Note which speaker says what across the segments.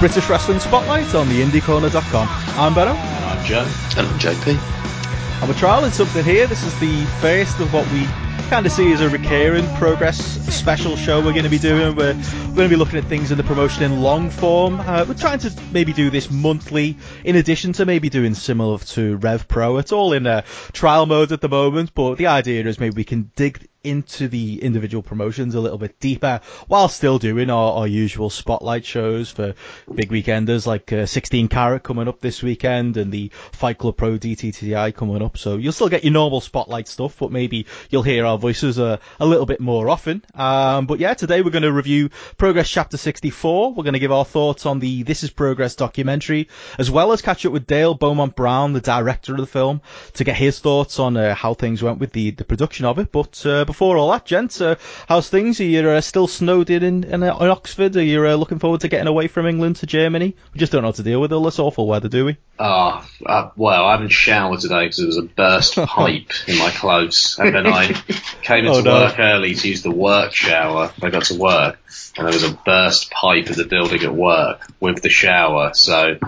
Speaker 1: British Wrestling Spotlight on the IndieCorner.com. I'm Benno.
Speaker 2: I'm Joe.
Speaker 3: And I'm JP.
Speaker 1: And we're trialing something here. This is the first of what we kind of see as a recurring progress special show we're going to be doing. We're, we're going to be looking at things in the promotion in long form. Uh, we're trying to maybe do this monthly, in addition to maybe doing similar to Rev Pro. It's all in a trial mode at the moment, but the idea is maybe we can dig into the individual promotions a little bit deeper while still doing our, our usual spotlight shows for big weekenders like uh, 16 Carat coming up this weekend and the Fight Club Pro DTTI coming up. So you'll still get your normal spotlight stuff, but maybe you'll hear our voices a, a little bit more often. Um, but yeah, today we're going to review Progress Chapter 64. We're going to give our thoughts on the This Is Progress documentary, as well as catch up with Dale Beaumont Brown, the director of the film, to get his thoughts on uh, how things went with the, the production of it. But uh, before all that, gents, uh, how's things? Are you uh, still snowed in in, in, uh, in Oxford? Are you uh, looking forward to getting away from England to Germany? We just don't know how to deal with all this awful weather, do we?
Speaker 2: Oh, uh, well, I haven't showered today because there was a burst pipe in my clothes. And then I came into
Speaker 1: Oh, no.
Speaker 2: work early to use the work shower. I got to work and there was a burst pipe in the building at work with the shower. So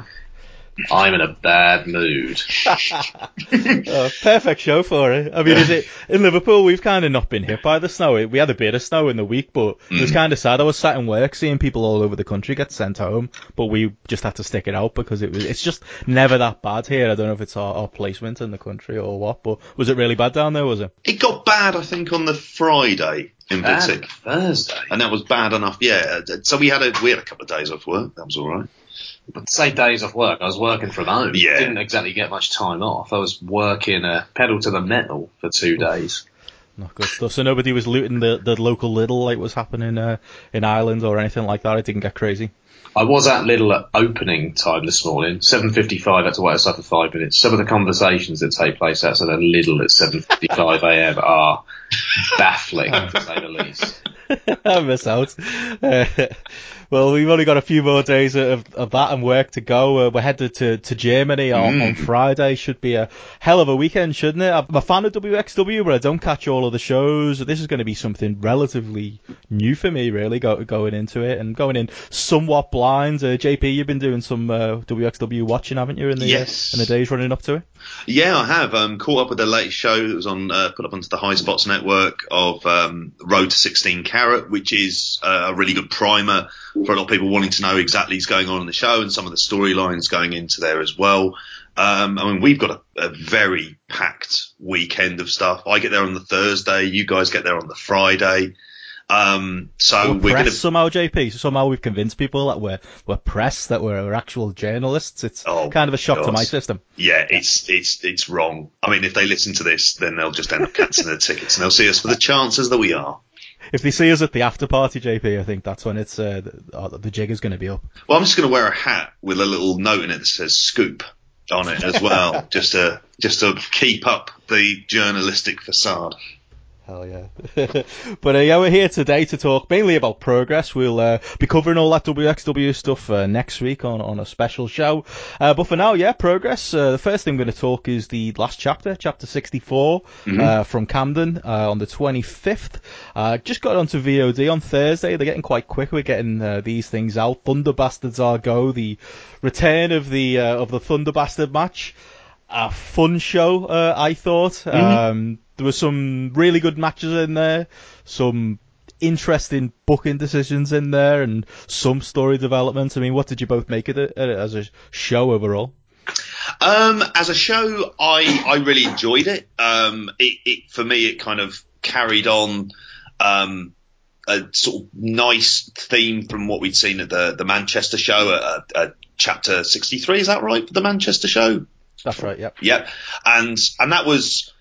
Speaker 2: I'm in a bad mood.
Speaker 1: Oh, perfect show for it. I mean, is it in Liverpool? We've kind of not been hit by the snow. We had a bit of snow in the week, but it was mm. kind of sad. I was sat in work seeing people all over the country get sent home, but we just had to stick it out because it was. It's just never that bad here. I don't know if it's our, our placement in the country or what, but was it really bad down there? Was it?
Speaker 3: It got bad, I think, on the Friday in
Speaker 2: Bad
Speaker 3: Vitic.
Speaker 2: Thursday.
Speaker 3: And that was bad enough, yeah. So we had a we had a couple of days off work. That was all right.
Speaker 2: Say days off work, I was working from home.
Speaker 3: Yeah.
Speaker 2: Didn't exactly get much time off. I was working uh, pedal to the metal for two days.
Speaker 1: Not good stuff. So nobody was looting the, the local Lidl like was happening uh, in Ireland or anything like that. It didn't get crazy.
Speaker 2: I was at Lidl at opening time this morning, 7.55, had to wait outside for five minutes. Some of the conversations that take place outside of Lidl at 7.55am are baffling, to say the least.
Speaker 1: I miss out. Uh, well, we've only got a few more days of, of that and work to go. Uh, we're headed to, to Germany on, on Friday. Should be a hell of a weekend, shouldn't it? I'm a fan of WXW, but I don't catch all of the shows. This is going to be something relatively new for me, really, go, going into it and going in somewhat blind. Uh, JP, you've been doing some uh, WXW watching, haven't you, in the, uh,
Speaker 3: Yes.
Speaker 1: in the days running up to it?
Speaker 3: Yeah, I have. Um, caught up with the latest show that was on uh, put up onto the High Spots network of um, Road to 16 Carat, which is uh, a really good primer for a lot of people wanting to know exactly what's going on in the show and some of the storylines going into there as well. Um, I mean, we've got a, a very packed weekend of stuff. I get there on the Thursday. You guys get there on the Friday. Um, so
Speaker 1: we're,
Speaker 3: we're
Speaker 1: press
Speaker 3: to
Speaker 1: somehow, JP. Somehow we've convinced people that we're we're press, that we're, we're actual journalists. It's
Speaker 3: Oh,
Speaker 1: kind of a shock to my system.
Speaker 3: Yeah, it's it's it's wrong. I mean, if they listen to this, then they'll just end up cancelling their tickets and they'll see us for the chances that we are.
Speaker 1: If they see us at the after party, JP, I think that's when it's uh, the, uh, the jig is going to be up.
Speaker 3: Well, I'm just going to wear a hat with a little note in it that says "scoop" on it as well, just to just to keep up the journalistic facade.
Speaker 1: Hell yeah. but uh, yeah, we're here today to talk mainly about progress. We'll uh, be covering all that WXW stuff uh, next week on, on a special show. Uh, but for now, yeah, progress. Uh, the first thing we're going to talk is the last chapter, chapter 64 uh, from Camden uh, on the 25th. Uh, just got onto VOD on Thursday. They're getting quite quick. We're getting uh, these things out. Thunder Bastards are go. The return of the uh, of the Thunder Bastard match a fun show, uh, I thought. Um, there were some really good matches in there, some interesting booking decisions in there, and some story development. I mean, what did you both make of it uh, as a show overall?
Speaker 3: Um, as a show, I I really enjoyed it. Um, it, it for me, it kind of carried on. Um, a sort of nice theme from what we'd seen at the, the Manchester show, at, at chapter 63, is that right, for the Manchester show?
Speaker 1: That's right. Yep.
Speaker 3: Yep. And and that was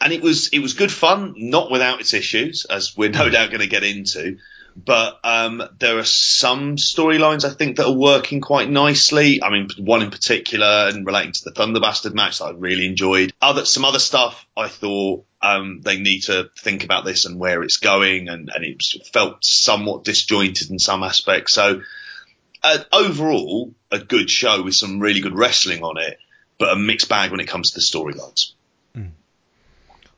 Speaker 3: and it was it was good fun, not without its issues, as we're no doubt going to get into. but um, there are some storylines I think that are working quite nicely. I mean, one in particular, and relating to the Thunder Bastard match that I really enjoyed. Other some other stuff I thought um, they need to think about this and where it's going, and, and it felt somewhat disjointed in some aspects. So uh, overall, a good show with some really good wrestling on it, but a mixed bag when it comes to the storylines.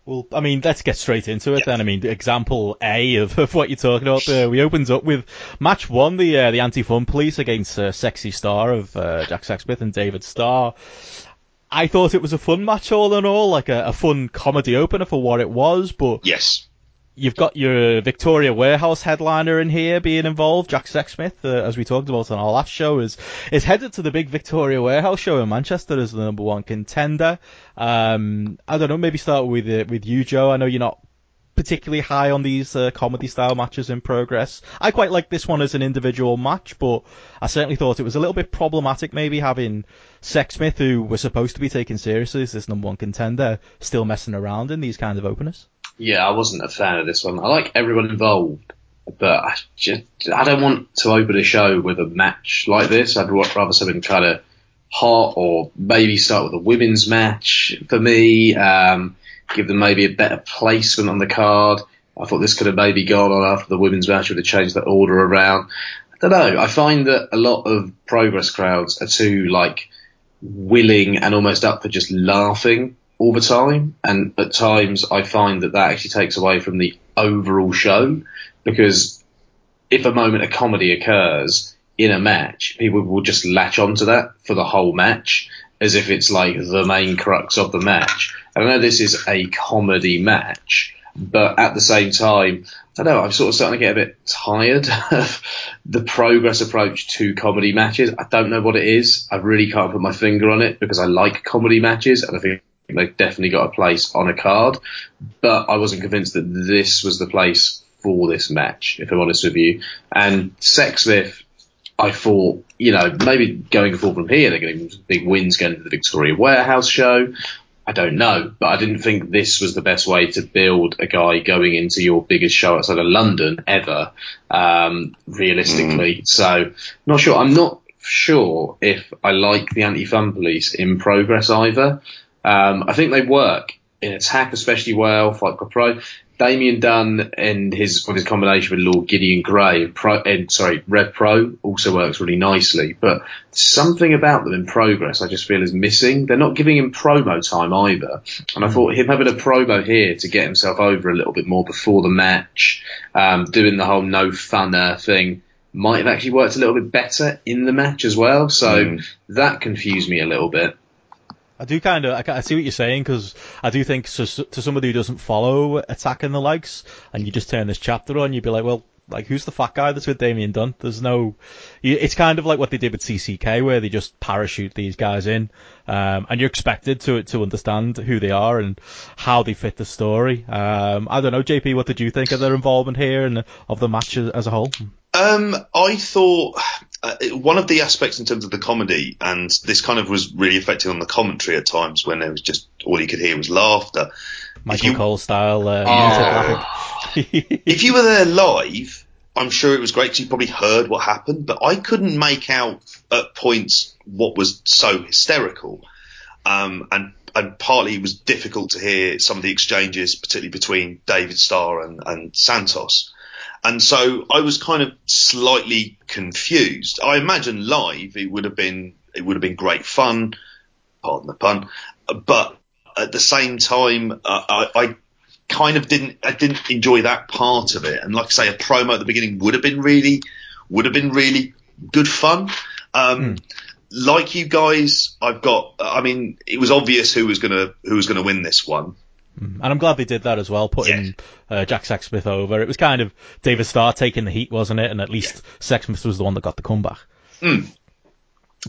Speaker 1: Well, I mean, let's get straight into it then. I mean, example A of, of what you're talking about there. We opened up with match one, the uh, the anti-fun police against uh, Sexy Star of uh, Jack Sexsmith and David Starr. I thought it was a fun match all in all, like a, a fun comedy opener for what it was, but
Speaker 3: Yes.
Speaker 1: You've got your Victoria Warehouse headliner in here being involved. Jack Sexsmith, uh, as we talked about on our last show, is is headed to the big Victoria Warehouse show in Manchester as the number one contender. Um, I don't know, maybe start with uh, with you, Joe. I know you're not particularly high on these uh, comedy style matches in progress. I quite like this one as an individual match, but I certainly thought it was a little bit problematic maybe having Sexsmith, who was supposed to be taken seriously as this number one contender, still messing around in these kind of openers.
Speaker 2: Yeah, I wasn't a fan of this one. I like everyone involved, but I just I don't want to open a show with a match like this. I'd rather something kind of hot, or maybe start with a women's match for me. Um, give them maybe a better placement on the card. I thought this could have maybe gone on after the women's match would have changed the order around. I don't know. I find that a lot of progress crowds are too like willing and almost up for just laughing all the time. And at times I find that that actually takes away from the overall show because if a moment of comedy occurs in a match, people will just latch onto that for the whole match as if it's like the main crux of the match. And I know this is a comedy match, but at the same time, I don't know, I'm sort of starting to get a bit tired of the progress approach to comedy matches. I don't know what it is. I really can't put my finger on it because I like comedy matches and I think they've definitely got a place on a card. But I wasn't convinced that this was the place for this match, if I'm honest with you. And Sexsmith, I thought, you know, maybe going forward from here, they're getting big wins going to the Victoria Warehouse show. I don't know, but I didn't think this was the best way to build a guy going into your biggest show outside of London ever, um, realistically. So, not sure. I'm not sure if I like the anti-fun police in progress either. Um, I think they work in attack especially well, Fight Pro. Damian Dunne and his with his combination with Lord Gideon Grey and, Pro, and sorry Rev Pro also works really nicely. But something about them in progress I just feel is missing. They're not giving him promo time either, and I thought him having a promo here to get himself over a little bit more before the match, um, doing the whole no funner thing. Might have actually worked a little bit better in the match as well, so that confused me a little bit.
Speaker 1: I do kind of, I, see what you're saying because I do think so, to somebody who doesn't follow Attack and the likes, and you just turn this chapter on, you'd be like, well, like who's the fat guy that's with Damian Dunne? There's no, it's kind of like what they did with CCK where they just parachute these guys in, um, and you're expected to to understand who they are and how they fit the story. Um, I don't know, JP, what did you think of their involvement here and of the match as, as a whole?
Speaker 3: Um, I thought uh, one of the aspects in terms of the comedy, and this kind of was really affecting on the commentary at times when it was just all you could hear was laughter.
Speaker 1: Michael
Speaker 3: you-
Speaker 1: Cole style. Uh,
Speaker 2: Oh.
Speaker 3: If you were there live, I'm sure it was great because you probably heard what happened, but I couldn't make out at points what was so hysterical. Um, and, and partly it was difficult to hear some of the exchanges, particularly between David Starr and, and Santos. And so I was kind of slightly confused. I imagine live it would have been it would have been great fun, pardon the pun, but at the same time uh, I, I kind of didn't I didn't enjoy that part of it. And like I say, a promo at the beginning would have been really would have been really good fun. Um, Like you guys, I've got. I mean, it was obvious who was gonna who was gonna win this one.
Speaker 1: And I'm glad they did that as well, putting uh, Jack Sexsmith over. It was kind of David Starr taking the heat, wasn't it? And at least Sexsmith was the one that got the comeback.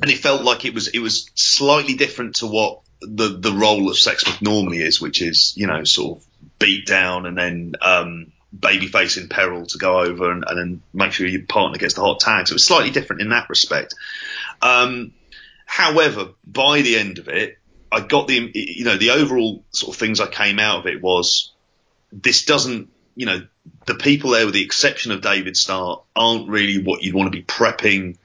Speaker 3: and it felt like it was it was slightly different to what the the role of Sexsmith normally is, which is you know sort of beat down and then um, babyface in peril to go over and, and then make sure your partner gets the hot tag. So it was slightly different in that respect. Um, however, by the end of it, I got the you know the overall sort of things I came out of it was this doesn't you know, the people there, with the exception of David Starr, aren't really what you'd want to be prepping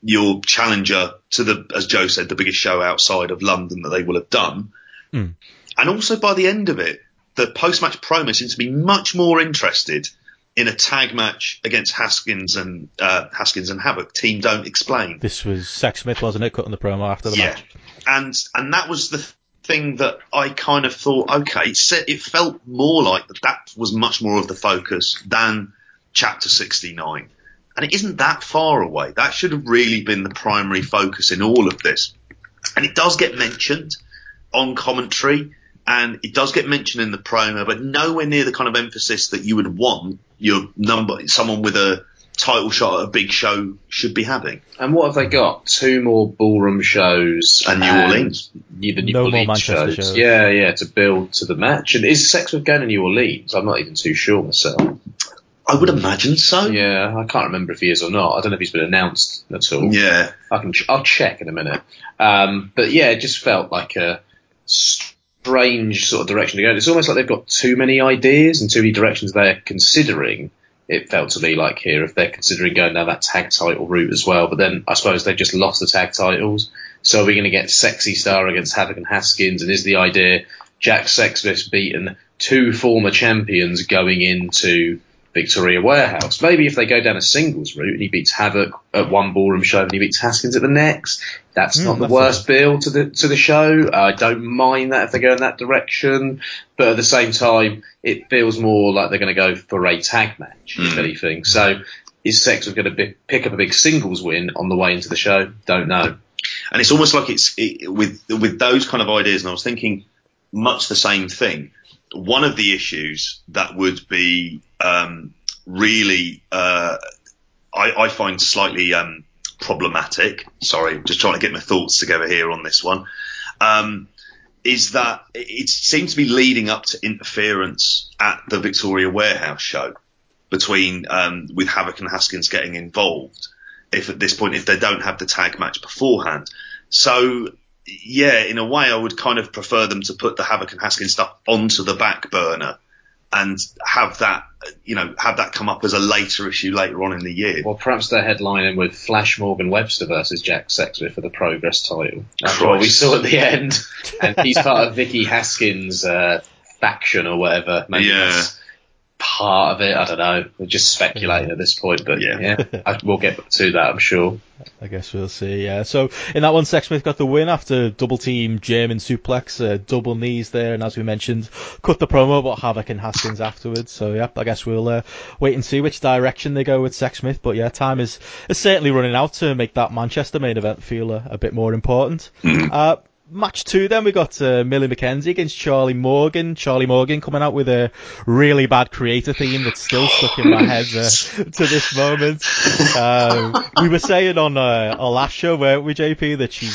Speaker 3: your challenger to the, as Joe said, the biggest show outside of London that they will have done.
Speaker 1: Mm.
Speaker 3: And also by the end of it, the post-match promo seems to be much more interested in a tag match against Haskins and uh, Haskins and Havoc. Team don't explain.
Speaker 1: This was Sexsmith, wasn't it? Cutting the promo after the
Speaker 3: yeah,
Speaker 1: match.
Speaker 3: And and that was the thing that I kind of thought. Okay, it, felt more like that. That was much more of the focus than Chapter 69, and it isn't that far away. That should have really been the primary focus in all of this, and it does get mentioned on commentary and it does get mentioned in the promo, but nowhere near the kind of emphasis that you would want your number someone with a title shot at a big show should be having.
Speaker 2: And what have they got? Two more ballroom shows
Speaker 3: And New Orleans.
Speaker 2: Yeah, the New
Speaker 1: No more
Speaker 2: Orleans
Speaker 1: Manchester
Speaker 2: shows.
Speaker 1: shows.
Speaker 2: Yeah, yeah, to build to the match. And is Sexsmith going to New Orleans? I'm not even too sure myself.
Speaker 3: I would imagine so.
Speaker 2: Yeah, I can't remember if he is or not. I don't know if he's been announced at all.
Speaker 3: Yeah.
Speaker 2: I can. Ch- I'll check in a minute. Um, but yeah, it just felt like a strange sort of direction to go. It's almost like they've got too many ideas and too many directions they're considering. It felt to me like here, if they're considering going down that tag title route as well, but then I suppose they've just lost the tag titles. So are we going to get Sexy Star against Havoc and Haskins? And is the idea Jack Sexsmith's beaten two former champions going into Victoria Warehouse. Maybe if they go down a singles route and he beats Havoc at one ballroom show and he beats Haskins at the next, that's
Speaker 1: Mm,
Speaker 2: not the
Speaker 1: that's
Speaker 2: worst bill to the to the show. I don't mind that if they go in that direction, but at the same time, it feels more like they're going to go for a tag match, if
Speaker 3: Mm.
Speaker 2: anything. So. Is Sex going to be, pick up a big singles win on the way into the show? Don't know.
Speaker 3: And it's almost like it's it, with with those kind of ideas. And I was thinking much the same thing. One of the issues that would be um, really, uh, I, I find slightly um, problematic. Sorry, just trying to get my thoughts together here on this one. Um, is that it seems to be leading up to interference at the Victoria Warehouse show between um, with Havoc and Haskins getting involved. If at this point, if they don't have the tag match beforehand, so yeah, in a way, I would kind of prefer them to put the Havoc and Haskins stuff onto the back burner and have that, you know, have that come up as a later issue later on in the year.
Speaker 2: Well, perhaps they're headlining with Flash Morgan Webster versus Jack Sexsmith for the Progress title. That's what we saw at the end. And he's part of Vicky Haskins' uh, faction or whatever. Maybe
Speaker 3: Yeah.
Speaker 2: that's part of it. I don't know. We're just speculating at this point, but
Speaker 3: Yeah.
Speaker 2: yeah, I, we'll get to that, I'm sure.
Speaker 1: I guess we'll see. Yeah. So in that one, Sexsmith got the win after double team German suplex, uh, double knees there, and as we mentioned, cut the promo about Havoc and Haskins afterwards. So yeah, I guess we'll uh, wait and see which direction they go with Sexsmith. But yeah, time is, is certainly running out to make that Manchester main event feel a, a bit more important. Uh, Match two, then we got uh, Millie McKenzie against Charlie Morgan. Charlie Morgan coming out with a really bad creator theme that's still stuck in my head uh, to this moment. Um, we were saying on uh, our last show, weren't we, JP, that she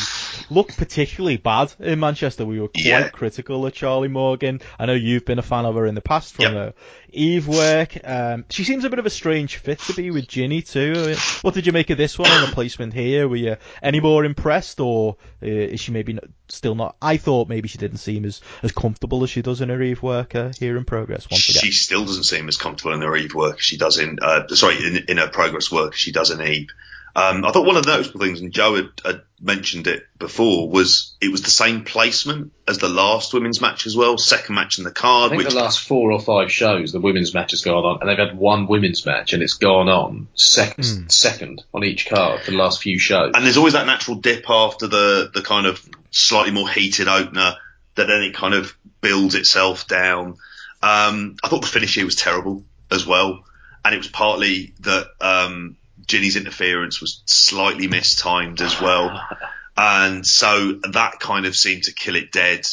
Speaker 1: looked particularly bad in Manchester. We were quite
Speaker 3: Yeah.
Speaker 1: critical of Charlie Morgan. I know you've been a fan of her in the past from
Speaker 3: Yep.
Speaker 1: Eve work. Um, she seems a bit of a strange fit to be with Jinny too. What did you make of this one on the placement here? Were you any more impressed, or uh, is she maybe not, still not? I thought maybe she didn't seem as, as comfortable as she does in her Eve work uh, here in progress. Once again,
Speaker 3: She still doesn't seem as comfortable in her Eve work she does in, uh, sorry, in, in her progress work she does in Eve. Um, I thought one of the noticeable things, and Joe had, had mentioned it before, was it was the same placement as the last women's match as well. Second match in the card.
Speaker 2: I
Speaker 3: card,
Speaker 2: think
Speaker 3: which
Speaker 2: the last four or five shows, the women's match has gone on, and they've had one women's match, and it's gone on sec-
Speaker 1: Hmm.
Speaker 2: second on each card for the last few shows.
Speaker 3: and there's always that natural dip after the the kind of slightly more heated opener that then it kind of builds itself down. Um, I thought the finish here was terrible as well, and it was partly that um, Jinny's interference was slightly mistimed as well, and so that kind of seemed to kill it dead.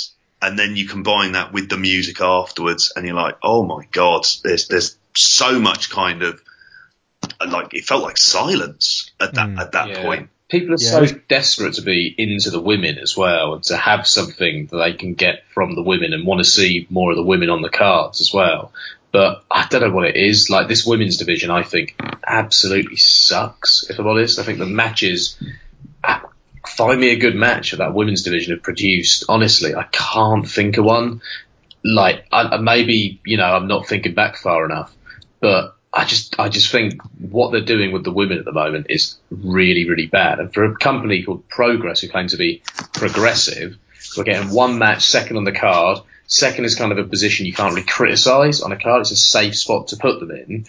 Speaker 3: And then you combine that with the music afterwards, and you're like, oh my god, there's there's so much kind of like it felt like silence at that
Speaker 1: Mm.
Speaker 3: at that
Speaker 2: Yeah.
Speaker 3: point.
Speaker 2: People are
Speaker 1: Yeah.
Speaker 2: so desperate to be into the women as well, and to have something that they can get from the women, and want to see more of the women on the cards as well. But I don't know what it is. Like this women's division, I think absolutely sucks. If I'm honest, I think the matches. ah, Find me a good match that that women's division have produced. Honestly, I can't think of one. like I, maybe you know I'm not thinking back far enough, but I just I just think what they're doing with the women at the moment is really really bad. And for a company called Progress who claim to be progressive, we're getting one match second on the card. Second is kind of a position you can't really criticise on a card. It's a safe spot to put them in.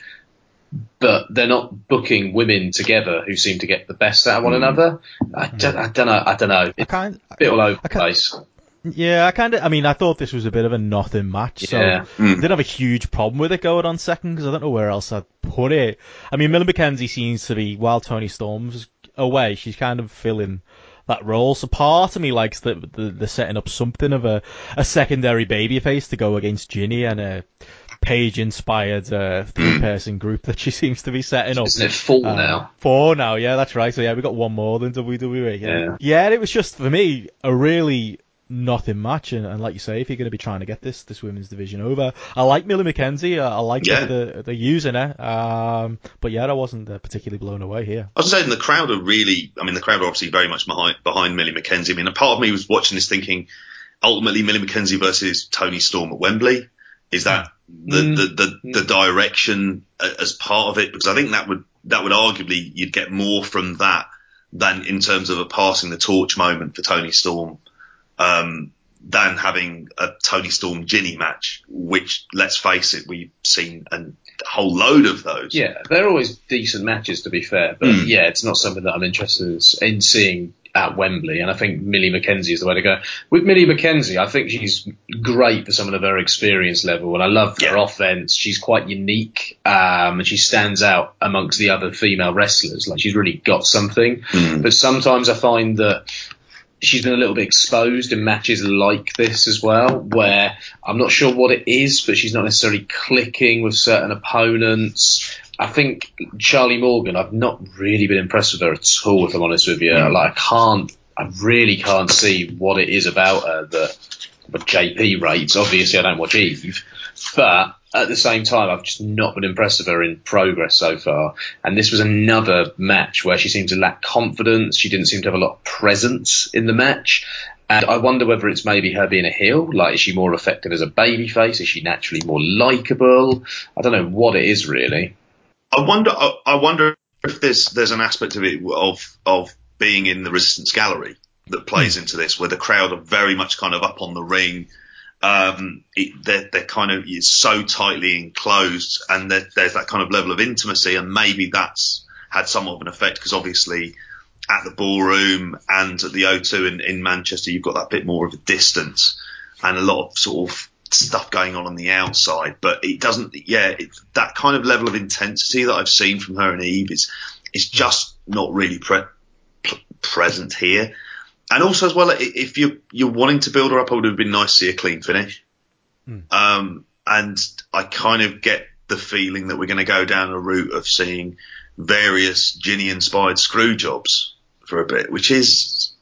Speaker 2: But they're not booking women together who seem to get the best out of one mm. another. I don't, I don't know. I don't know. It's a bit all over the place.
Speaker 1: Yeah, I kind of. I mean, I thought this was a bit of a nothing match, so yeah. mm. I didn't have a huge problem with it going on second because I don't know where else I'd put it. I mean, Millie McKenzie seems to be while Toni Storm's away, she's kind of filling that role. So part of me likes that the, the setting up something of a, a secondary babyface to go against Jinny and a Paige inspired uh, three person group that she seems to be setting up.
Speaker 2: Isn't it four uh, now?
Speaker 1: Four now, yeah, that's right. So yeah, we got one more than WWE. Yeah. yeah, yeah, it was just for me a really nothing much. And, and, like you say, if you're going to be trying to get this this women's division over, I like Millie McKenzie. I, I like yeah. the the using her. Um, but yeah, I wasn't uh, particularly blown away here.
Speaker 3: I was saying the crowd are really. I mean, the crowd are obviously very much behind behind Millie McKenzie. I mean, a part of me was watching this thinking, ultimately Millie McKenzie versus Toni Storm at Wembley. Is that the, mm. the, the, the direction as part of it? Because I think that would that would arguably you'd get more from that than in terms of a passing the torch moment for Toni Storm um, than having a Toni Storm Jinny match, which let's face it, we've seen a whole load of those.
Speaker 2: Yeah, they're always decent matches to be fair, but mm. yeah, it's not something that I'm interested in seeing at Wembley, and I think Millie McKenzie is the way to go. With Millie McKenzie, I think she's great for someone of her experience level, and I love her offense. She's quite unique, um, and she stands out amongst the other female wrestlers. Like she's really got something. Mm. But sometimes I find that she's been a little bit exposed in matches like this as well, where I'm not sure what it is, but she's not necessarily clicking with certain opponents. I think Charlie Morgan, I've not really been impressed with her at all, if I'm honest with you. Like, I can't, I really can't see what it is about her that, but JP rates. Obviously, I don't watch Eve, but at the same time, I've just not been impressed with her in progress so far. And this was another match where she seemed to lack confidence. She didn't seem to have a lot of presence in the match. And I wonder whether it's maybe her being a heel. Like, is she more effective as a babyface? Is she naturally more likable? I don't know what it is really.
Speaker 3: I wonder. I wonder if there's there's an aspect of it of of being in the resistance gallery that plays hmm. into this, where the crowd are very much kind of up on the ring um, it, they're, they're kind of it's so tightly enclosed, and there's that kind of level of intimacy, and maybe that's had somewhat of an effect because obviously at the ballroom and at the O2 in, in Manchester, you've got that bit more of a distance and a lot of sort of stuff going on on the outside, but it doesn't. Yeah, it, that kind of level of intensity that I've seen from her and Eve is is just not really pre- present here. And also as well, if you're you're wanting to build her up, it would have been nice to see a clean finish. Mm. Um, and I kind of get the feeling that we're going to go down a route of seeing various Jinny inspired screw jobs for a bit, which is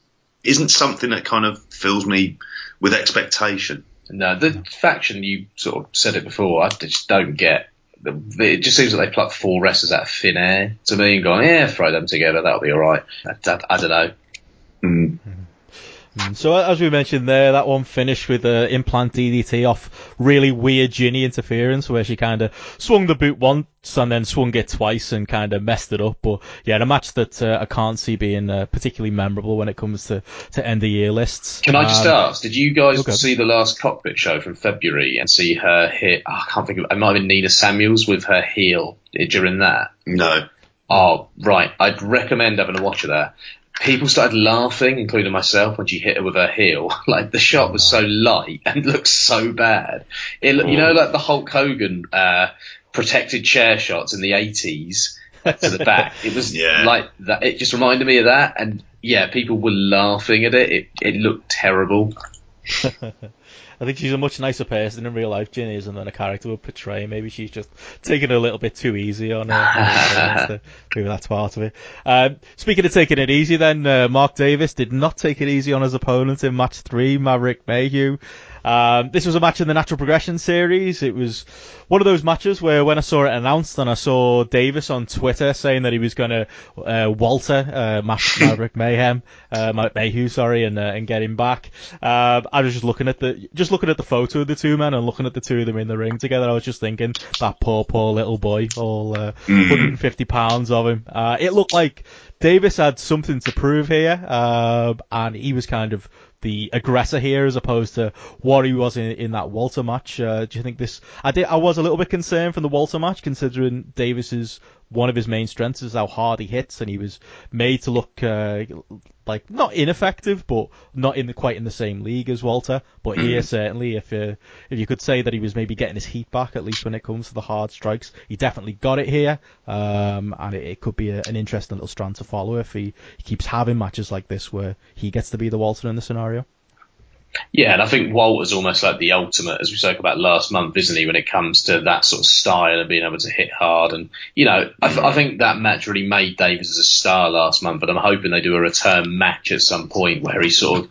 Speaker 3: isn't something that kind of fills me with expectation.
Speaker 2: No, the faction you sort of said it before, I just don't get. It just seems like they plucked four wrestlers out of thin air to me and gone, yeah, throw them together, that'll be all right. I, I, I don't know.
Speaker 3: Mm.
Speaker 1: So as we mentioned there, that one finished with an implant DDT off really weird Jinny interference where she kind of swung the boot once and then swung it twice and kind of messed it up. But yeah, a match that uh, I can't see being uh, particularly memorable when it comes to, to end the year lists.
Speaker 2: Can I just um, ask, did you guys okay. see the last cockpit show from February and see her hit, oh, I can't think of it, might have been Nina Samuels with her heel during that?
Speaker 3: No.
Speaker 2: Oh, right. I'd recommend having a watch of that people started laughing, including myself, when she hit her with her heel. Like the shot was so light and looked so bad. It, you know, like the Hulk Hogan uh, protected chair shots in the eighties to the back. It was yeah. like that. It just reminded me of that, and yeah, people were laughing at it. It, it looked terrible.
Speaker 1: I think she's a much nicer person in real life, Jinny is, than a character would portray. Maybe she's just taking it a little bit too easy on her. maybe that's part of it. Um, speaking of taking it easy, then uh, Mark Davis did not take it easy on his opponent in match three, Maverick Mayhew. Um, this was a match in the Natural Progression series. It was one of those matches where when I saw it announced and I saw Davis on Twitter saying that he was going to uh, Walter uh, Maverick Mayhem, uh, Mayhew, sorry, and uh, and get him back. Uh, I was just looking at the just looking at the photo of the two men and looking at the two of them in the ring together, I was just thinking that poor, poor little boy, all uh,
Speaker 3: Mm.
Speaker 1: 150 pounds of him. Uh, it looked like Davis had something to prove here, uh, and he was kind of the aggressor here as opposed to what he was in, in that Walter match. Uh, do you think this? I did. I was a little bit concerned from the Walter match, considering Davis's one of his main strengths is how hard he hits, and he was made to look uh, like not ineffective, but not in the, quite in the same league as Walter. But here, certainly, if uh, if you could say that he was maybe getting his heat back, at least when it comes to the hard strikes, he definitely got it here, um, and it, it could be a, an interesting little strand to follow if he, he keeps having matches like this where he gets to be the Walter in the scenario.
Speaker 2: Yeah, and I think Walter's almost like the ultimate, as we spoke about last month, isn't he, when it comes to that sort of style and being able to hit hard. And, you know, I, th- I think that match really made Davis as a star last month, but I'm hoping they do a return match at some point where he sort of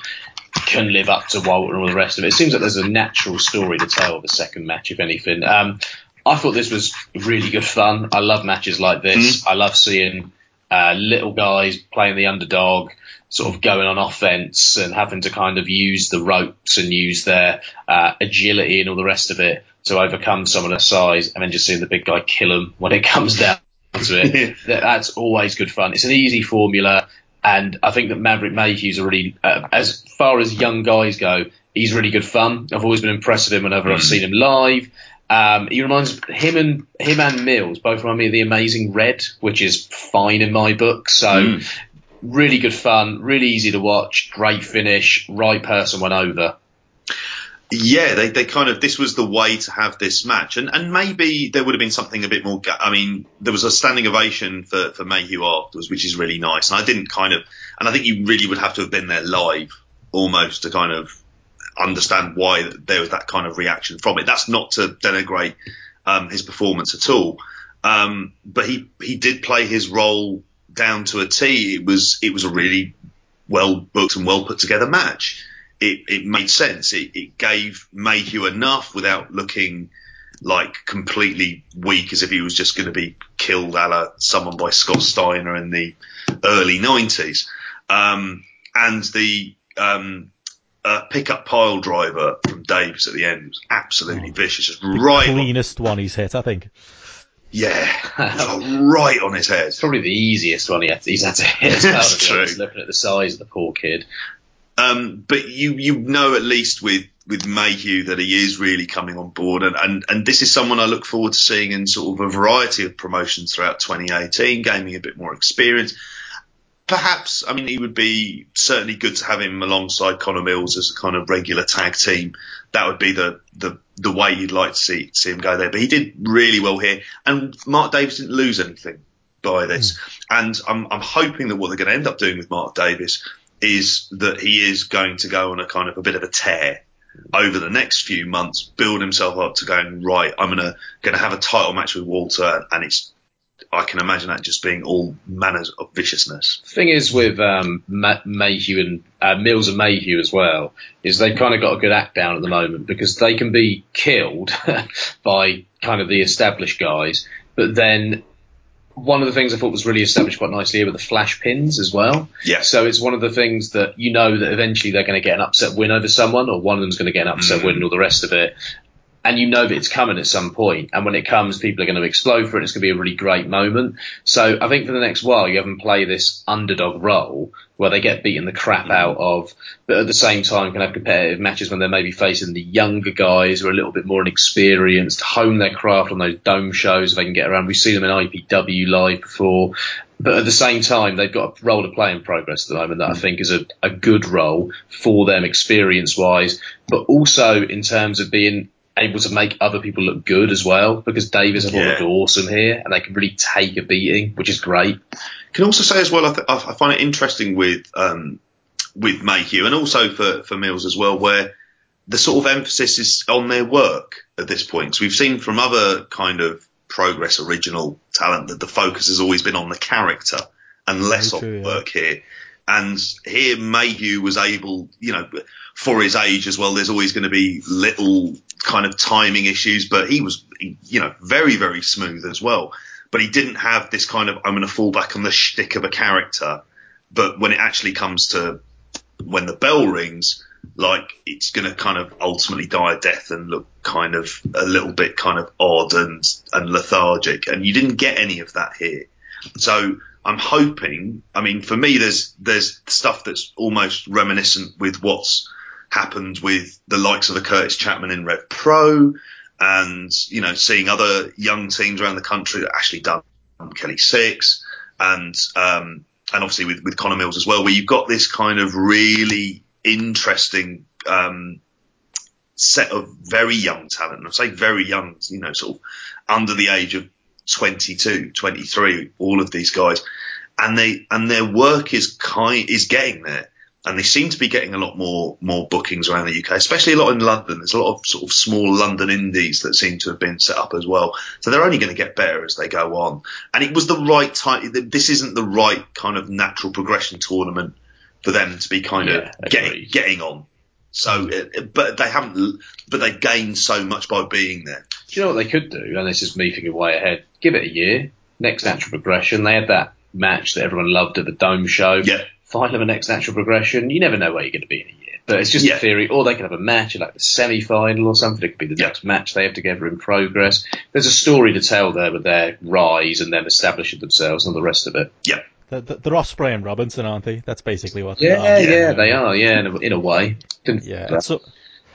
Speaker 2: can live up to Walter and all the rest of it. It seems like there's a natural story to tell of a second match, if anything. Um, I thought this was really good fun. I love matches like this. I love seeing uh, little guys playing the underdog, sort of going on offense and having to kind of use the ropes and use their uh, agility and all the rest of it to overcome some of the size, and then just seeing the big guy kill them when it comes down to it. that, that's always good fun. It's an easy formula, and I think that Maverick Mayhew's a really, uh, as far as young guys go, he's really good fun. I've always been impressed with him whenever I've seen him live. Um, he reminds him and him and Mills both remind me of the Amazing Red, which is fine in my book. So really good fun, really easy to watch, great finish, right person went over.
Speaker 3: Yeah, they, they kind of this was the way to have this match, and and maybe there would have been something a bit more. I mean, there was a standing ovation for for Mayhew afterwards, which is really nice. And I didn't kind of, and I think you really would have to have been there live almost to kind of understand why there was that kind of reaction from it. That's not to denigrate um, his performance at all, um, but he he did play his role down to a T. It was it was a really well booked and well put together match. It, it made sense. It, it gave Mayhew enough without looking like completely weak as if he was just going to be killed a la someone by Scott Steiner in the early 90s. Um, and the um, uh, pickup pile driver from Davis at the end was absolutely vicious. Just right, on,
Speaker 1: Cleanest one he's hit, I think.
Speaker 3: Yeah, it was like right on his head.
Speaker 2: Probably the easiest one he had, he's had to hit
Speaker 3: That's
Speaker 2: to
Speaker 3: true.
Speaker 2: looking at the size of the poor kid.
Speaker 3: Um, but you you know at least with with Mayhew that he is really coming on board, and, and and this is someone I look forward to seeing in sort of a variety of promotions throughout 2018, gaining a bit more experience. Perhaps, I mean, he would be certainly good to have him alongside Connor Mills as a kind of regular tag team. That would be the the the way you'd like to see see him go there. But he did really well here, and Mark Davis didn't lose anything by this. Hmm. And I'm I'm hoping that what they're going to end up doing with Mark Davis is that he is going to go on a kind of a bit of a tear over the next few months, build himself up to going right. I'm gonna gonna have a title match with Walter, and it's I can imagine that just being all manners of viciousness.
Speaker 2: The thing is with um, Ma- Mayhew and uh, Mills and Mayhew as well is they've kind of got a good act down at the moment because they can be killed by kind of the established guys, but then one of the things I thought was really established quite nicely here were the flash pins as well.
Speaker 3: Yeah.
Speaker 2: So it's one of the things that you know that eventually they're going to get an upset win over someone, or one of them's going to get an upset win, and all the rest of it. And you know that it's coming at some point, and when it comes, people are going to explode for it. It's going to be a really great moment. So I think for the next while, you have them play this underdog role where they get beaten the crap out of, but at the same time can have competitive matches when they're maybe facing the younger guys who are a little bit more inexperienced, hone their craft on those dome shows if they can get around. We've seen them in IPW live before. But at the same time, they've got a role to play in progress at the moment that I think is a, a good role for them experience wise, but also in terms of being able to make other people look good as well because Davis I thought
Speaker 3: Yeah.
Speaker 2: looked awesome here and they can really take a beating, which is great.
Speaker 3: Can also say as well, I, th- I I find it interesting with um, with Mayhew and also for for Mills as well, where the sort of emphasis is on their work at this point. So we've seen from other kind of progress original talent that the focus has always been on the character and less
Speaker 1: Very
Speaker 3: on
Speaker 1: true, yeah.
Speaker 3: work here. And here Mayhew was able, you know, for his age as well, there's always going to be little kind of timing issues, but he was, you know, very, very smooth as well. But he didn't have this kind of, I'm going to fall back on the shtick of a character. But when it actually comes to when the bell rings, like it's going to kind of ultimately die a death and look kind of a little bit kind of odd and and lethargic. And you didn't get any of that here. So I'm hoping. I mean, for me, there's there's stuff that's almost reminiscent with what's happened with the likes of a Kurtis Chapman in Rev Pro, and you know, seeing other young teams around the country that actually done Kelly Sixx, and um, and obviously with with Connor Mills as well, where you've got this kind of really interesting um, set of very young talent. And I say very young, you know, sort of under the age of 22, 23, all of these guys. And they, and their work is kind, is getting there. And they seem to be getting a lot more, more bookings around the UK, especially a lot in London. There's a lot of sort of small London indies that seem to have been set up as well. So they're only going to get better as they go on. And it was the right time. This isn't the right kind of natural progression tournament for them to be kind
Speaker 2: Yeah,
Speaker 3: of getting, getting on. So, but they haven't, but they've gained so much by being there.
Speaker 2: Do you know what they could do? And this is me thinking way ahead. Give it a year. Next natural progression. They had that match that everyone loved at the Dome show.
Speaker 3: Yeah.
Speaker 2: Find of a next natural progression. You never know where you're going to be in a year. But it's just
Speaker 3: Yeah.
Speaker 2: a theory. Or they could have a match like the semi-final or something. It could be the
Speaker 3: Yeah.
Speaker 2: next match they have together in progress. There's a story to tell there with their rise and them establishing themselves and all the rest of it.
Speaker 3: Yeah.
Speaker 1: They're, they're Ospreay and Robinson, aren't they? That's basically what
Speaker 2: Yeah,
Speaker 1: they are.
Speaker 2: yeah, they are. Yeah, in a, in a way. Didn't-
Speaker 1: Yeah, at so, at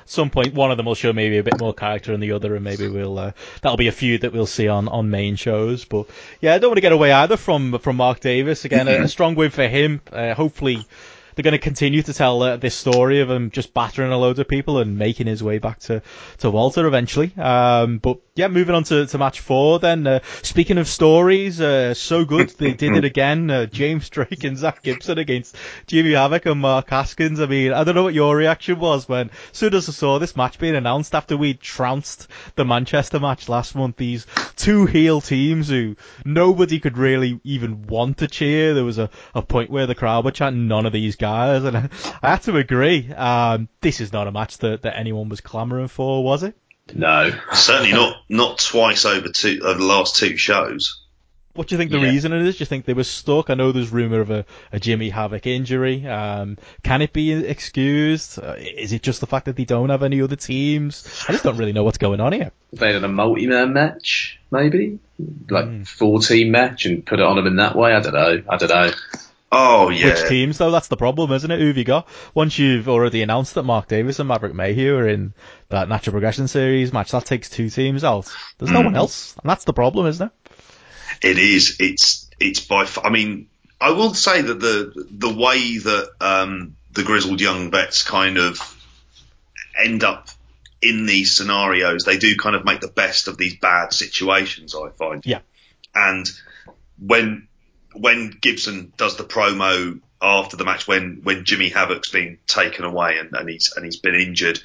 Speaker 1: some point, one of them will show maybe a bit more character than the other, and maybe we'll uh, that'll be a feud that we'll see on, on main shows. But yeah, I don't want to get away either from from Mark Davis. Again, a, a strong win for him. Uh, hopefully, they're going to continue to tell uh, this story of him just battering a load of people and making his way back to, to Walter eventually. Um, but yeah, moving on to, to match four then. Uh, speaking of stories, uh, so good. They did it again. Uh, James Drake and Zach Gibson against Jimmy Havoc and Mark Haskins. I mean, I don't know what your reaction was when, as soon as I saw this match being announced after we trounced the Manchester match last month, these two heel teams who nobody could really even want to cheer. There was a, a point where the crowd were chanting none of these guys, and I, I had to agree. Um, this is not a match that, that anyone was clamouring for, was it?
Speaker 2: No.
Speaker 3: Certainly not not twice over two over the last two shows.
Speaker 1: What do you think the
Speaker 2: Yeah.
Speaker 1: reason it is? Do you think they were stuck? I know there's rumour of a, a Jimmy Havoc injury. Um, can it be excused? Uh, is it just the fact that they don't have any other teams? I just don't really know what's going on here.
Speaker 2: they had a multi-man match, maybe like
Speaker 1: Hmm.
Speaker 2: four-team match, and put it on them in that way. I don't know. I don't know.
Speaker 3: Oh yeah,
Speaker 1: Which teams though? That's the problem, isn't it? Who have you got? Once you've already announced that Mark Davis and Maverick Mayhew are in that natural progression series match, that takes two teams out. There's no one else, and that's the problem, isn't it?
Speaker 3: it is. It's it's by. I mean, I will say that the the way that um, the grizzled young vets kind of end up in these scenarios, they do kind of make the best of these bad situations. I find.
Speaker 1: Yeah.
Speaker 3: And when when Gibson does the promo after the match, when when Jimmy Havoc's been taken away and, and he's and he's been injured,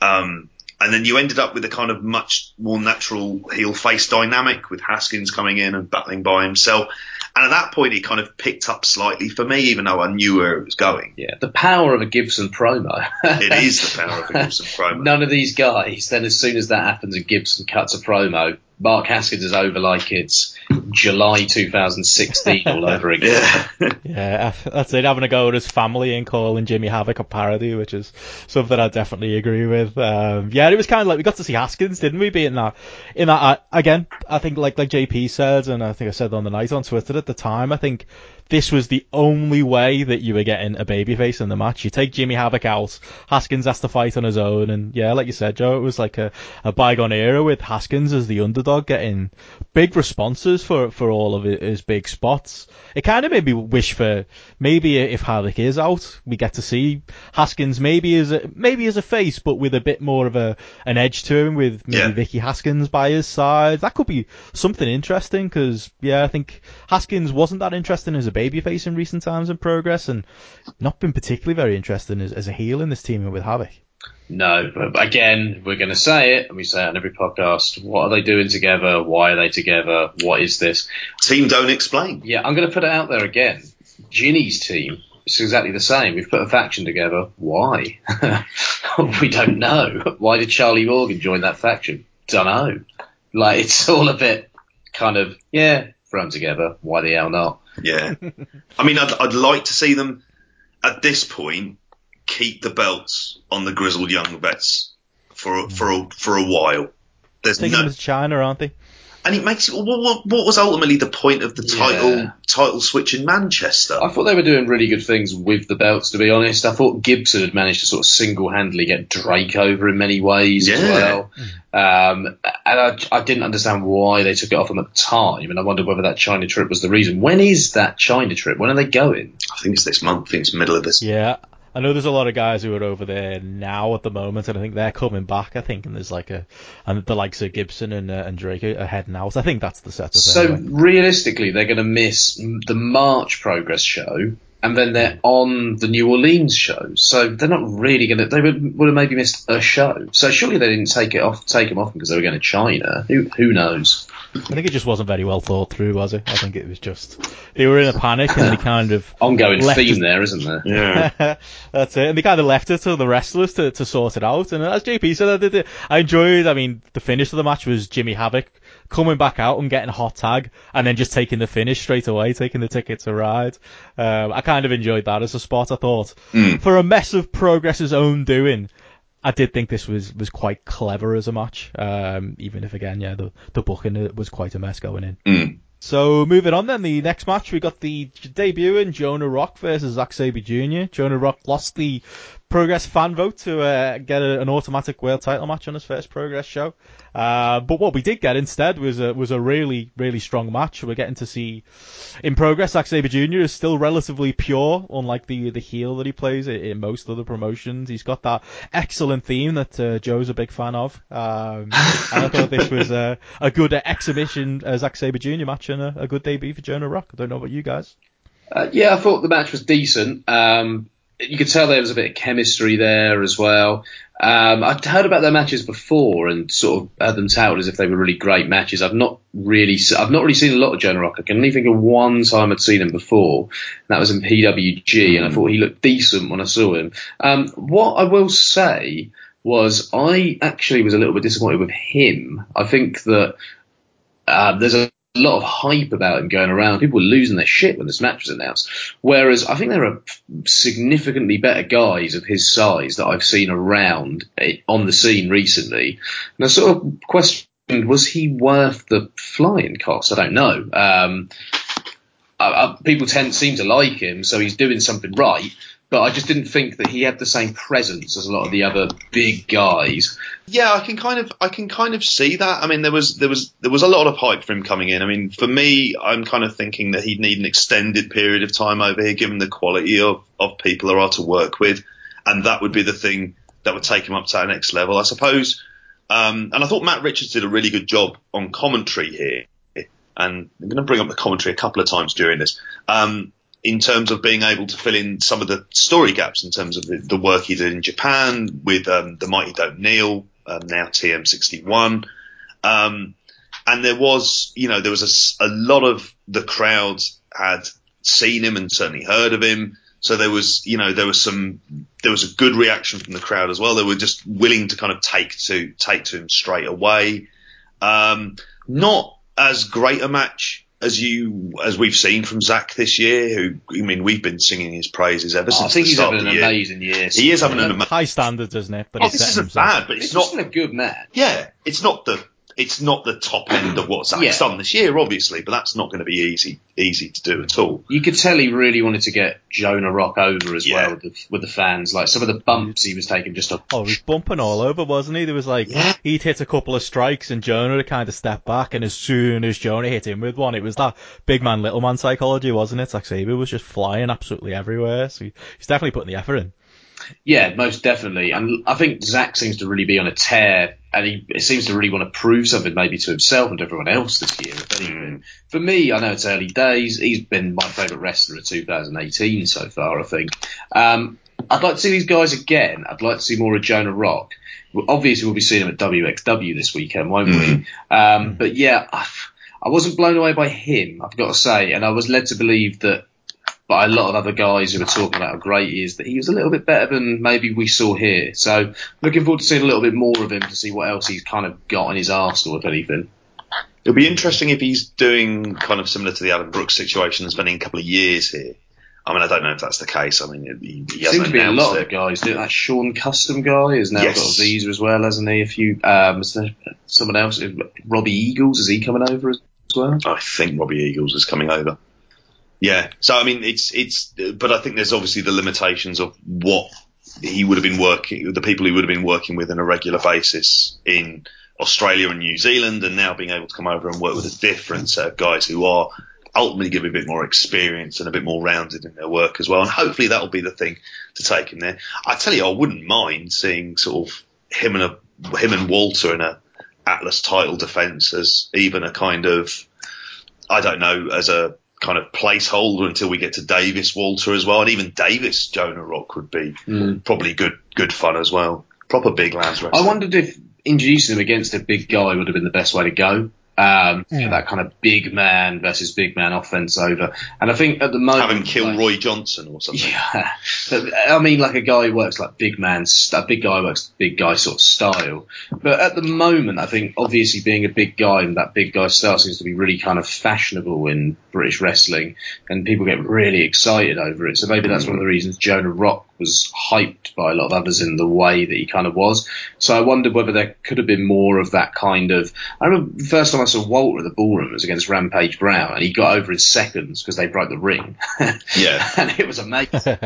Speaker 3: um, and then you ended up with a kind of much more natural heel face dynamic with Haskins coming in and battling by himself. And at that point, it kind of picked up slightly for me, even though I knew where it was going.
Speaker 2: Yeah, the power of a Gibson promo.
Speaker 3: It is the power of a Gibson promo.
Speaker 2: None of these guys. Then as soon as that happens and Gibson cuts a promo, Mark Haskins is over like it's July 2016 all over again.
Speaker 3: Yeah.
Speaker 1: Yeah, that's it. Having a go at his family and calling Jimmy Havoc a parody, which is something I definitely agree with. Um, yeah, it was kind of like we got to see Haskins, didn't we? Be in that, in that uh, again. I think like like JP said, and I think I said on the night on Twitter at the time. I think this was the only way that you were getting a babyface in the match. You take Jimmy Havoc out, Haskins has to fight on his own, and yeah, like you said, Joe, it was like a, a bygone era with Haskins as the underdog getting big responses for for all of his big spots. It kind of made me wish for maybe if Havoc is out, we get to see Haskins maybe as a maybe as a face, but with a bit more of a an edge to him, with maybe
Speaker 3: Yeah.
Speaker 1: Vicky Haskins by his side. That could be something interesting because yeah, I think Haskins wasn't that interesting as a babyface in recent times in progress, and not been particularly very interesting as, as a heel in this team with Havoc.
Speaker 2: No, but again, we're going to say it, and we say it on every podcast. What are they doing together? Why are they together? What is this?
Speaker 3: Team don't explain.
Speaker 2: Yeah, I'm going to put it out there again. Jinny's team is exactly the same. We've put a faction together. Why? we don't know. Why did Charlie Morgan join that faction? Don't know. Like, it's all a bit kind of, yeah, thrown together. Why the hell not?
Speaker 3: Yeah. I mean, I'd, I'd like to see them at this point keep the belts on the grizzled young vets for for a, for a while. There's
Speaker 1: Taking
Speaker 3: no,
Speaker 1: them to China, aren't they?
Speaker 3: and it makes it. What, what, what was ultimately the point of the title
Speaker 2: Yeah.
Speaker 3: title switch in Manchester?
Speaker 2: I thought they were doing really good things with the belts, to be honest. I thought Gibson had managed to sort of single handedly get Drake over in many ways as well. Um, and I, I didn't understand why they took it off him at the time, and I wondered whether that China trip was the reason. When is that China trip? When are they going?
Speaker 3: I think it's this month. I think it's middle of this.
Speaker 1: Yeah. I know there's a lot of guys who are over there now at the moment, and I think they're coming back. I think, and there's like a, and the likes of Gibson and uh, and Drake are heading out. So I think that's the setup.
Speaker 2: So
Speaker 1: anyway.
Speaker 2: realistically, they're going to miss the March progress show, and then they're on the New Orleans show. So they're not really going to. They would, would have maybe missed a show. So surely they didn't take it off, take them off because they were going to China. Who who knows?
Speaker 1: I think it just wasn't very well thought through, was it? I think it was just they were in a panic and they kind of
Speaker 2: Ongoing theme
Speaker 1: us-
Speaker 2: there, isn't there?
Speaker 3: Yeah.
Speaker 1: That's it. And they kind of left it to the wrestlers to, to sort it out. And as JP said, I did it. I enjoyed. I mean, the finish of the match was Jimmy Havoc coming back out and getting a hot tag, and then just taking the finish straight away, taking the ticket to ride. Um, I kind of enjoyed that as a spot. I thought for a mess of Progress's own doing. I did think this was, was quite clever as a match, um, even if again, yeah, the the booking uh, was quite a mess going in.
Speaker 3: Mm.
Speaker 1: So moving on then, the next match we got the debut in Jonah Rock versus Zack Sabre Jr. Jonah Rock lost the Progress fan vote to uh, get a, an automatic world title match on his first Progress show. Uh, but what we did get instead was a was a really really strong match. We're getting to see in Progress Zack Sabre Jr. is still relatively pure, unlike the the heel that he plays in, in most other promotions. He's got that excellent theme that uh, Joe's a big fan of. Um, and I thought this was a, a good exhibition uh, Zack Sabre Jr. match and a, a good debut for Jonah Rock. I don't know about you guys.
Speaker 2: Uh, yeah, I thought the match was decent. Um, you could tell there was a bit of chemistry there as well. Um, I'd heard about their matches before and sort of had them touted as if they were really great matches. I've not really, I've not really seen a lot of Jonah Rock. I can only think of one time I'd seen him before. And that was in PWG, and I thought he looked decent when I saw him. Um, what I will say was I actually was a little bit disappointed with him. I think that uh, there's a lot of hype about him going around. People were losing their shit when this match was announced. Whereas I think there are significantly better guys of his size that I've seen around eh, on the scene recently. And I sort of questioned, was he worth the flying cost? I don't know. Um, people tend seem to like him, so he's doing something right. But I just didn't think that he had the same presence as a lot of the other big guys.
Speaker 3: Yeah, I can kind of I can kind of see that. I mean, there was there was there was a lot of hype for him coming in. I mean, for me, I'm kind of thinking that he'd need an extended period of time over here, given the quality of of people there are to work with, and that would be the thing that would take him up to that next level, I suppose. Um, and I thought Matt Richards did a really good job on commentary here, and I'm going to bring up the commentary a couple of times during this. Um, in terms of being able to fill in some of the story gaps in terms of the, the work he did in Japan with um, the Mighty Don't Kneel, um, now TM61. Um, and there was, you know, there was a a, lot of the crowds had seen him and certainly heard of him. So there was, you know, there was some, there was a good reaction from the crowd as well. They were just willing to kind of take to, take to him straight away. Um, not as great a match as you, as we've seen from Zack this year, who, I mean, we've been singing his praises ever oh,
Speaker 2: I
Speaker 3: since
Speaker 2: think
Speaker 3: the
Speaker 2: he's
Speaker 3: start
Speaker 2: having an
Speaker 3: year.
Speaker 2: amazing year.
Speaker 3: He is having an amazing.
Speaker 1: High standards, isn't it? But
Speaker 3: Oh, this isn't
Speaker 1: himself-
Speaker 3: bad, but
Speaker 2: It's
Speaker 3: it's not.
Speaker 2: just a good match.
Speaker 3: Yeah, it's not the it's not the top end of what Zack's
Speaker 2: Yeah.
Speaker 3: done this year, obviously, but that's not going to be easy easy to do at all.
Speaker 2: You could tell he really wanted to get Jonah Rock over as
Speaker 3: Yeah.
Speaker 2: well with the, with the fans. Like some of the bumps he was taking just off.
Speaker 1: Oh, he was bumping all over, wasn't he? There was like
Speaker 3: Yeah.
Speaker 1: he'd hit a couple of strikes and Jonah had kind of step back, and as soon as Jonah hit him with one, it was that big man, little man psychology, wasn't it? Like Sabre was just flying absolutely everywhere, so he's definitely putting the effort in.
Speaker 2: Yeah, most definitely. And I think Zack seems to really be on a tear, and he seems to really want to prove something maybe to himself and to everyone else this year. Anything. For me, I know it's early days. He's been my favourite wrestler of 2018 so far. I think. Um, I'd like to see these guys again. I'd like to see more of Jonah Rock. Obviously, we'll be seeing him at WXW this weekend, won't we? Um, but yeah, I, I wasn't blown away by him. I've got to say, and I was led to believe that by a lot of other guys who were talking about how great he is, that he was a little bit better than maybe we saw here. So looking forward to seeing a little bit more of him to see what else he's kind of got in his arsenal, if anything.
Speaker 3: It'll be interesting if he's doing kind of similar to the Adam Brooks situation and spending a couple of years here. I mean, I don't know if that's the case. I mean, he, he
Speaker 2: Seems to be a lot
Speaker 3: it.
Speaker 2: of guys that. Sean Custom guy has now
Speaker 3: Yes.
Speaker 2: got a visa as well, hasn't he? A few, um, someone else, Robbie Eagles, is he coming over as well?
Speaker 3: I think Robbie Eagles is coming over. Yeah. So I mean, it's it's, but I think there's obviously the limitations of what he would have been working, the people he would have been working with on a regular basis in Australia and New Zealand, and now being able to come over and work with a different set of guys who are ultimately give a bit more experience and a bit more rounded in their work as well. And hopefully that'll be the thing to take him there. I tell you, I wouldn't mind seeing sort of him and a him and Walter in a Atlas title defense as even a kind of I don't know, as a kind of placeholder until we get to Davis Walter as well. And even Davis Jonah Rock would be hmm. probably good good fun as well. Proper big lads wrestling.
Speaker 2: I wondered if introducing him against a big guy would have been the best way to go. Um, for that kind of big man versus big man offense over. And I think at the moment.
Speaker 3: have him kill
Speaker 2: like-
Speaker 3: Roy Johnson or something.
Speaker 2: Yeah, I mean, like a guy who works like big man, st- a big guy works big guy sort of style. But at the moment, I think obviously being a big guy and that big guy style seems to be really kind of fashionable in British wrestling, and people get really excited over it. So maybe that's one of the reasons Jonah Rock was hyped by a lot of others in the way that he kind of was. So I wondered whether there could have been more of that kind of. I remember the first time I saw Walter at the ballroom was against Rampage Brown, and he got over in seconds because they broke the ring.
Speaker 3: Yeah.
Speaker 2: and it was amazing.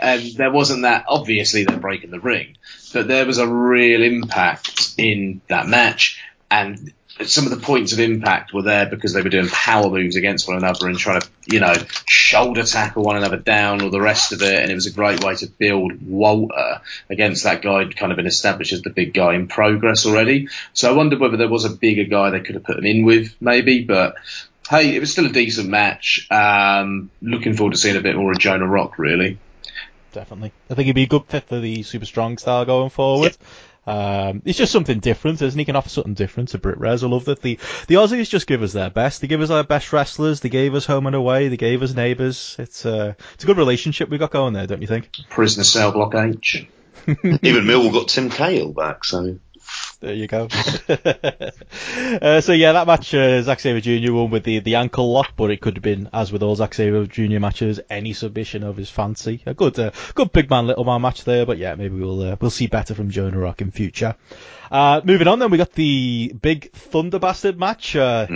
Speaker 2: and there wasn't that. Obviously, they're breaking the ring, but there was a real impact in that match, and some of the points of impact were there because they were doing power moves against one another and trying to, you know, shoulder tackle one another down or the rest of it. And it was a great way to build Walter against that guy who'd kind of been established as the big guy in progress already. So I wondered whether there was a bigger guy they could have put him in with, maybe, but hey, it was still a decent match. Um, looking forward to seeing a bit more of Jonah Rock, really.
Speaker 1: Definitely. I think he'd be a good fit for the super strong style going forward. Um, it's just something different, isn't he? Can offer something different to Brit Res. I love that the the Aussies just give us their best. They give us our best wrestlers. They gave us home and away. They gave us neighbours. It's uh, it's a good relationship we got going there, don't you think?
Speaker 2: Prisoner Cell Block H.
Speaker 3: Even Millwall got Tim Cahill back, so
Speaker 1: There you go. uh, so yeah, that match, uh, Zack Sabre Jr. won with the, the ankle lock, but it could have been, as with all Zack Sabre Jr. matches, any submission of his fancy. A good, uh, good big man, little man match there, but yeah, maybe we'll, uh, we'll see better from Jonah Rock in future. Uh, moving on then, we got the big Thunder Bastard match. Uh,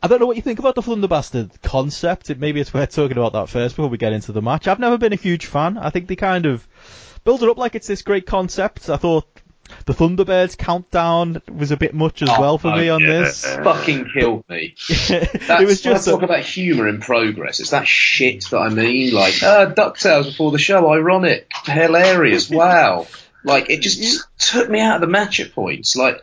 Speaker 1: I don't know what you think about the Thunder Bastard concept. It, maybe it's worth talking about that first before we get into the match. I've never been a huge fan. I think they kind of build it up like it's this great concept. I thought the Thunderbirds countdown was a bit much as well for me on
Speaker 3: yeah.
Speaker 1: this.
Speaker 2: Fucking killed me. That's,
Speaker 1: it was just
Speaker 2: when I
Speaker 1: a,
Speaker 2: talk about humour in progress. It's that shit that I mean. Like, uh, DuckTales before the show, ironic, hilarious, wow. Like, it just took me out of the match at points. Like,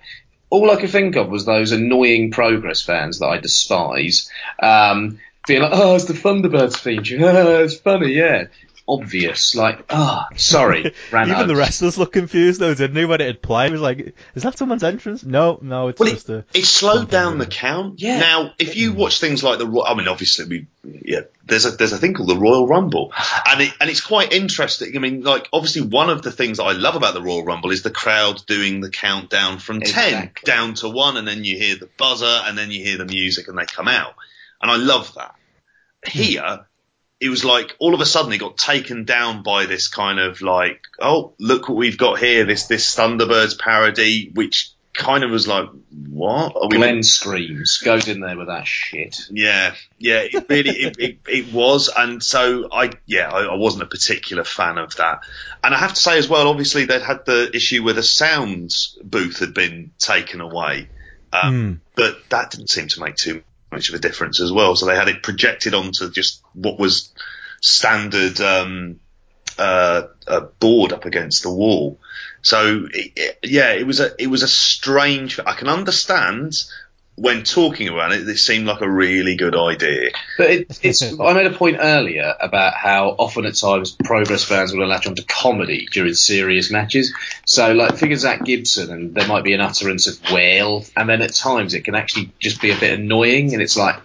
Speaker 2: all I could think of was those annoying progress fans that I despise, um, being like, oh, it's the Thunderbirds feature. it's funny, yeah. Obvious. Like, ah, sorry. ran
Speaker 1: even
Speaker 2: out.
Speaker 1: the wrestlers looked confused though, didn't they, when it had played? It was like, is that someone's entrance? No, no, it's
Speaker 3: Well,
Speaker 1: just a.
Speaker 3: it, it slowed down the count.
Speaker 2: Yeah.
Speaker 3: Now, if you watch things like the, I mean, obviously, we, yeah, there's a there's a thing called the Royal Rumble, and it and it's quite interesting. I mean, like, obviously, one of the things that I love about the Royal Rumble is the crowd doing the countdown from ten down to one, and then you hear the buzzer, and then you hear the music, and they come out, and I love that. Here, it was like all of a sudden it got taken down by this kind of like, oh, look what we've got here, this this Thunderbirds parody, which kind of was like, what? Are we
Speaker 2: Glenn screams, goes in there with that shit.
Speaker 3: yeah, yeah, it really, it, it, it was, and so I, yeah, I, I wasn't a particular fan of that. And I have to say as well, obviously they'd had the issue where the sound booth had been taken away, um, but that didn't seem to make too much of a difference as well. So they had it projected onto just what was standard um, uh, a board up against the wall. So it, it- yeah, it was a it was a strange. I can understand when talking about it, it seemed like a really good idea.
Speaker 2: But it, it's. I made a point earlier about how often at times progress fans will latch onto comedy during serious matches. So, like, figure Zack Gibson, and there might be an utterance of "well," and then at times it can actually just be a bit annoying, and it's like.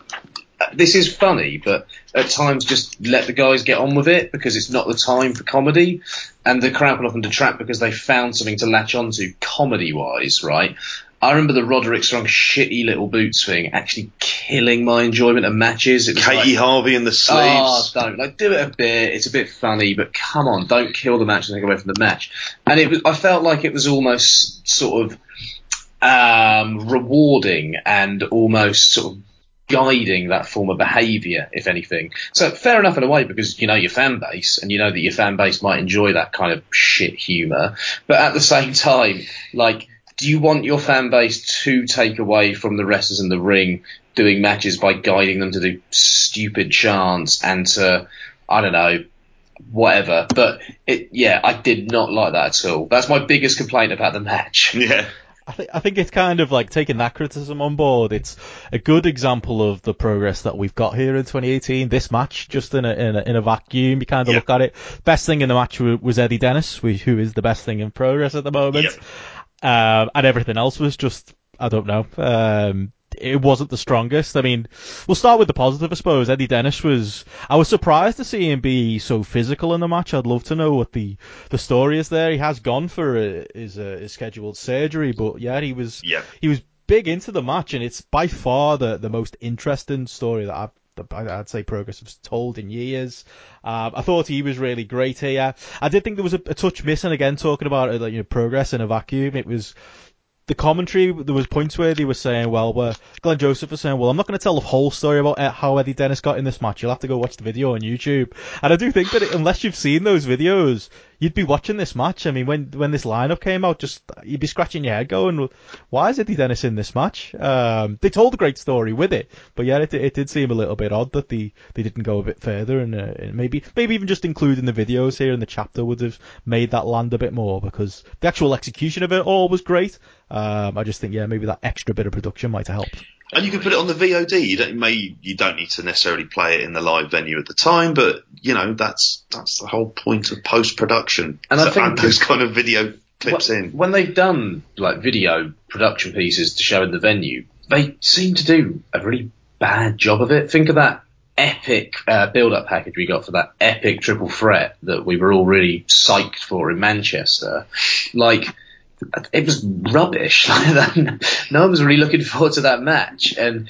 Speaker 2: uh, this is funny, but at times just let the guys get on with it because it's not the time for comedy, and the crowd will often detract because they found something to latch onto comedy wise, right? I remember the Roderick Strong shitty little boots thing actually killing my enjoyment of matches. It was
Speaker 3: Katie
Speaker 2: like,
Speaker 3: Harvey in the
Speaker 2: Oh,
Speaker 3: sleeves.
Speaker 2: don't like do it a bit. It's a bit funny, but come on, don't kill the match and take away from the match. And it was, I felt like it was almost sort of um, rewarding and almost sort of guiding that form of behaviour, if anything. So fair enough in a way because you know your fan base and you know that your fan base might enjoy that kind of shit humour. But at the same time, like, do you want your fan base to take away from the wrestlers in the ring doing matches by guiding them to do stupid chants and to, I don't know, whatever. But it, yeah, I did not like that at all. That's my biggest complaint about the match.
Speaker 3: Yeah.
Speaker 1: I think I think it's kind of like taking that criticism on board. It's a good example of the progress that we've got here in 2018. This match, just in a in a, in a vacuum, you kind of
Speaker 3: Yeah.
Speaker 1: look at it. Best thing in the match wa- was Eddie Dennis, who who is the best thing in progress at the moment,
Speaker 3: Yep.
Speaker 1: Um, and everything else was just I don't know. Um, it wasn't the strongest. I mean, we'll start with the positive, I suppose. Eddie Dennis was. I was surprised to see him be so physical in the match. I'd love to know what the the story is there. He has gone for uh his uh, his scheduled surgery, but yeah, he was
Speaker 3: Yeah.
Speaker 1: he was big into the match, and it's by far the the most interesting story that I've. I'd say Progress has told in years. Um, I thought he was really great here. I did think there was a, a touch missing again, talking about uh, you know, progress in a vacuum. It was the commentary, there was points where they were saying, well, where Glenn Joseph was saying, well, I'm not going to tell the whole story about how Eddie Dennis got in this match. You'll have to go watch the video on YouTube. And I do think that it, unless you've seen those videos, you'd be watching this match. I mean, when when this lineup came out, just you'd be scratching your head going, why is Eddie Dennis in this match? Um, they told a great story with it, but yeah, it, it did seem a little bit odd that they, they didn't go a bit further and, uh, and maybe maybe even just including the videos here in the chapter would have made that land a bit more because the actual execution of it all was great. Um, I just think yeah, maybe that extra bit of production might have helped.
Speaker 3: And you can put it on the VOD. You don't may you don't need to necessarily play it in the live venue at the time, but you know that's that's the whole point of post production.
Speaker 2: And I think-
Speaker 3: those kind of video clips
Speaker 2: Wh-
Speaker 3: in.
Speaker 2: When they've done like video production pieces to show in the venue, they seem to do a really bad job of it. Think of that epic uh, build-up package we got for that epic triple threat that we were all really psyched for in Manchester. Like, it was rubbish. no one was really looking forward to that match, and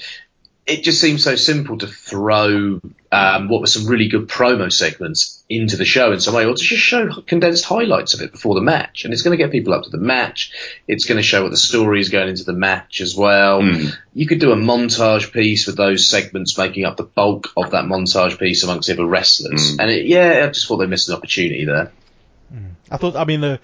Speaker 2: it just seemed so simple to throw um, what were some really good promo segments into the show in some way, or to just show condensed highlights of it before the match. And it's going to get people up to the match. It's going to show what the story is going into the match as well.
Speaker 3: Mm.
Speaker 2: You could do a montage piece with those segments making up the bulk of that montage piece amongst the other wrestlers.
Speaker 3: Mm.
Speaker 2: And it, yeah, I just thought they missed an opportunity there.
Speaker 1: I thought, I mean, the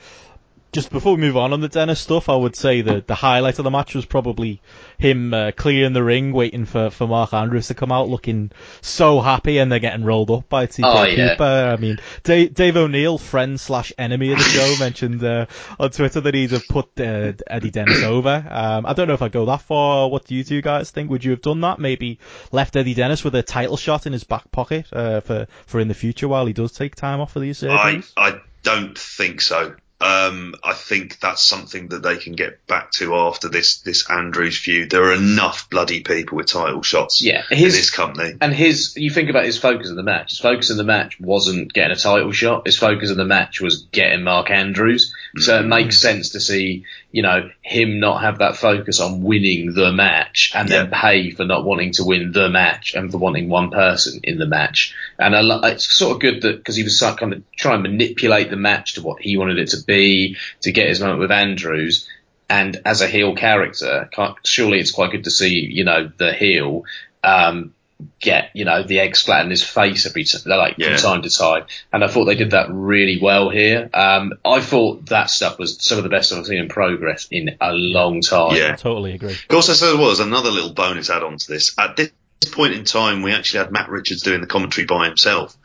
Speaker 1: just before we move on on the Dennis stuff, I would say the the highlight of the match was probably him uh, clearing the ring, waiting for, for Mark Andrews to come out, looking so happy, and they're getting rolled up by TK
Speaker 2: Oh, yeah.
Speaker 1: Cooper. I mean, Dave, Dave O'Neill, friend slash enemy of the show, mentioned uh, on Twitter that he'd have put uh, Eddie Dennis over. Um, I don't know if I go that far. What do you two guys think? Would you have done that? Maybe left Eddie Dennis with a title shot in his back pocket uh, for for in the future while he does take time off of these
Speaker 3: I? I don't think so. Um, I think that's something that they can get back to after this this Andrews feud. There are enough bloody people with title shots
Speaker 2: Yeah,
Speaker 3: in this company.
Speaker 2: And his, you think about his focus in the match. His focus in the match wasn't getting a title shot. His focus in the match was getting Mark Andrews. So it makes sense to see, you know, him not have that focus on winning the match and then pay for not wanting to win the match and for wanting one person in the match. And I, lo- it's sort of good that because he was kind of trying to manipulate the match to what he wanted it to be to get his moment with Andrews. And as a heel character, surely it's quite good to see, you know, the heel um, get, you know, the egg splat in his face every t- like
Speaker 3: Yeah.
Speaker 2: from time to time. And I thought they did that really well here. Um, I thought that stuff was some of the best I've seen in progress in a long time.
Speaker 3: Yeah.
Speaker 1: Totally agree.
Speaker 3: Of course, there was another little bonus add on to this. At this point in time, we actually had Matt Richards doing the commentary by himself.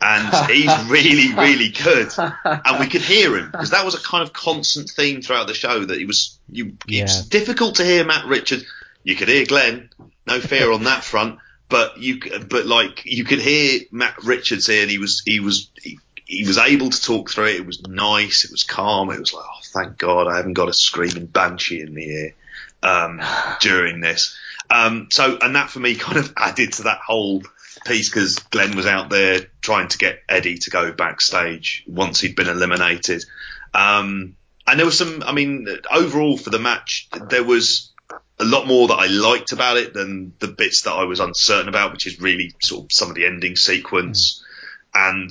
Speaker 3: And he's really, really good. And we could hear him because that was a kind of constant theme throughout the show that he was, you, it's
Speaker 1: Yeah.
Speaker 3: difficult to hear Matt Richards. You could hear Glenn, no fear on that front, but you, but like, you could hear Matt Richards here and he was, he was, he, he was able to talk through it. It was nice. It was calm. It was like, oh, thank God I haven't got a screaming banshee in the ear um, during this. Um, so, and that for me kind of added to that whole piece because Glenn was out there trying to get Eddie to go backstage once he'd been eliminated. Um, and there was some, I mean, overall for the match, there was a lot more that I liked about it than the bits that I was uncertain about, which is really sort of some of the ending sequence mm. and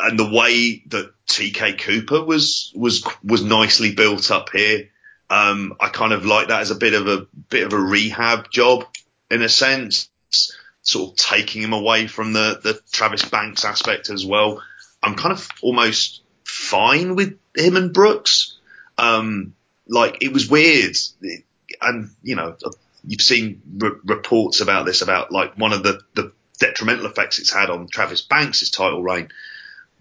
Speaker 3: and the way that TK Cooper was was was nicely built up here. Um, I kind of like that as a bit of a bit of a rehab job in a sense, sort of taking him away from the the Travis Banks aspect as well. I'm kind of almost fine with him and Brooks. Um, like it was weird, and you know you've seen re- reports about this about like one of the the detrimental effects it's had on Travis Banks' title reign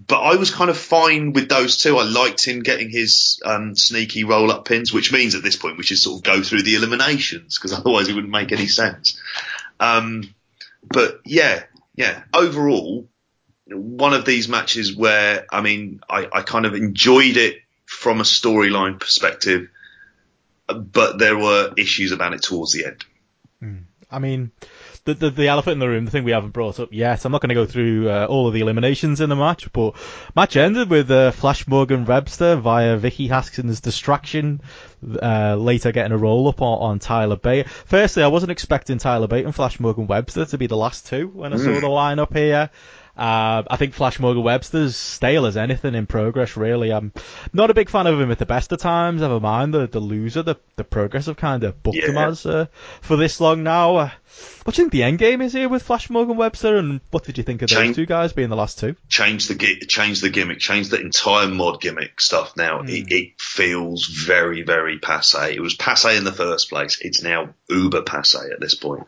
Speaker 3: but I was kind of fine with those two. I liked him getting his um, sneaky roll up pins, which means at this point we should sort of go through the eliminations because otherwise it wouldn't make any sense. Um, but yeah, yeah, overall, one of these matches where, I mean, I, I kind of enjoyed it from a storyline perspective, but there were issues about it towards the end.
Speaker 1: Hmm. I mean, the, the, the elephant in the room, the thing we haven't brought up yet. I'm not going to go through uh, all of the eliminations in the match, but match ended with uh, Flash Morgan Webster via Vicky Haskins' distraction, uh, later getting a roll up on, on, Tyler Bate. Firstly, I wasn't expecting Tyler Bate and Flash Morgan Webster to be the last two when I mm. saw the lineup here. Uh, I think Flash Morgan Webster's stale as anything in progress, really. I'm not a big fan of him at the best of times, never mind the, the loser, the, the progress have kind of booked yeah. him as uh, for this long now. Uh, what do you think the end game is here with Flash Morgan Webster, and what did you think of change, those two guys being the last two?
Speaker 3: Change the change the gimmick, change the entire mod gimmick stuff. Now mm. it, it, feels very very passe. It was passe in the first place. It's now uber passe at this point.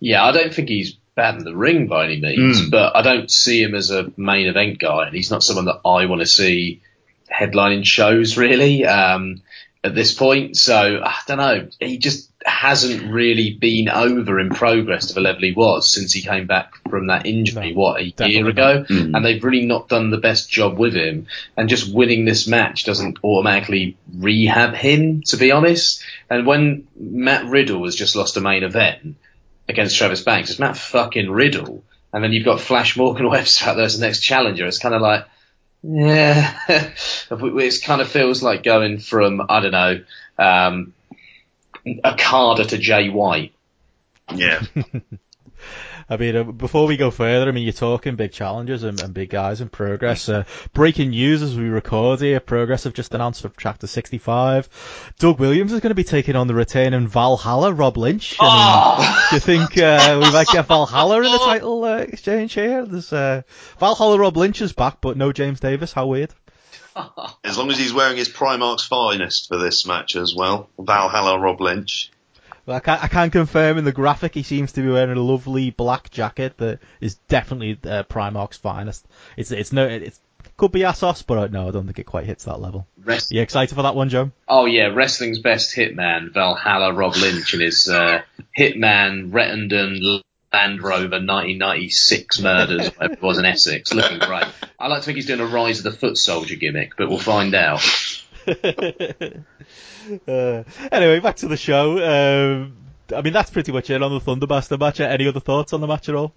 Speaker 2: Yeah, I don't think he's bad in the ring by any means, mm. but I don't see him as a main event guy, and he's not someone that I want to see headlining shows really um, at this point. So I don't know. He just hasn't really been over in progress to the level he was since he came back from that injury. No, what a year ago, mm. and they've really not done the best job with him. And just winning this match doesn't automatically rehab him, to be honest. And when Matt Riddle has just lost a main event against Travis Banks. It's Matt fucking Riddle. And then you've got Flash Morgan Webster out there as the next challenger. It's kind of like, yeah, it kind of feels like going from, I don't know, um, Okada to Jay White.
Speaker 3: Yeah.
Speaker 1: I mean, uh, before we go further, I mean, you're talking big challenges and, and big guys in progress. Uh, breaking news as we record here, Progress have just announced for Chapter 65. Doug Williams is going to be taking on the returning Valhalla, Rob Lynch. oh. Do you think uh, we might get Valhalla in the title uh, exchange here? There's uh, Valhalla Rob Lynch is back, but no James Davis. How weird.
Speaker 3: As long as he's wearing his Primark's finest for this match as well, Valhalla Rob Lynch.
Speaker 1: But I can, I can confirm in the graphic he seems to be wearing a lovely black jacket that is definitely uh, Primark's finest. It's it's no it's could be ASOS, but no, I don't think it quite hits that level. Rest- you excited for that one, Joe?
Speaker 2: Oh yeah, wrestling's best hitman, Valhalla Rob Lynch and his uh, Hitman Rettendon Land Rover 1996 murders, whatever it was in Essex, looking great. I like to think he's doing a Rise of the Foot Soldier gimmick, but we'll find out.
Speaker 1: Uh, anyway, back to the show. Um, I mean, that's pretty much it on the Thunder Bastard match. Any other thoughts on the match at all?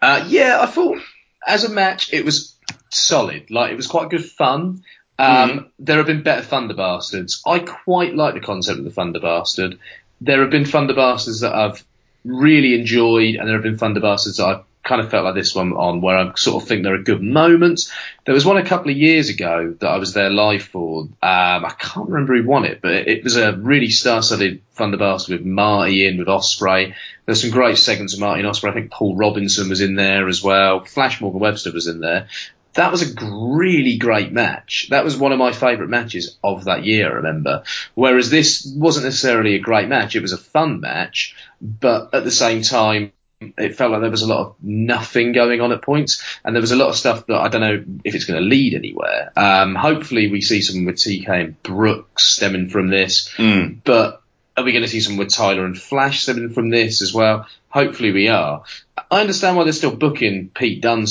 Speaker 2: Uh, yeah, I thought as a match it was solid. Like it was quite good fun. Um, mm. There have been better Thunder Bastards. I quite like the concept of the Thunder Bastard. There have been Thunder Bastards that I've really enjoyed, and there have been Thunder Bastards that I've kind of felt like this one on where I sort of think there are good moments. There was one a couple of years ago that I was there live for. Um, I can't remember who won it, but it, was a really star-studded Thunder Bastard with Marty in, with Ospreay. There's some great segments of Marty and Ospreay. I think Paul Robinson was in there as well. Flash Morgan Webster was in there. That was a really great match. That was one of my favourite matches of that year, I remember. Whereas this wasn't necessarily a great match. It was a fun match, but at the same time, it felt like there was a lot of nothing going on at points, and there was a lot of stuff that I don't know if it's going to lead anywhere. Um, hopefully, we see some with TK and Brooks stemming from this,
Speaker 3: mm.
Speaker 2: but are we going to see some with Tyler and Flash stemming from this as well? Hopefully, we are. I understand why they're still booking Pete Dunne,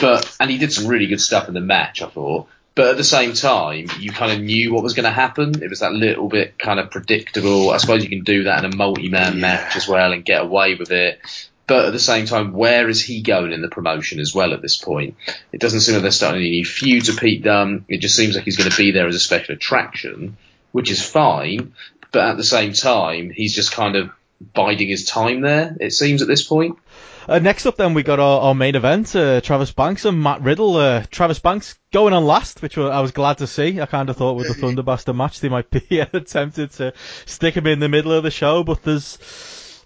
Speaker 2: but and he did some really good stuff in the match, I thought. But at the same time, you kind of knew what was going to happen. It was that little bit kind of predictable. I suppose you can do that in a multi-man
Speaker 3: Yeah.
Speaker 2: match as well and get away with it. But at the same time, where is he going in the promotion as well at this point? It doesn't seem like they're starting any new feuds with Pete Dunne. It just seems like he's going to be there as a special attraction, which is fine. But at the same time, he's just kind of biding his time there, it seems at this point.
Speaker 1: Uh, next up, then we got our, our main event: uh, Travis Banks and Matt Riddle. Uh, Travis Banks going on last, which I was glad to see. I kind of thought with the Thunder Bastard match they might be attempted to stick him in the middle of the show, but there's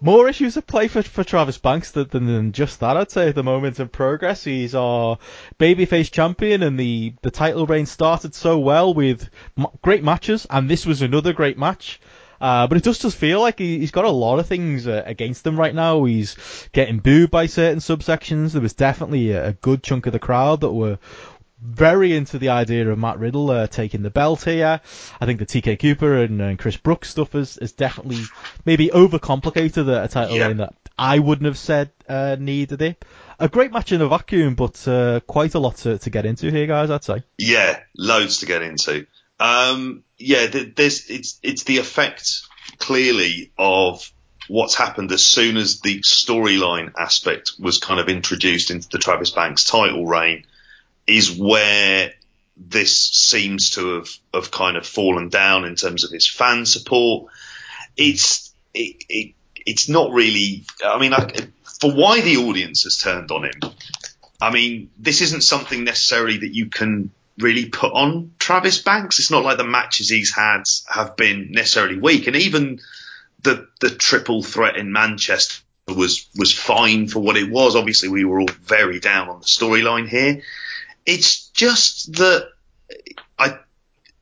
Speaker 1: more issues at play for, for Travis Banks than, than, than just that. I'd say at the moment in progress, he's our babyface champion, and the the title reign started so well with m- great matches, and this was another great match. Uh, but it just does just feel like he, he's got a lot of things uh, against him right now. He's getting booed by certain subsections. There was definitely a, a good chunk of the crowd that were very into the idea of Matt Riddle uh, taking the belt here. I think the TK Cooper and, and Chris Brooks stuff is, is definitely maybe overcomplicated a, a title
Speaker 3: Yeah.
Speaker 1: that I wouldn't have said uh, needed it. A great match in a vacuum, but uh, quite a lot to, to get into here, guys. I'd say.
Speaker 3: Yeah, loads to get into. Um, yeah, there's it's it's the effect clearly of what's happened as soon as the storyline aspect was kind of introduced into the Travis Banks title reign, is where this seems to have have kind of fallen down in terms of his fan support. It's it, it it's not really. I mean, I, for why the audience has turned on him. I mean, this isn't something necessarily that you can really put on Travis Banks. It's not like the matches he's had have been necessarily weak, and even the the triple threat in Manchester was was fine for what it was. Obviously, we were all very down on the storyline here. It's just that I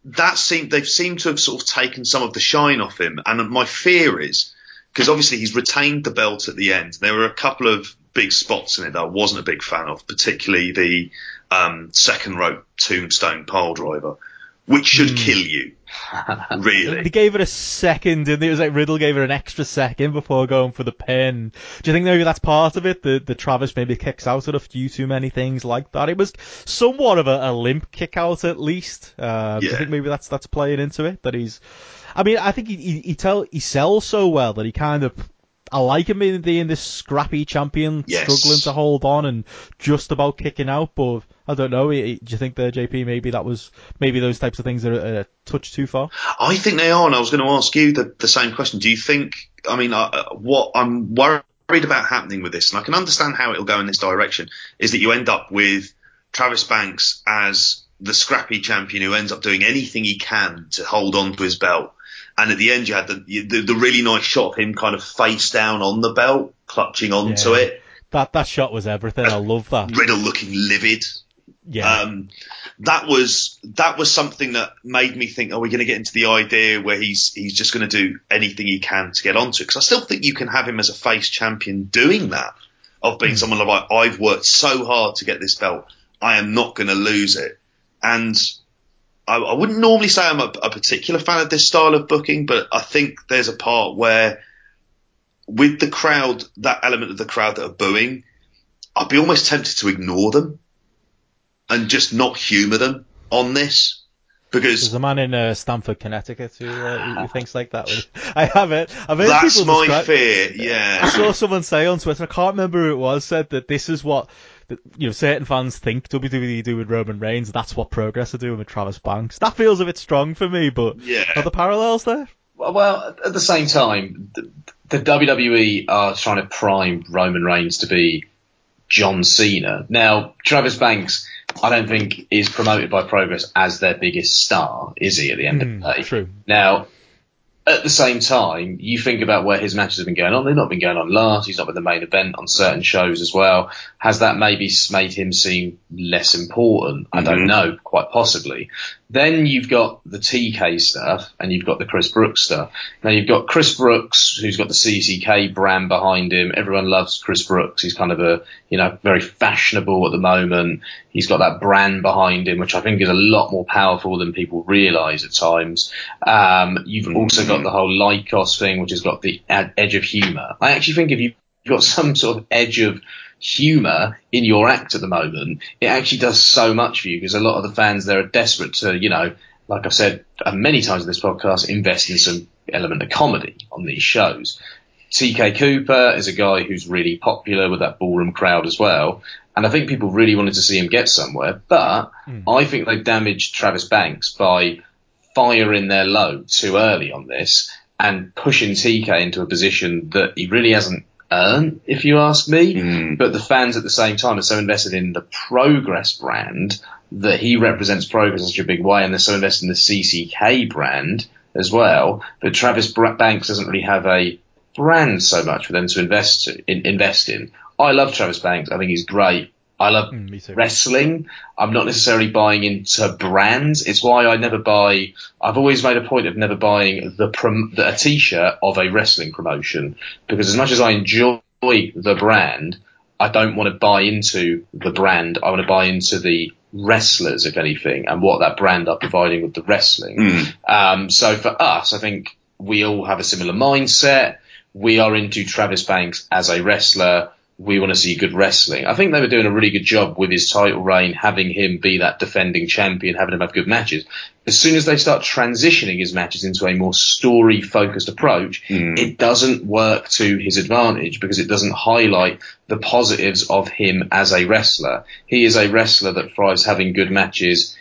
Speaker 3: that seemed they've seemed to have sort of taken some of the shine off him, and my fear is because obviously he's retained the belt at the end. There were a couple of big spots in it that I wasn't a big fan of, particularly the um, second rope tombstone pile driver, which should kill you.
Speaker 1: They
Speaker 3: Really,
Speaker 1: gave it a second, and it was like Riddle gave it an extra second before going for the pin. Do you think maybe that's part of it? The the Travis maybe kicks out at a few too many things like that. It was somewhat of a, a limp kick out at least. Uh, Do you think maybe that's that's playing into it? That he's, I mean, I think he he, he tell he sells so well that he kind of. I like him in being this scrappy champion,
Speaker 3: Yes.
Speaker 1: struggling to hold on and just about kicking out. But I don't know. Do you think there, JP? Maybe that was maybe those types of things are a, touch too far.
Speaker 3: I think they are, and I was going to ask you the, the same question. Do you think? I mean, uh, what I'm worried about happening with this, and I can understand how it'll go in this direction, is that you end up with Travis Banks as the scrappy champion who ends up doing anything he can to hold on to his belt. And at the end, you had the, the the really nice shot of him kind of face down on the belt, clutching onto
Speaker 1: Yeah.
Speaker 3: it.
Speaker 1: That that shot was everything. I love that.
Speaker 3: Riddle looking livid.
Speaker 1: Yeah.
Speaker 3: Um, that was that was something that made me think, are we going to get into the idea where he's he's just going to do anything he can to get onto it? Because I still think you can have him as a face champion doing that, of being someone like I've worked so hard to get this belt, I am not going to lose it. And I, I wouldn't normally say I'm a, a particular fan of this style of booking, but I think there's a part where with the crowd, that element of the crowd that are booing, I'd be almost tempted to ignore them and just not humour them on this because
Speaker 1: There's a man in uh, Stamford, Connecticut, who, uh, who- thinks like that. I have it. I've heard
Speaker 3: that's
Speaker 1: people
Speaker 3: my
Speaker 1: describe-
Speaker 3: fear.
Speaker 1: I saw someone say on Twitter, I can't remember who it was, said that this is what that, you know certain fans think WWE do with Roman Reigns. That's what Progress are doing with Travis Banks. That feels a bit strong for me, but
Speaker 3: Yeah.
Speaker 1: are the parallels there?
Speaker 2: Well, at the same time, the, the WWE are trying to prime Roman Reigns to be John Cena. Now, Travis Banks, I don't think is promoted by Progress as their biggest star, is he? At the end
Speaker 1: Hmm,
Speaker 2: of the day,
Speaker 1: true.
Speaker 2: Now, at the same time, you think about where his matches have been going on. They've not been going on last. He's not been the main event on certain shows as well. Has that maybe made him seem less important? I don't
Speaker 3: Mhm.
Speaker 2: know, quite possibly. Then you've got the TK stuff and you've got the Chris Brooks stuff. Now you've got Chris Brooks, who's got the CCK brand behind him. Everyone loves Chris Brooks. He's kind of a, you know, very fashionable at the moment. He's got that brand behind him, which I think is a lot more powerful than people realise at times. Um, you've also got the whole Lykos thing, which has got the ad- edge of humour. I actually think if you've got some sort of edge of humour in your act at the moment, it actually does so much for you because a lot of the fans there are desperate to, you know, like I've said uh, many times in this podcast, invest in some element of comedy on these shows. TK Cooper is a guy who's really popular with that ballroom crowd as well. And I think people really wanted to see him get somewhere, but mm. I think they've damaged Travis Banks by firing their load too early on this and pushing TK into a position that he really hasn't earned, if you ask me. Mm. But the fans at the same time are so invested in the Progress brand that he represents Progress in such a big way, and they're so invested in the CCK brand as well But Travis Banks doesn't really have a brand so much for them to invest in, invest in. I love Travis Banks. I think he's great. I love mm, wrestling. I'm not necessarily buying into brands. It's why I never buy. I've always made a point of never buying the, prom, the a t-shirt of a wrestling promotion because as much as I enjoy the brand, I don't want to buy into the brand. I want to buy into the wrestlers, if anything, and what that brand are providing with the wrestling. Mm. Um, so for us, I think we all have a similar mindset. We are into Travis Banks as a wrestler we want to see good wrestling. I think they were doing a really good job with his title reign, having him be that defending champion, having him have good matches. As soon as they start transitioning his matches into a more story focused approach, mm. it doesn't work to his advantage because it doesn't highlight the positives of him as a wrestler. He is a wrestler that thrives having good matches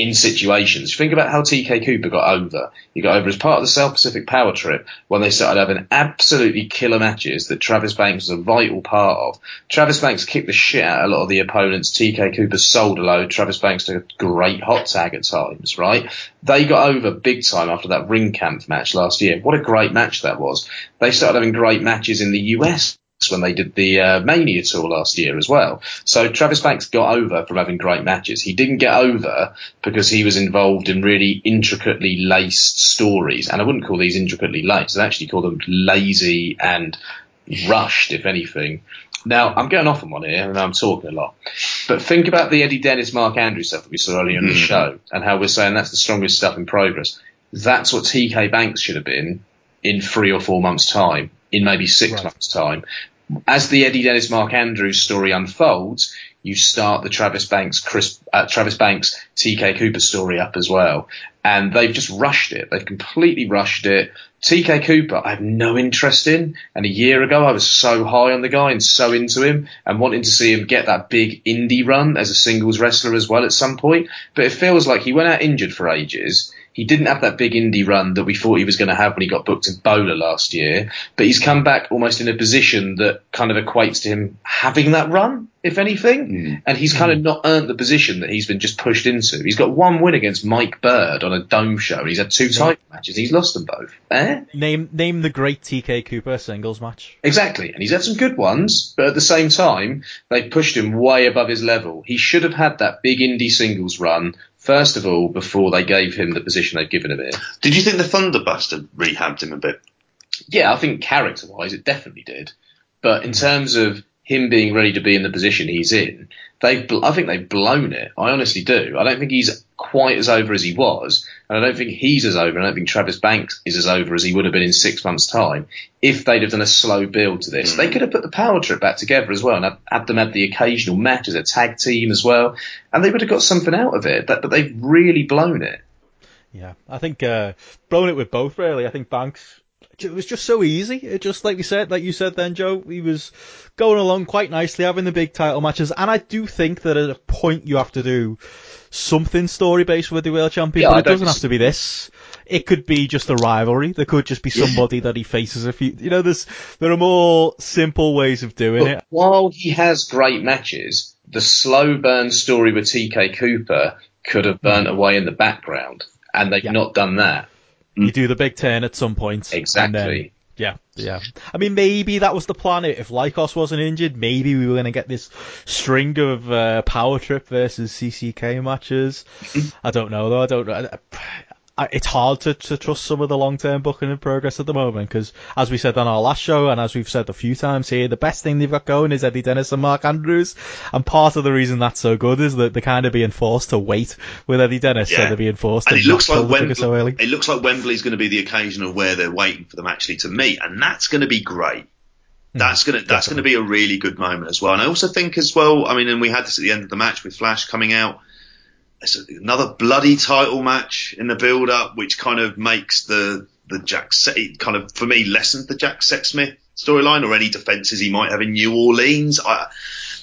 Speaker 2: in situations. Think about how TK Cooper got over. He got over as part of the South Pacific Power Trip when they started having absolutely killer matches that Travis Banks was a vital part of. Travis Banks kicked the shit out of a lot of the opponents. TK Cooper sold a load. Travis Banks took a great hot tag at times, right? They got over big time after that ring camp match last year. What a great match that was. They started having great matches in the US when they did the uh, Mania tour last year as well. So Travis Banks got over from having great matches. He didn't get over because he was involved in really intricately laced stories. And I wouldn't call these intricately laced. I'd actually call them lazy and rushed, if anything. Now, I'm going off on one here and I'm talking a lot. But think about the Eddie Dennis, Mark Andrews stuff that we saw earlier in the mm. show and how we're saying that's the strongest stuff in progress. That's what TK Banks should have been in three or four months' time, in maybe six right. months' time as the Eddie Dennis Mark Andrews story unfolds, you start the Travis Banks Chris uh, Travis Banks TK Cooper story up as well, and they've just rushed it. They've completely rushed it. TK Cooper, I have no interest in, and a year ago I was so high on the guy and so into him and wanting to see him get that big indie run as a singles wrestler as well at some point. But it feels like he went out injured for ages. He didn't have that big indie run that we thought he was going to have when he got booked in BOLA last year, but he's come back almost in a position that kind of equates to him having that run, if anything. Mm. And he's kind of not earned the position that he's been just pushed into. He's got one win against Mike Bird on a dome show, and he's had two title matches. He's lost them both. Eh?
Speaker 1: Name name the great TK Cooper singles match.
Speaker 2: Exactly, and he's had some good ones, but at the same time, they pushed him way above his level. He should have had that big indie singles run First of all, before they gave him the position they've given him here.
Speaker 3: Did you think the Thunder Bastard rehabbed him a bit?
Speaker 2: Yeah, I think character wise it definitely did. But in terms of him being ready to be in the position he's in, they've I think they've blown it. I honestly do. I don't think he's quite as over as he was, and I don't think he's as over. And I don't think Travis Banks is as over as he would have been in six months' time if they'd have done a slow build to this. Mm. They could have put the power trip back together as well and had, them have the occasional match as a tag team as well, and they would have got something out of it. But, but they've really blown it.
Speaker 1: Yeah, I think uh, blown it with both really. I think Banks it was just so easy. It just like we said, like you said then, Joe, he was going along quite nicely, having the big title matches, and I do think that at a point you have to do something story based with the world champion, yeah, but it doesn't have to be this. It could be just a rivalry. There could just be somebody that he faces a few. You know, there's there are more simple ways of doing but it.
Speaker 2: While he has great matches, the slow burn story with TK Cooper could have burnt mm. away in the background, and they've yeah. not done that.
Speaker 1: You do the big turn at some point.
Speaker 2: Exactly.
Speaker 1: yeah, yeah. I mean, maybe that was the plan. If Lykos wasn't injured, maybe we were going to get this string of uh, Power Trip versus CCK matches. Mm-hmm. I don't know though. I don't know it's hard to, to trust some of the long term booking in progress at the moment because, as we said on our last show and as we've said a few times here, the best thing they've got going is Eddie Dennis and Mark Andrews. And part of the reason that's so good is that they're kind of being forced to wait with Eddie Dennis, yeah. so they're being forced and to it looks like Wembley, so early.
Speaker 3: It looks like Wembley's going to be the occasion of where they're waiting for them actually to meet, and that's going to be great. Hmm. That's gonna that's gonna be a really good moment as well. And I also think as well. I mean, and we had this at the end of the match with Flash coming out. It's another bloody title match in the build up, which kind of makes the the Jack Se- kind of for me lessens the Jack Sexsmith storyline or any defenses he might have in New Orleans. I,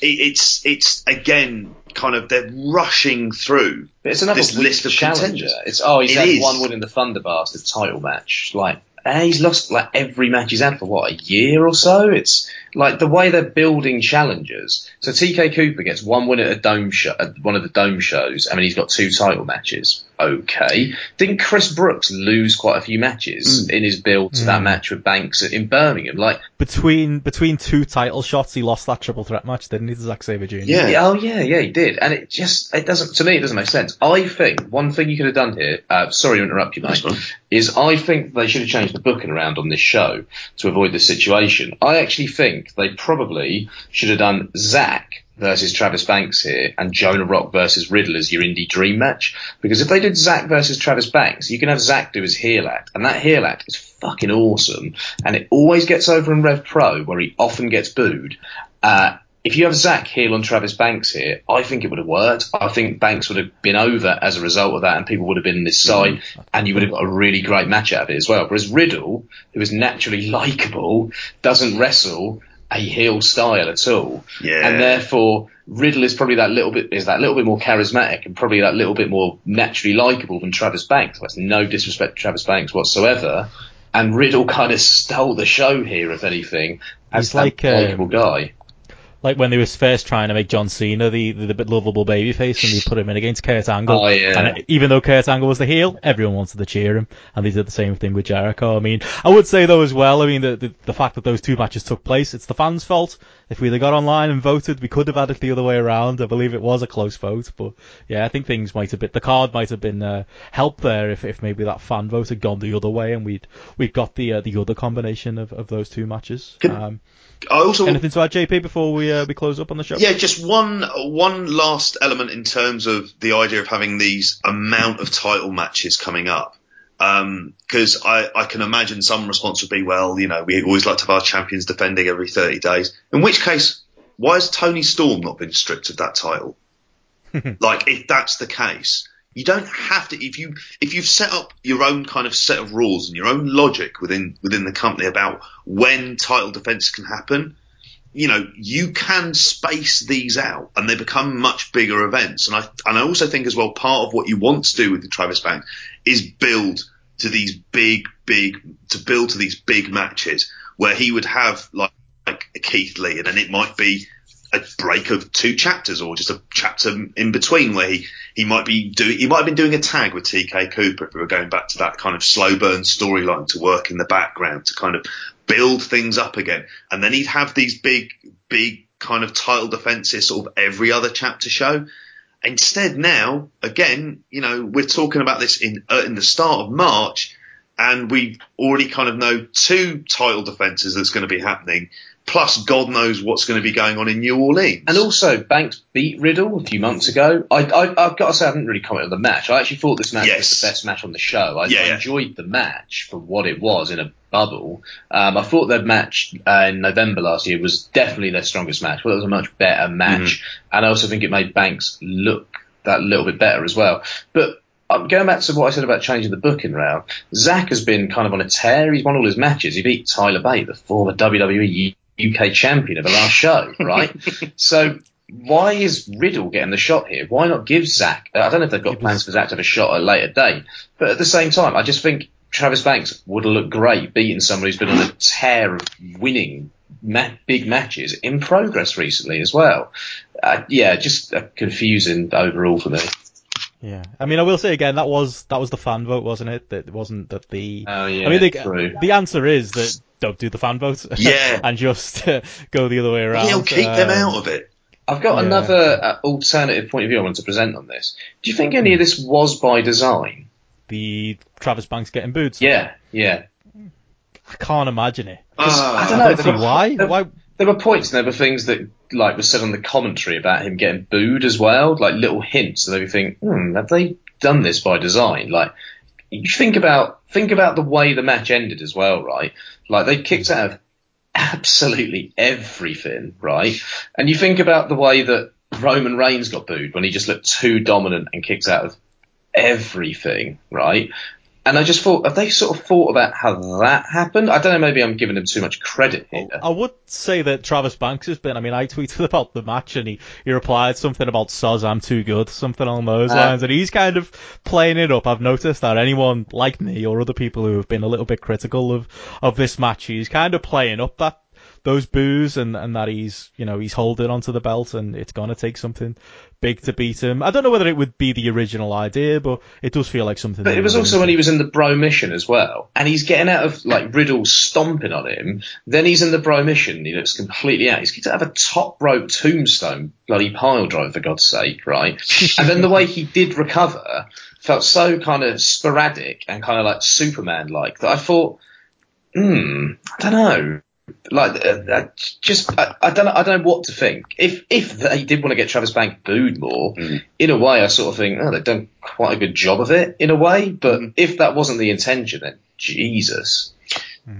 Speaker 3: it, it's it's again kind of they're rushing through
Speaker 2: But it's another
Speaker 3: list of
Speaker 2: challenger.
Speaker 3: contenders.
Speaker 2: It's oh, he's
Speaker 3: It
Speaker 2: had
Speaker 3: is.
Speaker 2: one win in the Thunder the title match. Like he's lost like every match he's had for what a year or so. It's like the way they're building challengers. So TK Cooper gets one win at a dome show, at one of the dome shows. I mean, he's got two title matches. Okay, didn't Chris Brooks lose quite a few matches in his build to that match with Banks in Birmingham? Like,
Speaker 1: Between between two title shots, he lost that triple threat match, didn't he, to Zack Sabre Jr.?
Speaker 3: Yeah.
Speaker 2: Yeah, oh yeah, yeah, he did, and it just it doesn't to me it doesn't make sense. I think one thing you could have done here. Uh, sorry to interrupt you, mate.
Speaker 3: That's.
Speaker 2: Is I think they should have changed the booking around on this show to avoid this situation. I actually think they probably should have done Zack versus Travis Banks here and Jonah Rock versus Riddle as your indie dream match. Because if they did Zack versus Travis Banks, you can have Zack do his heel act, and that heel act is fucking awesome, and it always gets over in Rev Pro where he often gets booed. Uh, if you have Zack heel on Travis Banks here, I think it would have worked. I think Banks would have been over as a result of that, and people would have been on his side, and you would have got a really great match out of it as well. Whereas Riddle, who is naturally likable, doesn't wrestle a heel style at all,
Speaker 3: Yeah.
Speaker 2: and therefore Riddle is probably that little bit is that little bit more charismatic and probably that little bit more naturally likable than Travis Banks. That's no disrespect to Travis Banks whatsoever. And Riddle kind of stole the show here, if anything, as
Speaker 1: He's like, a
Speaker 2: likable guy.
Speaker 1: Like when they was first trying to make John Cena the, the, the bit lovable babyface and they put him in against Kurt Angle.
Speaker 2: Oh, yeah.
Speaker 1: And even though Kurt Angle was the heel, everyone wanted to cheer him. And they did the same thing with Jericho. I mean, I would say though as well, I mean, the, the, the fact that those two matches took place, it's the fans' fault. If we'd have got online and voted, we could have had it the other way around. I believe it was a close vote, but yeah, I think things might have been, the card might have been, uh, helped there if, if maybe that fan vote had gone the other way and we'd, we'd got the, uh, the other combination of, of those two matches.
Speaker 3: Can-
Speaker 1: Um,
Speaker 3: I also
Speaker 1: anything to add, JP, before we, uh, we close up on the show?
Speaker 3: Yeah, just one one last element in terms of the idea of having these amount of title matches coming up. Because I, I can imagine some response would be, well, you know, we always like to have our champions defending every 30 days. In which case, why has Toni Storm not been stripped of that title? like, if that's the case, you don't have to. If you if you've set up your own kind of set of rules and your own logic within within the company about when title defense can happen, you know, you can space these out and they become much bigger events. And I, and I also think as well, part of what you want to do with the Travis Banks is build to these big, big, to build to these big matches where he would have like, like a Keith Lee and then it might be a break of two chapters or just a chapter in between where he, he might be doing, he might have been doing a tag with TK Cooper if we were going back to that kind of slow burn storyline to work in the background to kind of build things up again. And then he'd have these big, big kind of title defenses sort of every other chapter show. Instead now, again, you know, we're talking about this in, uh, in the start of March and we already kind of know two title defenses that's going to be happening. Plus, God knows what's going to be going on in New Orleans.
Speaker 2: And also, Banks beat Riddle a few months ago. I, I, I've got to say, I haven't really commented on the match. I actually thought this match
Speaker 3: Yes.
Speaker 2: was the best match on the show. I,
Speaker 3: Yeah,
Speaker 2: I
Speaker 3: yeah.
Speaker 2: enjoyed the match for what it was in a bubble. Um, I thought their match uh, in November last year was definitely their strongest match. Well, it was a much better match, and I also think it made Banks look that little bit better as well. But um, going back to what I said about changing the booking round, Zack has been kind of on a tear. He's won all his matches. He beat Tyler Bate, the former WWE UK champion of the last show, right? so why is Riddle getting the shot here? Why not give Zack? I don't know if they've got plans for Zack to have a shot at a later date, but at the same time, I just think Travis Banks would look great beating somebody who's been on a tear of winning ma- big matches in progress recently as well. Uh, yeah, just uh, confusing overall for me.
Speaker 1: Yeah, I mean, I will say again that was that was the fan vote, wasn't it? That wasn't that the.
Speaker 2: Oh, yeah,
Speaker 1: I mean, the,
Speaker 2: true.
Speaker 1: the answer is that don't do the fan vote.
Speaker 3: Yeah.
Speaker 1: and just uh, go the other way around.
Speaker 3: He'll keep them
Speaker 1: Um,
Speaker 3: out of it.
Speaker 2: I've got
Speaker 1: Yeah.
Speaker 2: another uh, alternative point of view I want to present on this. Do you think any of this was by design?
Speaker 1: The Travis Banks getting booed.
Speaker 2: Yeah, yeah.
Speaker 1: I can't imagine it.
Speaker 3: Ah,
Speaker 2: I don't
Speaker 1: I
Speaker 2: know.
Speaker 1: don't see why. Why?
Speaker 2: There were points and there were things that like were said on the commentary about him getting booed as well, like little hints. And you think, hmm, have they done this by design? Like, you think about think about the way the match ended as well, right? Like they kicked out of absolutely everything, right? And you think about the way that Roman Reigns got booed when he just looked too dominant and kicked out of everything, right? And I just thought, have they sort of thought about how that happened? I don't know, maybe I'm giving them too much credit here.
Speaker 1: I would say that Travis Banks has been. I mean, I tweeted about the match and he, he replied something about Soz, I'm too good, something along those
Speaker 2: Uh,
Speaker 1: lines. And he's kind of playing it up. I've noticed that anyone like me or other people who have been a little bit critical of, of this match, he's kind of playing up that those boos and, and that he's, you know, he's holding onto the belt and it's going to take something big to beat him. I don't know whether it would be the original idea, but it does feel like something.
Speaker 2: But it was also when he was in the Bromission as well, and he's getting out of like Riddle stomping on him. Then he's in the Bromission. He looks completely out. He's kicked to have a top rope tombstone bloody pile drive for God's sake, right? and then the way he did recover felt so kind of sporadic and kind of like Superman like that. I thought, hmm, I don't know. Like, uh, uh, just I, I don't know. I don't know what to think. If if they did want to get Travis Bank booed more, in a way, I sort of think, oh, they've done quite a good job of it in a way. But if that wasn't the intention, then Jesus.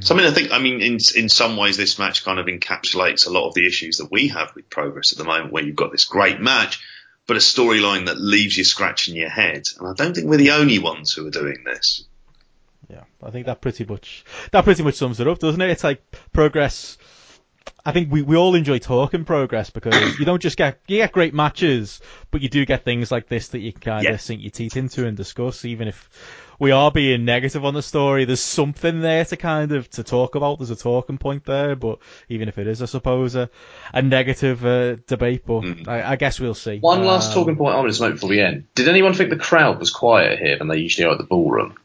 Speaker 3: So I mean, I think, I mean, in in some ways, this match kind of encapsulates a lot of the issues that we have with progress at the moment, where you've got this great match, but a storyline that leaves you scratching your head. And I don't think we're the only ones who are doing this.
Speaker 1: Yeah, I think that pretty much that pretty much sums it up, doesn't it? It's like progress. I think we, we all enjoy talking progress because you don't just get you get great matches, but you do get things like this that you can kind
Speaker 3: Yeah.
Speaker 1: of sink your teeth into and discuss. Even if we are being negative on the story, there's something there to kind of to talk about. There's a talking point there, but even if it is, I suppose, a, a negative uh, debate, but I, I guess we'll see.
Speaker 2: One last
Speaker 1: Um,
Speaker 2: talking point I want to make before we end. Did anyone think the crowd was quieter here than they usually are at the ballroom?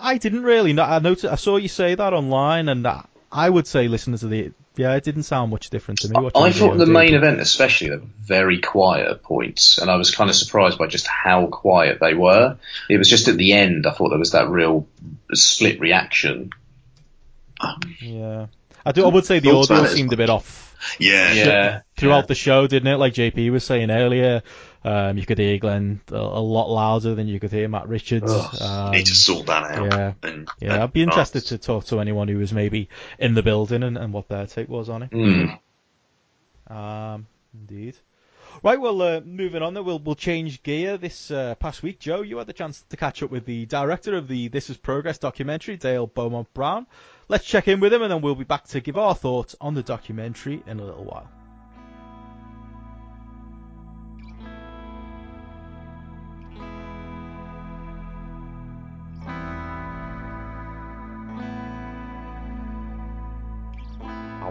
Speaker 1: I didn't really. know. I noticed. I saw you say that online, and I, I would say listeners to the. Yeah, it didn't sound much different to me. watching
Speaker 2: I thought the main event, especially, they were very quiet points, and I was kind of surprised by just how quiet they were. It was just at the end, I thought there was that real split reaction.
Speaker 1: Yeah, I do. I would say the audio seemed a bit off
Speaker 3: Yeah.
Speaker 2: Yeah.
Speaker 1: throughout the show, didn't it? Like JP was saying earlier, um, you could hear Glenn a, a lot louder than you could hear Matt Richards.
Speaker 2: Ugh,
Speaker 1: Um,
Speaker 3: Need to sort that out.
Speaker 1: yeah.
Speaker 3: And,
Speaker 1: yeah,
Speaker 3: and-
Speaker 1: I'd be interested to talk to anyone who was maybe in the building and, and what their take was on it.
Speaker 2: Mm.
Speaker 1: Um, indeed. Right, well, uh, moving on, then we'll we'll change gear. This uh, past week, Joe, you had the chance to catch up with the director of the This Is Progress documentary, Dale Beaumont Brown. Let's check in with him, and then we'll be back to give our thoughts on the documentary in a little while.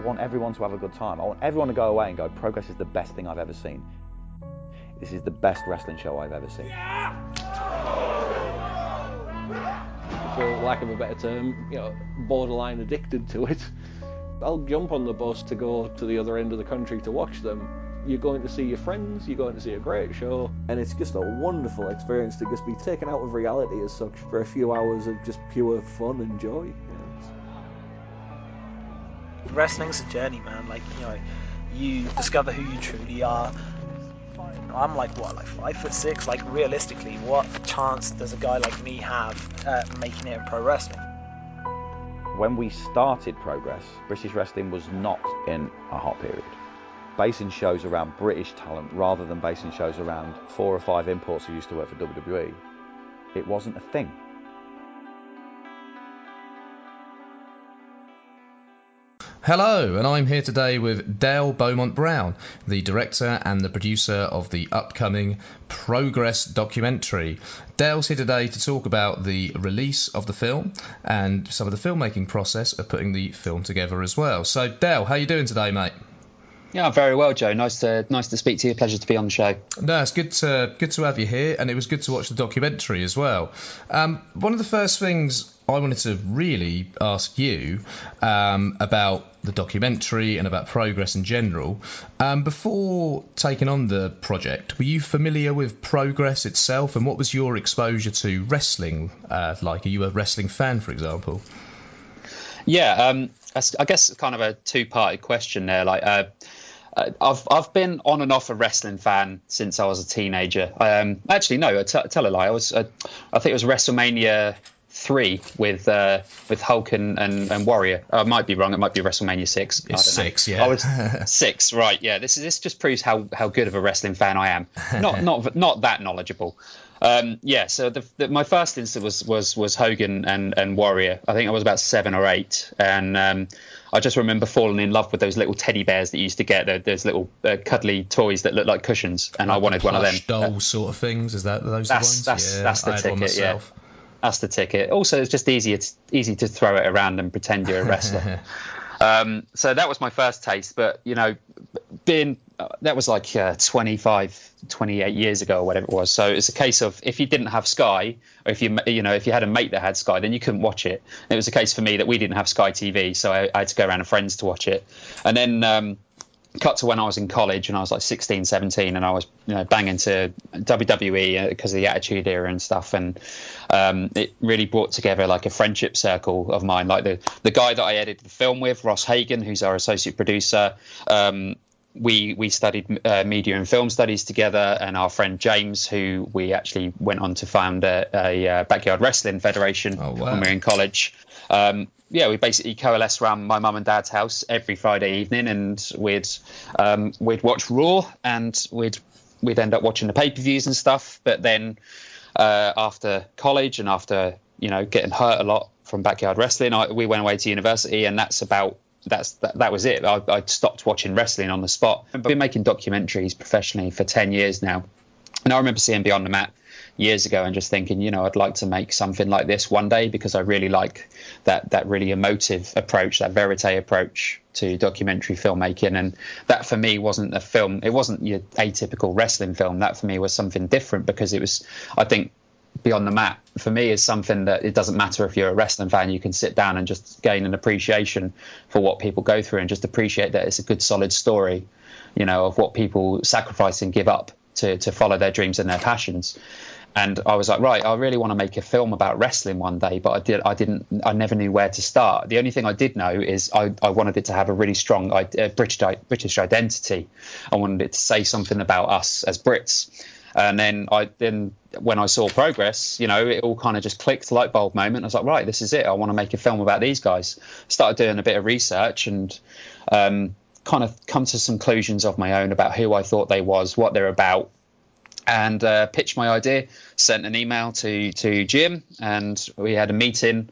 Speaker 4: Want everyone to have a good time. I want everyone to go away and go, Progress is the best thing I've ever seen. This is the best wrestling show I've ever seen.
Speaker 5: for lack of a better term, you know, borderline addicted to it. I'll jump on the bus to go to the other end of the country to watch them. You're going to see your friends, you're going to see a great show.
Speaker 6: and it's just a wonderful experience to just be taken out of reality as such for a few hours of just pure fun and joy.
Speaker 7: Wrestling's a journey, man. Like you know, you discover who you truly are. I'm like what, like five foot six. Like realistically, what chance does a guy like me have at making it in pro wrestling?
Speaker 4: When we started Progress, British wrestling was not in a hot period. Basing shows around British talent rather than basing shows around four or five imports who used to work for WWE, it wasn't a thing.
Speaker 8: Hello, and I'm here today with Dale Beaumont Brown, the director and the producer of the upcoming Progress documentary. Dale's here today to talk about the release of the film and some of the filmmaking process of putting the film together as well. So, Dale, how are you doing today, mate?
Speaker 9: Yeah, very well, Joe. Nice to nice to speak to you. Pleasure to be on the show.
Speaker 8: No, it's good to good to have you here, and it was good to watch the documentary as well. Um, one of the first things I wanted to really ask you um, about the documentary and about progress in general. Um, before taking on the project, were you familiar with progress itself, and what was your exposure to wrestling uh, like? Are you a wrestling fan, for example?
Speaker 9: Yeah, um, I guess kind of a two-parted question there. Like, uh, uh, I've I've been on and off a wrestling fan since I was a teenager. Um, actually, no, I t- tell a lie. I was, uh, I think it was WrestleMania three with uh, with Hulk and, and, and Warrior. I might be wrong. It might be WrestleMania six. I
Speaker 8: It's
Speaker 9: don't know.
Speaker 8: six, yeah.
Speaker 9: I was six, right? Yeah. This is this just proves how, how good of a wrestling fan I am. Not not not that knowledgeable. Um, yeah. So the, the, my first instant was was was Hogan and and Warrior. I think I was about seven or eight, and um, I just remember falling in love with those little teddy bears that you used to get. Those- Those little uh, cuddly toys that look like cushions, and I wanted one of them.
Speaker 8: Doll sort of things. Is that those
Speaker 9: That's-
Speaker 8: the ones?
Speaker 9: that's-
Speaker 8: yeah,
Speaker 9: that's the
Speaker 8: I had one
Speaker 9: ticket, yeah. That's the ticket. Also, it's just easier to, easy to throw it around and pretend you're a wrestler. um, so that was my first taste. But you know, being uh, that was like uh, 25, 28 years ago or whatever it was. So it's a case of if you didn't have Sky, or if you you know if you had a mate that had Sky, then you couldn't watch it. And it was a case for me that we didn't have Sky TV, so I, I had to go around to friends to watch it. And then. Um, cut to when I was in college and I was like 16, 17, and I was you know banging to WWE because of the Attitude Era and stuff, and um, it really brought together like a friendship circle of mine. Like the the guy that I edited the film with, Ross Hagen, who's our associate producer. Um, we we studied uh, media and film studies together, and our friend James, who we actually went on to found a, a uh, backyard wrestling federation
Speaker 8: Oh, wow.
Speaker 9: when we were in college. Um, yeah, we basically coalesced around my mum and dad's house every Friday evening, and we'd um, we'd watch Raw, and we'd we'd end up watching the pay per views and stuff. But then uh, after college and after you know getting hurt a lot from backyard wrestling, I, we went away to university, and that's about that's that, that was it. I, I stopped watching wrestling on the spot. I've been making documentaries professionally for ten years now, and I remember seeing Beyond the Mat years ago and just thinking, you know, I'd like to make something like this one day because I really like that that really emotive approach, that verite approach to documentary filmmaking. And that for me wasn't a film. It wasn't your atypical wrestling film. That for me was something different because it was, I think. Beyond the Mat for me is something that it doesn't matter if you're a wrestling fan, you can sit down and just gain an appreciation for what people go through and just appreciate that it's a good solid story, you know, of what people sacrifice and give up to, to follow their dreams and their passions and I was like, right, I really want to make a film about wrestling one day, but I did, I didn't, I never knew where to start. The only thing I did know is I, I wanted it to have a really strong uh, British British identity. I wanted it to say something about us as Brits. And then I then when I saw progress, you know, it all kind of just clicked, light bulb moment. I was like, right, this is it. I want to make a film about these guys. Started doing a bit of research and um, kind of come to some conclusions of my own about who I thought they was, what they're about, and uh, pitched my idea. Sent an email to to Jim, and we had a meeting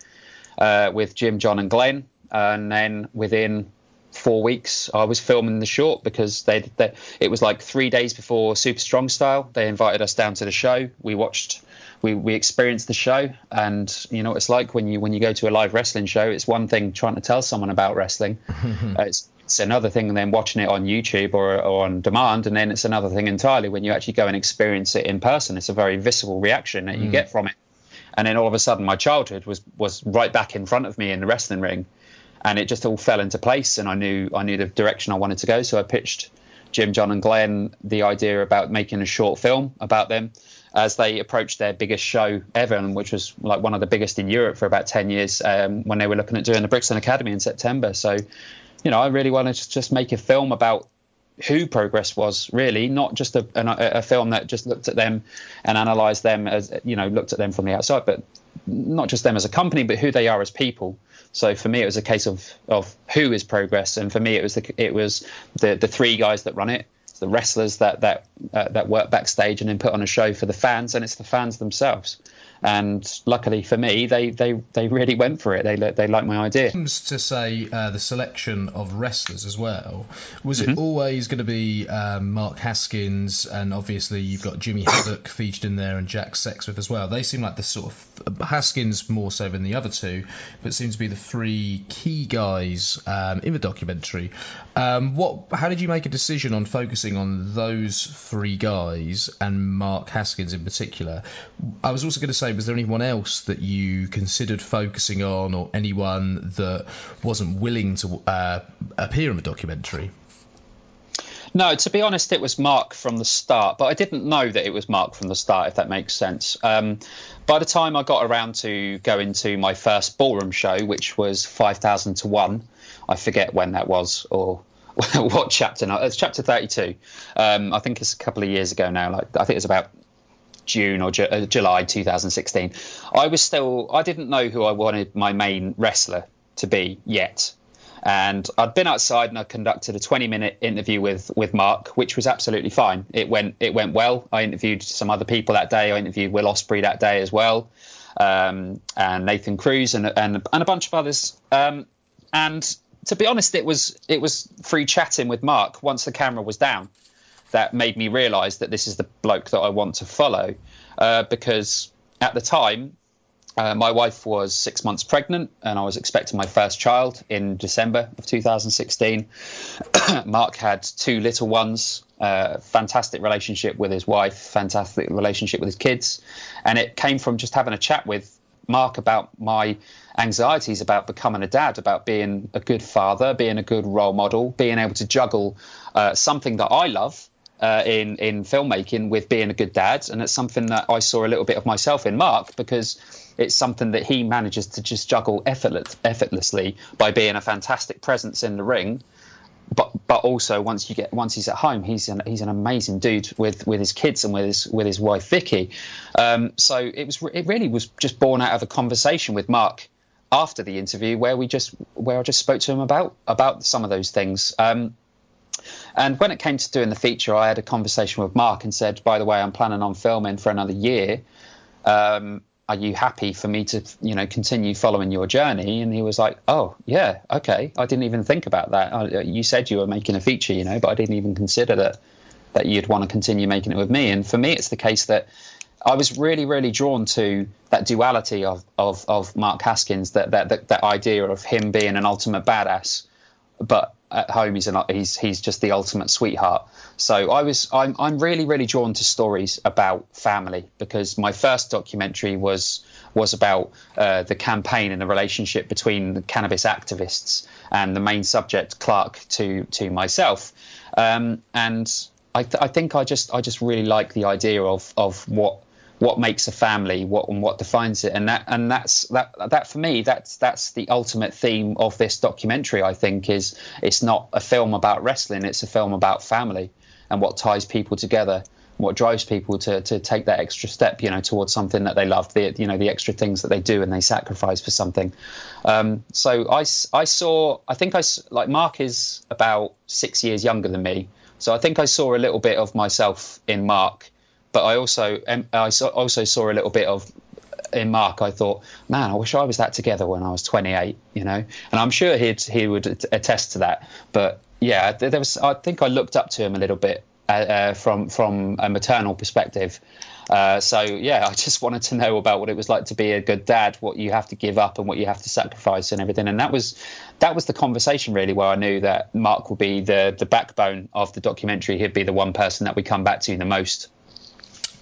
Speaker 9: uh, with Jim, John, and Glenn. And then within four weeks, I was filming the short because they, they it was like three days before Super Strong Style. They invited us down to the show. We watched. We, we experienced the show, and you know what it's like when you when you go to a live wrestling show. It's one thing trying to tell someone about wrestling. uh, it's it's another thing then watching it on YouTube or, or on demand, and then it's another thing entirely when you actually go and experience it in person. It's a very visceral reaction that you get from it, and then all of a sudden, my childhood was was right back in front of me in the wrestling ring, and it just all fell into place, and I knew I knew the direction I wanted to go. So I pitched Jim, John, and Glenn the idea about making a short film about them as they approached their biggest show ever, and which was like one of the biggest in Europe for about ten years um, when they were looking at doing the Brixton Academy in September. So you know, I really wanted to just make a film about who Progress was, really, not just a, a, a film that just looked at them and analysed them as, you know, looked at them from the outside, but not just them as a company, but who they are as people. So for me, it was a case of of who is Progress, and for me, it was the it was the the three guys that run it, it's the wrestlers that that uh, that work backstage and then put on a show for the fans, and it's the fans themselves. And luckily for me, they they they really went for it. They they liked my idea.
Speaker 8: comes to say uh, the selection of wrestlers as well, was it always going to be um, Mark Haskins and obviously you've got Jimmy Havoc featured in there and Jack Sexsmith as well? They seem like the sort of Haskins more so than the other two, but seem to be the three key guys um, in the documentary. Um, what? How did you make a decision on focusing on those three guys and Mark Haskins in particular? I was also going to say, was there anyone else that you considered focusing on, or anyone that wasn't willing to uh, appear in the documentary?
Speaker 9: No, to be honest, it was Mark from the start, but I didn't know that it was Mark from the start, if that makes sense. Um, by the time I got around to going to my first ballroom show, which was 5,000 to 1, I forget when that was or what chapter now. It's chapter 32. Um, I think it's a couple of years ago now. Like I think it's about June or Ju- uh, July 2016, I was still I didn't know who I wanted my main wrestler to be yet. And I'd been outside and I conducted a 20 minute interview with with Mark, which was absolutely fine. It went it went well. I interviewed some other people that day. I interviewed Will Ospreay that day as well, um, and Nathan Cruz and, and and a bunch of others. Um, and to be honest, it was it was free chatting with Mark once the camera was down that made me realise that this is the bloke that I want to follow. Uh, because at the time, uh, my wife was six months pregnant, and I was expecting my first child in December of 2016. Mark had two little ones, uh, fantastic relationship with his wife, fantastic relationship with his kids, and it came from just having a chat with Mark about my anxieties about becoming a dad, about being a good father, being a good role model, being able to juggle uh, something that I love uh, in in filmmaking with being a good dad, and it's something that I saw a little bit of myself in Mark because it's something that he manages to just juggle effortless, effortlessly by being a fantastic presence in the ring. But but also once you get once he's at home, he's an he's an amazing dude with with his kids and with his with his wife Vicky. Um, so it was it really was just born out of a conversation with Mark after the interview where we just where I just spoke to him about about some of those things. Um, and when it came to doing the feature, I had a conversation with Mark and said, "By the way, I'm planning on filming for another year. Um, are you happy for me to, you know, continue following your journey?" And he was like, "Oh, yeah, okay. I didn't even think about that. I, you said you were making a feature, you know, but I didn't even consider that that you'd want to continue making it with me." And for me, it's the case that I was really, really drawn to that duality of of, of Mark Haskins, that, that that that idea of him being an ultimate badass, but at home he's an, he's he's just the ultimate sweetheart. So I was I'm I'm really really drawn to stories about family because my first documentary was was about uh, the campaign and the relationship between the cannabis activists and the main subject Clark to to myself, um, and I, th- I think I just I just really like the idea of of what what makes a family, what and what defines it, and that and that's that that for me that's that's the ultimate theme of this documentary. I think is it's not a film about wrestling, it's a film about family and what ties people together, what drives people to to take that extra step, you know, towards something that they love, the you know the extra things that they do and they sacrifice for something. Um, so I I saw I think I like Mark is about six years younger than me, so I think I saw a little bit of myself in Mark but I also I also saw a little bit of in Mark. I thought, man, I wish I was that together when I was 28, you know. And I'm sure he'd he would attest to that. But yeah, there was I think I looked up to him a little bit uh, uh, from from a maternal perspective. Uh, so yeah, I just wanted to know about what it was like to be a good dad, what you have to give up and what you have to sacrifice and everything. And that was that was the conversation really where I knew that Mark would be the the backbone of the documentary. He'd be the one person that we come back to the most.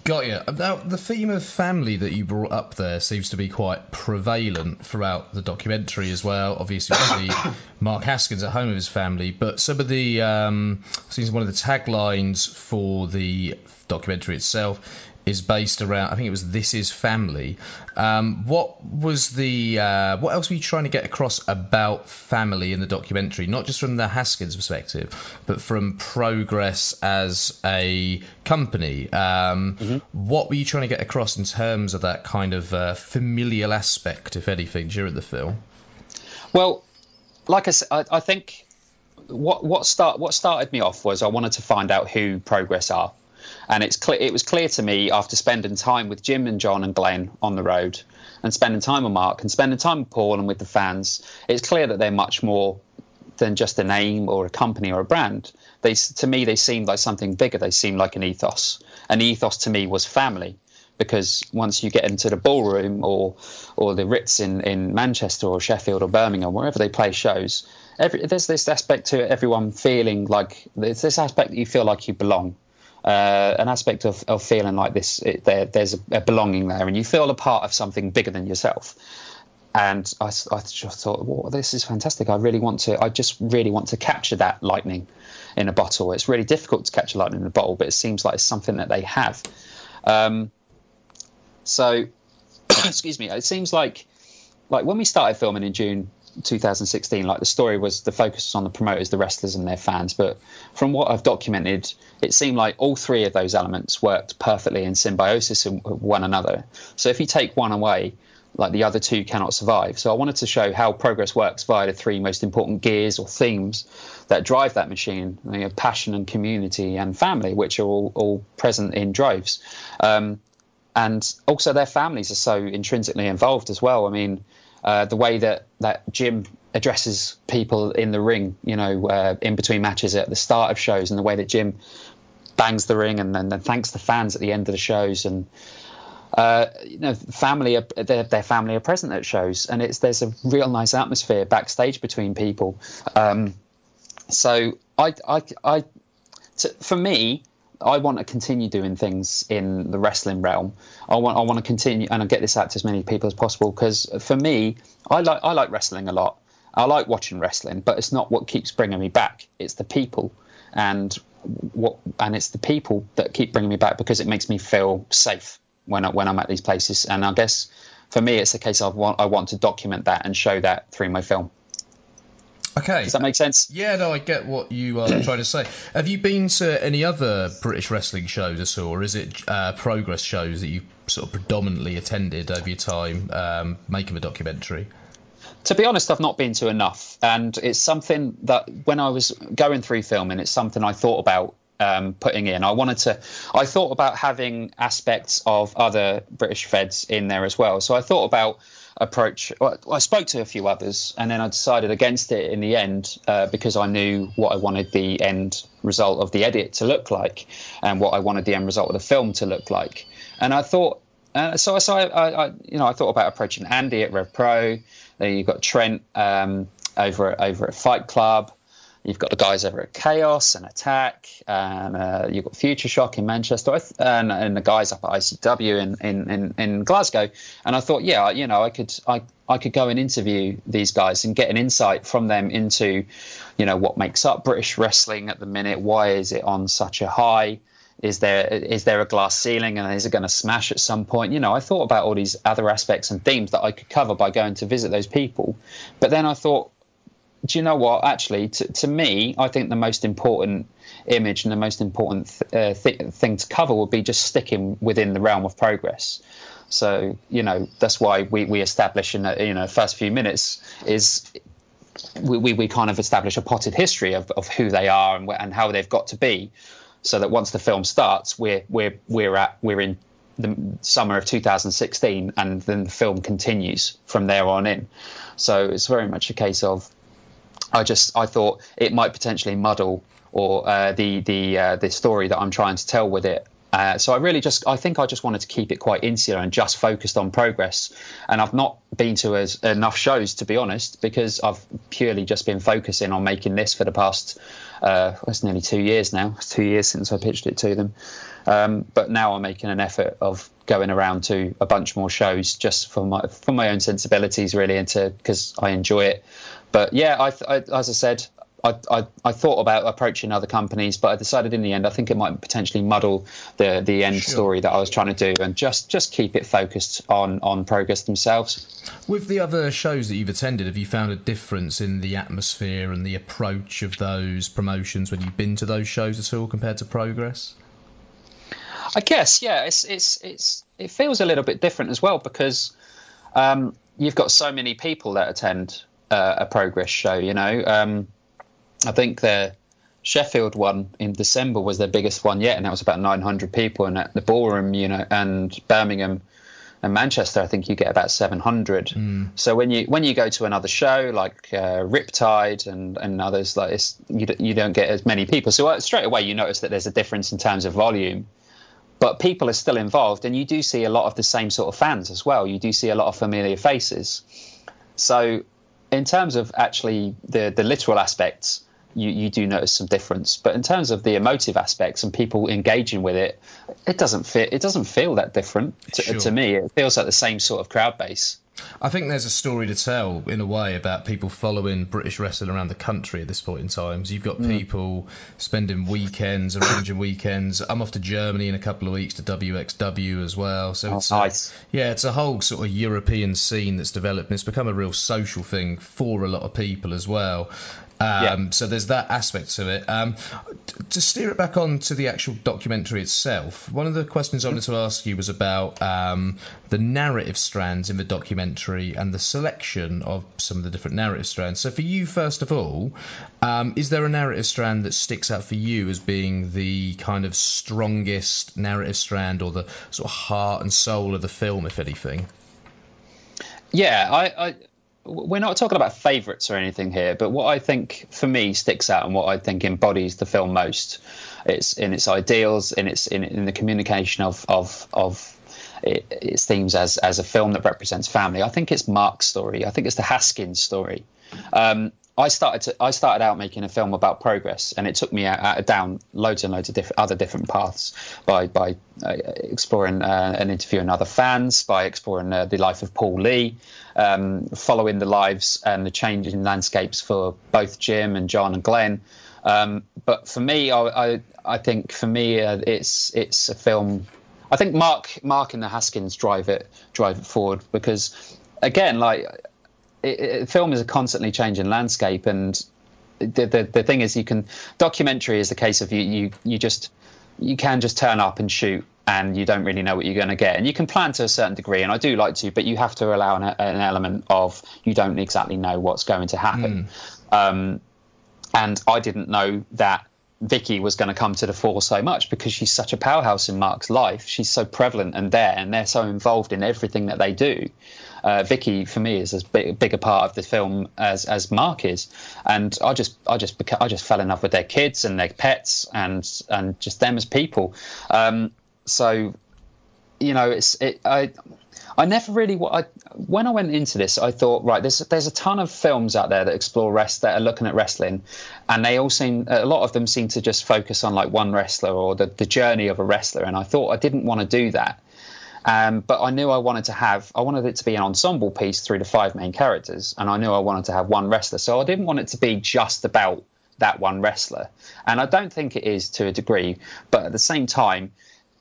Speaker 8: Got you. Now, the theme of family that you brought up there seems to be quite prevalent throughout the documentary as well. Obviously, Mark Haskins at home with his family, but some of the um, seems one of the taglines for the documentary itself is based around. I think it was "This Is Family." Um, what was the? Uh, what else were you trying to get across about family in the documentary? Not just from the Haskins perspective, but from Progress as a company. Um, mm-hmm. What were you trying to get across in terms of that kind of uh, familial aspect, if anything, during the film?
Speaker 9: Well, like I said, I, I think what what start what started me off was I wanted to find out who Progress are and it's it was clear to me after spending time with Jim and John and Glenn on the road, and spending time with Mark and spending time with Paul and with the fans, it's clear that they're much more than just a name or a company or a brand. They to me they seemed like something bigger. They seemed like an ethos. An ethos to me was family because once you get into the ballroom or or the Ritz in, in Manchester or Sheffield or Birmingham, wherever they play shows, every, there's this aspect to everyone feeling like there's this aspect that you feel like you belong uh, an aspect of, of feeling like this it, there, there's a, a, belonging there and you feel a part of something bigger than yourself. And I, I just thought well, this is fantastic. I really want to I just really want to capture that lightning in a bottle. It's really difficult to capture lightning in a bottle but it seems like it's something that they have. Um, so excuse me it seems like like when we started filming in June 2016, like the story was the focus was on the promoters, the wrestlers, and their fans. But from what I've documented, it seemed like all three of those elements worked perfectly in symbiosis with one another. So if you take one away, like the other two cannot survive. So I wanted to show how progress works via the three most important gears or themes that drive that machine: you know, passion and community and family, which are all, all present in droves. Um, and also their families are so intrinsically involved as well. I mean, uh, the way that that Jim addresses people in the ring, you know, uh, in between matches at the start of shows, and the way that Jim bangs the ring and then, then thanks the fans at the end of the shows and uh, you know, family are, their, their, family are present at shows, and it's there's a real nice atmosphere backstage between people. Um, so I, I, I for me, I want to continue doing things in the wrestling realm. I want, I want to continue and I get this out to as many people as possible because for me, I like, I like wrestling a lot. I like watching wrestling, but it's not what keeps bringing me back. It's the people, and what, and it's the people that keep bringing me back because it makes me feel safe when I, when I'm at these places. And I guess for me, it's a case of want, I want to document that and show that through my film.
Speaker 8: Okay.
Speaker 9: Does that make sense?
Speaker 8: Yeah, no, I get what you are trying to say. Have you been to any other British wrestling shows at all, or is it uh, progress shows that you sort of predominantly attended over your time um, making the documentary?
Speaker 9: To be honest, I've not been to enough, and it's something that when I was going through filming, it's something I thought about um, putting in. I wanted to, I thought about having aspects of other British feds in there as well. So I thought about approach. Well, I spoke to a few others, and then I decided against it in the end uh, because I knew what I wanted the end result of the edit to look like, and what I wanted the end result of the film to look like. And I thought, uh, so, so I, I, you know, I thought about approaching Andy at Rev Pro. Then you've got Trent um, over over at Fight Club. You've got the guys over at Chaos and Attack, and uh, you've got Future Shock in Manchester, and, and, the guys up at ICW in, in, in, in, Glasgow. And I thought, yeah, you know, I could I, I could go and interview these guys and get an insight from them into, you know, what makes up British wrestling at the minute. Why is it on such a high? Is there is there a glass ceiling and is it going to smash at some point? You know, I thought about all these other aspects and themes that I could cover by going to visit those people. But then I thought, do you know what? Actually, to, to me, I think the most important image and the most important th- uh, th- thing to cover would be just sticking within the realm of progress. So, you know, that's why we, we establish in the you know first few minutes is we, we, we kind of establish a potted history of, of who they are and, and how they've got to be, so that once the film starts, we're we're we're at we're in the summer of 2016, and then the film continues from there on in. So it's very much a case of I just I thought it might potentially muddle or uh, the the uh, the story that I'm trying to tell with it. Uh, so I really just I think I just wanted to keep it quite insular and just focused on progress. And I've not been to as, enough shows to be honest because I've purely just been focusing on making this for the past uh, it's nearly two years now. It's two years since I pitched it to them. Um, but now I'm making an effort of going around to a bunch more shows just for my for my own sensibilities really, and to because I enjoy it. But yeah, I, I, as I said, I, I, I, thought about approaching other companies, but I decided in the end I think it might potentially muddle the the end sure. story that I was trying to do, and just just keep it focused on on progress themselves.
Speaker 8: With the other shows that you've attended, have you found a difference in the atmosphere and the approach of those promotions when you've been to those shows at all compared to progress?
Speaker 9: I guess yeah, it's it's it's it feels a little bit different as well because um, you've got so many people that attend uh, a progress show. You know, um, I think the Sheffield one in December was their biggest one yet, and that was about 900 people. And at the ballroom, you know, and Birmingham and Manchester, I think you get about 700. Mm. So when you when you go to another show like uh, Riptide and, and others like this, you, you don't get as many people. So uh, straight away you notice that there's a difference in terms of volume. But people are still involved, and you do see a lot of the same sort of fans as well. You do see a lot of familiar faces. So in terms of actually the the literal aspects, you, you do notice some difference. But in terms of the emotive aspects and people engaging with it, it doesn't fit. It doesn't feel that different to, sure. to me. It feels like the same sort of crowd base.
Speaker 8: I think there's a story to tell in a way about people following British wrestling around the country at this point in time. So you've got mm. people spending weekends, arranging weekends. I'm off to Germany in a couple of weeks to WXW as well. So
Speaker 9: Oh,
Speaker 8: it's
Speaker 9: nice.
Speaker 8: yeah, it's a whole sort of European scene that's developed, and it's become a real social thing for a lot of people as well. Um,
Speaker 9: Yeah.
Speaker 8: So there's that aspect to it. Um, to steer it back on to the actual documentary itself, one of the questions I wanted to ask you was about um, the narrative strands in the documentary and the selection of some of the different narrative strands. So for you, first of all, um, is there a narrative strand that sticks out for you as being the kind of strongest narrative strand or the sort of heart and soul of the film, if anything?
Speaker 9: Yeah, I, I we're not talking about favourites or anything here, but what I think for me sticks out and what I think embodies the film most, it's in its ideals, in its in, in the communication of of of it, its themes as as a film that represents family. I think it's Mark's story. I think it's the Haskins story. Um, I started to, I started out making a film about progress, and it took me out, out, down loads and loads of different other different paths by by uh, exploring uh, and interviewing other fans, by exploring uh, the life of Paul Lee, um, following the lives and the changing landscapes for both Jim and John and Glenn. Um, but for me, I, I, I think for me, uh, it's it's a film. I think Mark Mark and the Haskins drive it drive it forward because again, like it, it, film is a constantly changing landscape, and the, the the thing is, you can documentary is the case of you you you just you can just turn up and shoot and you don't really know what you're going to get and you can plan to a certain degree and i do like to but you have to allow an, an element of you don't exactly know what's going to happen mm. um, and i didn't know that Vicky was going to come to the fore so much because she's such a powerhouse in Mark's life. She's so prevalent and there, and they're so involved in everything that they do. Uh, Vicky, for me, is as big, big a part of the film as as Mark is, and I just I just beca- I just fell in love with their kids and their pets and and just them as people. Um, so, you know, it's it I. I never really I, when I went into this, I thought right, there's there's a ton of films out there that explore rest that are looking at wrestling, and they all seem a lot of them seem to just focus on like one wrestler or the, the journey of a wrestler, and I thought I didn't want to do that. Um, but I knew I wanted to have, I wanted it to be an ensemble piece through the five main characters, and I knew I wanted to have one wrestler. So I didn't want it to be just about that one wrestler. And I don't think it is to a degree, but at the same time,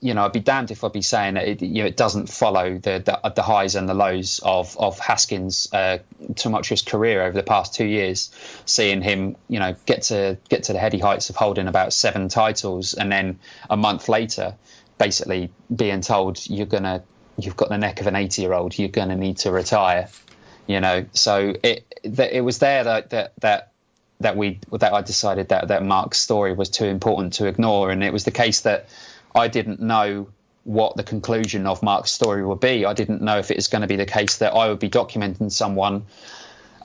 Speaker 9: you know, I'd be damned if I'd be saying that it, you know, it doesn't follow the, the, the highs and the lows of of Haskins' uh, tumultuous career over the past two years. Seeing him, you know, get to get to the heady heights of holding about seven titles, and then a month later, basically being told you're gonna you've got the neck of an 80 year old, you're gonna need to retire. You know, so it it was there that that that that we that I decided that that Mark's story was too important to ignore, and it was the case that I didn't know what the conclusion of Mark's story would be. I didn't know if it was going to be the case that I would be documenting someone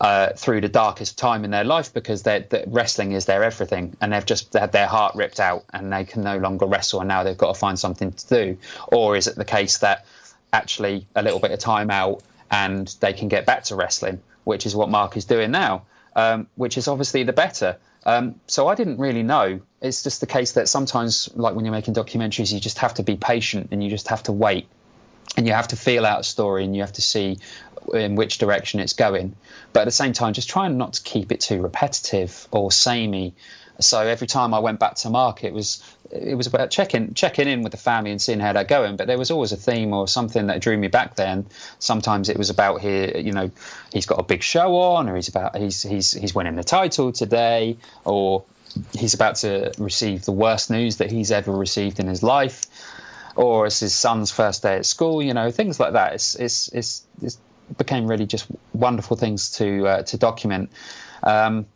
Speaker 9: uh, through the darkest time in their life because that wrestling is their everything, and they've just had their heart ripped out and they can no longer wrestle, and now they've got to find something to do. Or is it the case that actually a little bit of time out and they can get back to wrestling, which is what Mark is doing now, um, which is obviously the better. Um, so I didn't really know. It's just the case that sometimes, like when you're making documentaries, you just have to be patient and you just have to wait and you have to feel out a story and you have to see in which direction it's going. But at the same time, just trying not to keep it too repetitive or samey. So every time I went back to Mark, it was it was about checking checking in with the family and seeing how they're going. But there was always a theme or something that drew me back. Then sometimes it was about here, you know, he's got a big show on, or he's about he's he's he's winning the title today, or he's about to receive the worst news that he's ever received in his life, or it's his son's first day at school. You know, things like that. It's it's it's, it's became really just wonderful things to uh, to document. Um,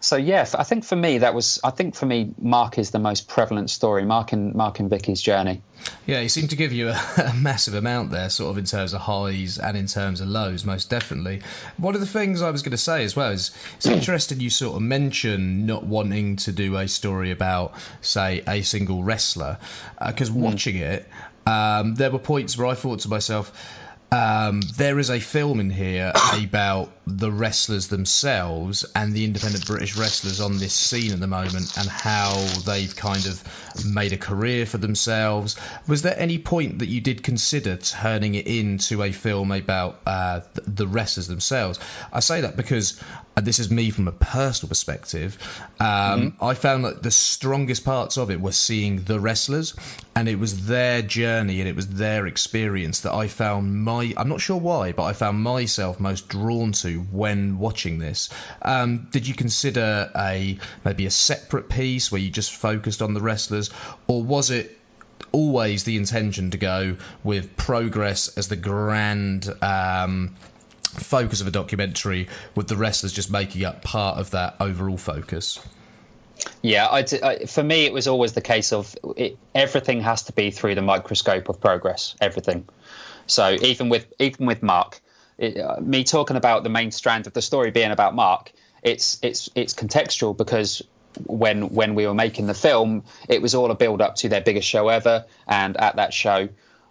Speaker 9: so yeah, I think for me that was. I think for me, Mark is the most prevalent story. Mark and Mark and Vicky's journey.
Speaker 8: Yeah, he seemed to give you a, a, massive amount there, sort of in terms of highs and in terms of lows, most definitely. One of the things I was going to say as well is it's interesting you sort of mention not wanting to do a story about, say, a single wrestler, because uh, mm. watching it, um, there were points where I thought to myself um, there is a film in here about the wrestlers themselves and the independent British wrestlers on this scene at the moment and how they've kind of made a career for themselves. Was there any point that you did consider turning it into a film about uh, the wrestlers themselves? I say that because uh, this is me from a personal perspective. Um, mm-hmm. I found that the strongest parts of it were seeing the wrestlers, and it was their journey and it was their experience that I found my I'm not sure why, but I found myself most drawn to when watching this. Um, did you consider a maybe a separate piece where you just focused on the wrestlers, or was it always the intention to go with progress as the grand um, focus of a documentary, with the wrestlers just making up part of that overall focus?
Speaker 9: Yeah, I, for me, it was always the case of it, everything has to be through the microscope of progress. Everything. So even with even with Mark, it, uh, me talking about the main strand of the story being about Mark, it's it's it's contextual because when when we were making the film, it was all a build up to their biggest show ever, and at that show,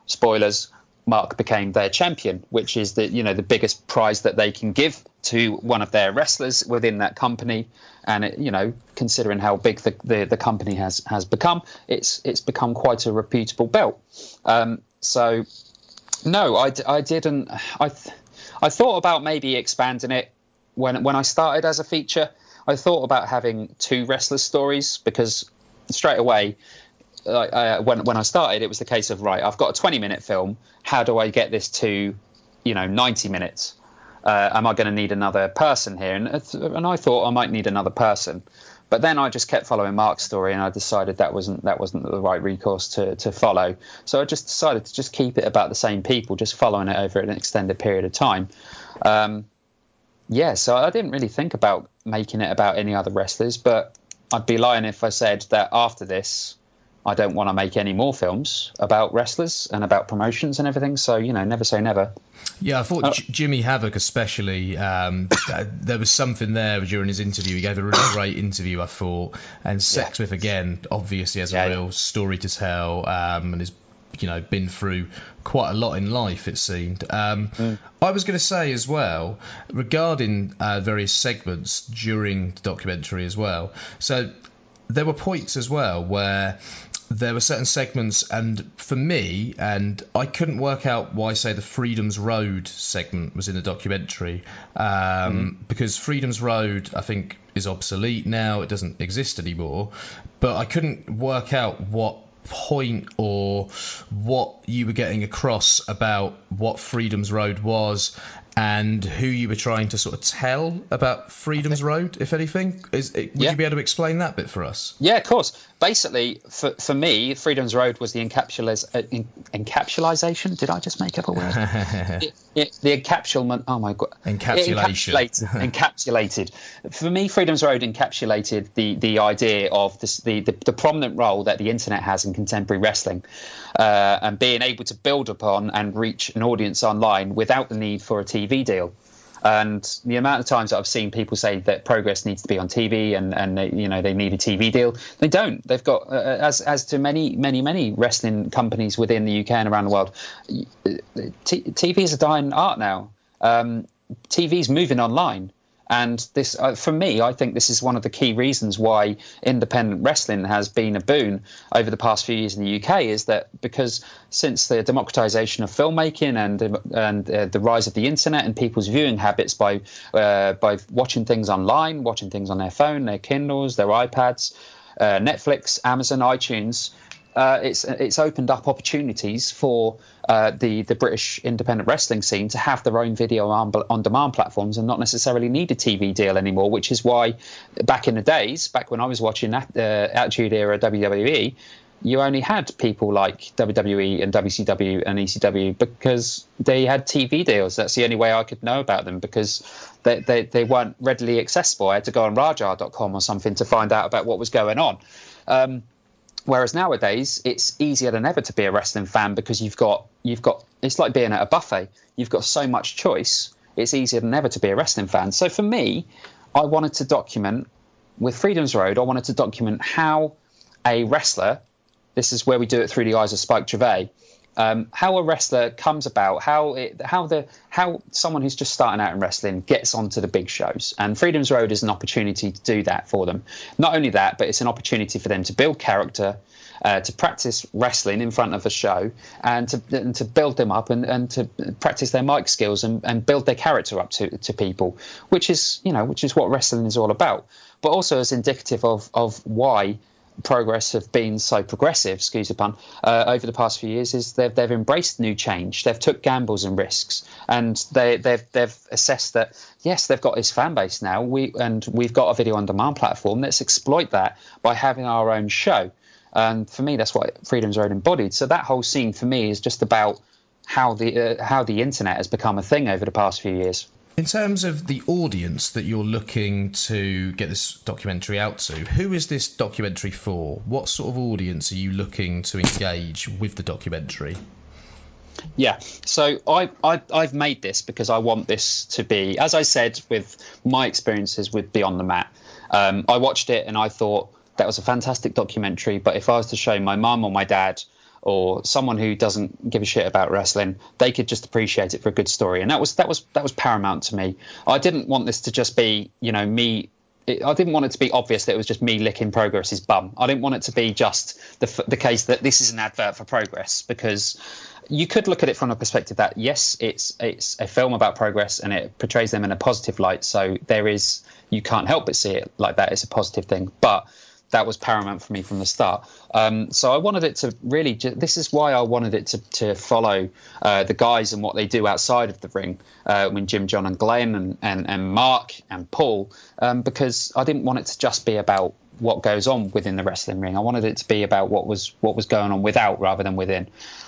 Speaker 9: spoilers, Mark became their champion, which is the you know the biggest prize that they can give to one of their wrestlers within that company. And it, you know, considering how big the, the, the, company has has become, it's it's become quite a reputable belt. Um, so no, I, I didn't. I th- I thought about maybe expanding it when when I started as a feature. I thought about having two wrestlers stories because straight away, uh, when when I started, it was the case of right, I've got a 20 minute film. How do I get this to, you know, 90 minutes? Uh, am I going to need another person here? And, and I thought I might need another person. But then I just kept following Mark's story, and I decided that wasn't that wasn't the right recourse to to follow. So I just decided to just keep it about the same people, just following it over an extended period of time. Um, yeah, so I didn't really think about making it about any other wrestlers, but I'd be lying if I said that after this, I don't want to make any more films about wrestlers and about promotions and everything. So you know, never say never.
Speaker 8: Yeah, I thought uh, Jimmy Havoc especially. Um, there was something there during his interview. He gave a really great interview, I thought. And Sexsmith yeah. again, obviously has yeah, a real yeah. story to tell um, and has you know been through quite a lot in life it seemed um, mm. i was going to say as well regarding uh, various segments during the documentary as well so there were points as well where there were certain segments, and for me, and I couldn't work out why, say, the Freedom's Road segment was in the documentary, um, mm because Freedom's Road, I think, is obsolete now; it doesn't exist anymore. But I couldn't work out what point or what you were getting across about what Freedom's Road was and who you were trying to sort of tell about Freedom's Road, if anything. Is, would yeah. you be able to explain that bit for us?
Speaker 9: Yeah, of course. Basically, for, for me, Freedom's Road was the encapsuliz- uh, encapsulization. Did I just make up a word? it, it, the encapsulation. Oh my god.
Speaker 8: Encapsulation.
Speaker 9: Encapsulated, encapsulated. For me, Freedom's Road encapsulated the the idea of this, the, the the prominent role that the internet has in contemporary wrestling, uh, and being able to build upon and reach an audience online without the need for a TV TV deal. And the amount of times that I've seen people say that Progress needs to be on TV and, and they, you know they need a TV deal, they don't. They've got uh, uh as as to many many many wrestling companies within the UK and around the world, t- TV is a dying art now. Um, TV is moving online. And this, uh, for me, I think this is one of the key reasons why independent wrestling has been a boon over the past few years in the UK. Is that because since the democratization of filmmaking and and uh, the rise of the internet and people's viewing habits by uh, by watching things online, watching things on their phone, their Kindles, their iPads, uh, Netflix, Amazon, iTunes uh, it's it's opened up opportunities for uh, the the British independent wrestling scene to have their own video on, on demand platforms and not necessarily need a TV deal anymore. Which is why back in the days, back when I was watching that uh, Attitude Era WWE, you only had people like WWE and WCW and ECW because they had TV deals. That's the only way I could know about them because they, they, they weren't readily accessible. I had to go on Rajar.com or something to find out about what was going on. Um, Whereas nowadays, it's easier than ever to be a wrestling fan because you've got you've got it's like being at a buffet. You've got so much choice. It's easier than ever to be a wrestling fan. So for me, I wanted to document with Freedom's Road. I wanted to document how a wrestler. This is where we do it through the eyes of Spike Trivet. Um, how a wrestler comes about, how it, how the how someone who's just starting out in wrestling gets onto the big shows. And Freedom's Road is an opportunity to do that for them. Not only that, but it's an opportunity for them to build character, uh, to practice wrestling in front of a show and to, and to build them up and, and to practice their mic skills and, and build their character up to, to people, which is you know which is what wrestling is all about. But also as indicative of of why progress have been so progressive, excuse the pun, uh, over the past few years is they've they've embraced new change. They've took gambles and risks, and they they've they've assessed that yes, they've got this fan base now. We and we've got a video on demand platform. Let's exploit that by having our own show. And for me, that's what Freedom's Road embodied. So that whole scene for me is just about how the uh, how the internet has become a thing over the past few years.
Speaker 8: In terms of the audience that you're looking to get this documentary out to, who is this documentary for? What sort of audience are you looking to engage with the documentary?
Speaker 9: Yeah, so I, I I've made this because I want this to be, as I said, with my experiences with Beyond the Mat. Um, I watched it and I thought that was a fantastic documentary. But if I was to show my mum or my dad or someone who doesn't give a shit about wrestling, they could just appreciate it for a good story. And that was that was that was paramount to me. I didn't want this to just be, you know, me. I didn't want it to be obvious that it was just me licking Progress's bum. I didn't want it to be just the the case that this is an advert for Progress because you could look at it from a perspective that yes, it's it's a film about progress and it portrays them in a positive light. So there is you can't help but see it like that. It's a positive thing, but that was paramount for me from the start. Um, so I wanted it to really. This is why I wanted it to, to follow uh, the guys and what they do outside of the ring. Uh, mean, Jim, John, and Glenn, and and, and Mark and Paul, um, because I didn't want it to just be about what goes on within the wrestling ring. I wanted it to be about what was what was going on without rather than within.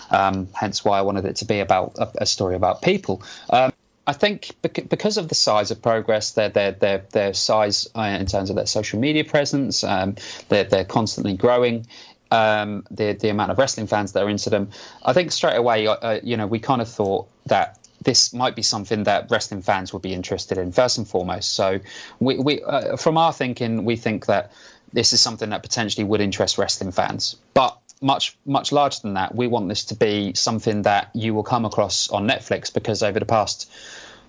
Speaker 9: Um, hence why I wanted it to be about a, a story about people. Um, I think because of the size of progress, their their their, their size uh, in terms of their social media presence, um, they're they're constantly growing. Um, the the amount of wrestling fans that are into them, I think straight away, uh, uh, you know, we kind of thought that this might be something that wrestling fans would be interested in first and foremost. So we, we uh, from our thinking, we think that this is something that potentially would interest wrestling fans, but much much larger than that. We want this to be something that you will come across on Netflix because over the past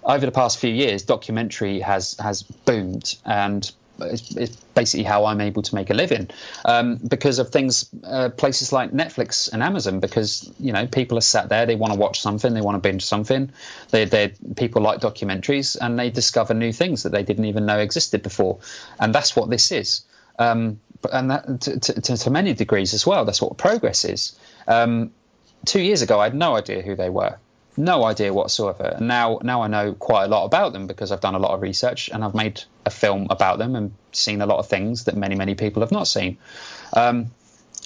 Speaker 9: over the past few years, documentary has has boomed and. It's, it's basically how I'm able to make a living um, because of things, uh, places like Netflix and Amazon. Because you know, people are sat there, they want to watch something, they want to binge something. They, they people like documentaries, and they discover new things that they didn't even know existed before. And that's what this is. Um, and that to, to, to, many degrees as well. That's what progress is. Um, two years ago, I had no idea who they were, no idea whatsoever. And now, now I know quite a lot about them because I've done a lot of research and I've made a film about them and seen a lot of things that many, many people have not seen. Um,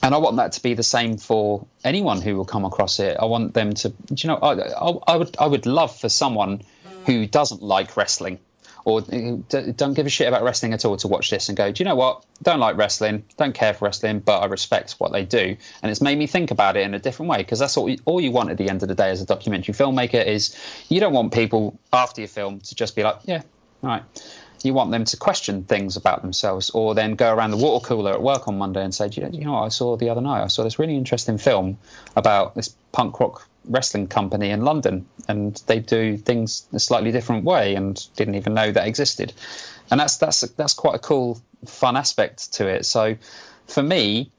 Speaker 9: and I want that to be the same for anyone who will come across it. I want them to, you know, I, I, I would, I would love for someone who doesn't like wrestling or eh, don't give a shit about wrestling at all to watch this and go, do you know what? Don't like wrestling, don't care for wrestling, but I respect what they do. And it's made me think about it in a different way because that's all you, all you want at the end of the day as a documentary filmmaker is you don't want people after your film to just be like, yeah, all right. You want them to question things about themselves, or then go around the water cooler at work on Monday and say, do you know what I saw the other night? I saw this really interesting film about this punk rock wrestling company in London, and they do things a slightly different way, and didn't even know that existed. And that's that's that's quite a cool, fun aspect to it. So, for me,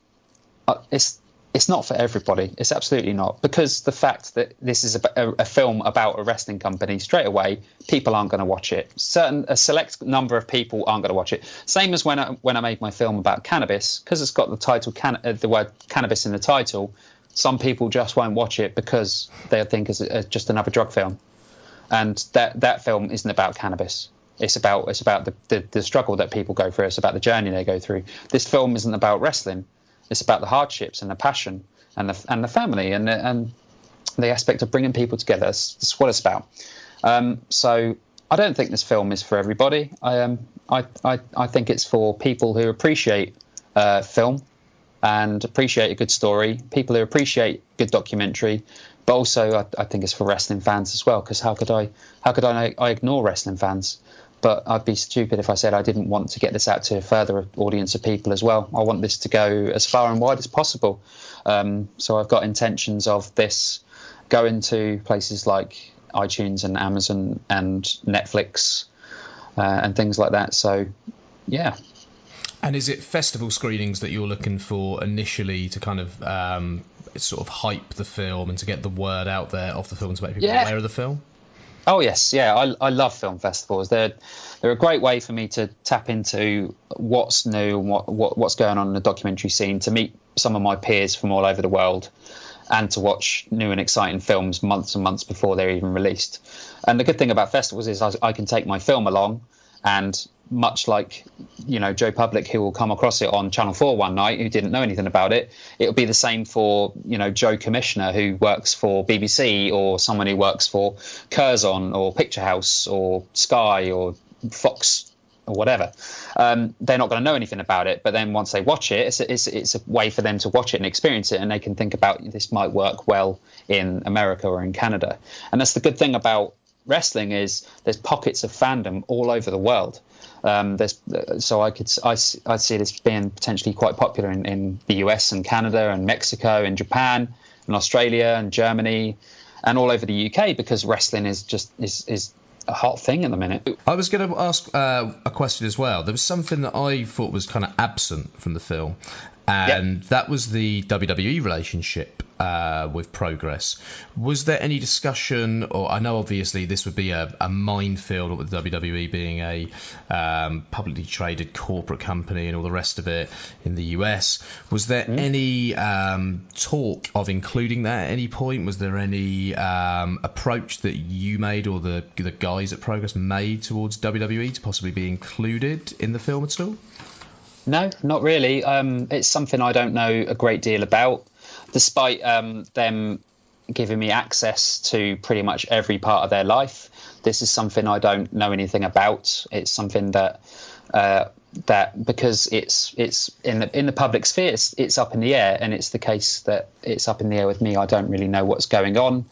Speaker 9: uh, it's it's not for everybody. It's absolutely not because the fact that this is a, a film about a wrestling company, straight away people aren't going to watch it. Certain a select number of people aren't going to watch it. Same as when I, when I made my film about cannabis because it's got the title can, uh, the word cannabis in the title some people just won't watch it because they think it's just another drug film, and that that film isn't about cannabis. It's about it's about the, the, the struggle that people go through. It's about the journey they go through. This film isn't about wrestling. It's about the hardships and the passion and the and the family and the, and the aspect of bringing people together. That's, that's what it's about. Um, so I don't think this film is for everybody. I um I I, I think it's for people who appreciate uh, film and appreciate a good story, people who appreciate good documentary, but also I, I think it's for wrestling fans as well. Because how could I how could I, I ignore wrestling fans? But I'd be stupid if I said I didn't want to get this out to a further audience of people as well. I want this to go as far and wide as possible. Um, so I've got intentions of this going to places like iTunes and Amazon and Netflix uh, and things like that. So, yeah.
Speaker 8: And is it festival screenings that you're looking for initially to kind of um, sort of hype the film and to get the word out there of the film to make people
Speaker 9: Yeah.
Speaker 8: aware of the film?
Speaker 9: Oh yes, yeah, I, I love film festivals. They're they're a great way for me to tap into what's new and what, what what's going on in the documentary scene, to meet some of my peers from all over the world, and to watch new and exciting films months and months before they're even released. And the good thing about festivals is I, I can take my film along, and much like you know Joe Public, who will come across it on Channel Four one night, who didn't know anything about it, it'll be the same for you know Joe Commissioner, who works for BBC, or someone who works for Curzon or Picture House or Sky or Fox or whatever. Um, they're not going to know anything about it, but then once they watch it, it's it's, it's a way for them to watch it and experience it, and they can think about this might work well in America or in Canada. And that's the good thing about wrestling is there's pockets of fandom all over the world. Um, there's so I could I, I see this being potentially quite popular in, in the US and Canada and Mexico and Japan and Australia and Germany and all over the UK because wrestling is just is is a hot thing at the minute.
Speaker 8: I was going to ask uh, a question as well. There was something that I thought was kind of absent from the film, and that was the WWE relationship uh, with Progress. Was there any discussion, or I know obviously this would be a, a minefield with WWE being a um, publicly traded corporate company and all the rest of it in the US. Was there any um, talk of including that at any point? Was there any um, approach that you made or the the guys at Progress made towards WWE to possibly be included in the film at all?
Speaker 9: No, not really. Um, it's something I don't know a great deal about, despite um, them giving me access to pretty much every part of their life. This is something I don't know anything about. It's something that uh, that because it's it's in the in the public sphere, it's, it's up in the air, and it's the case that it's up in the air with me. I don't really know what's going on,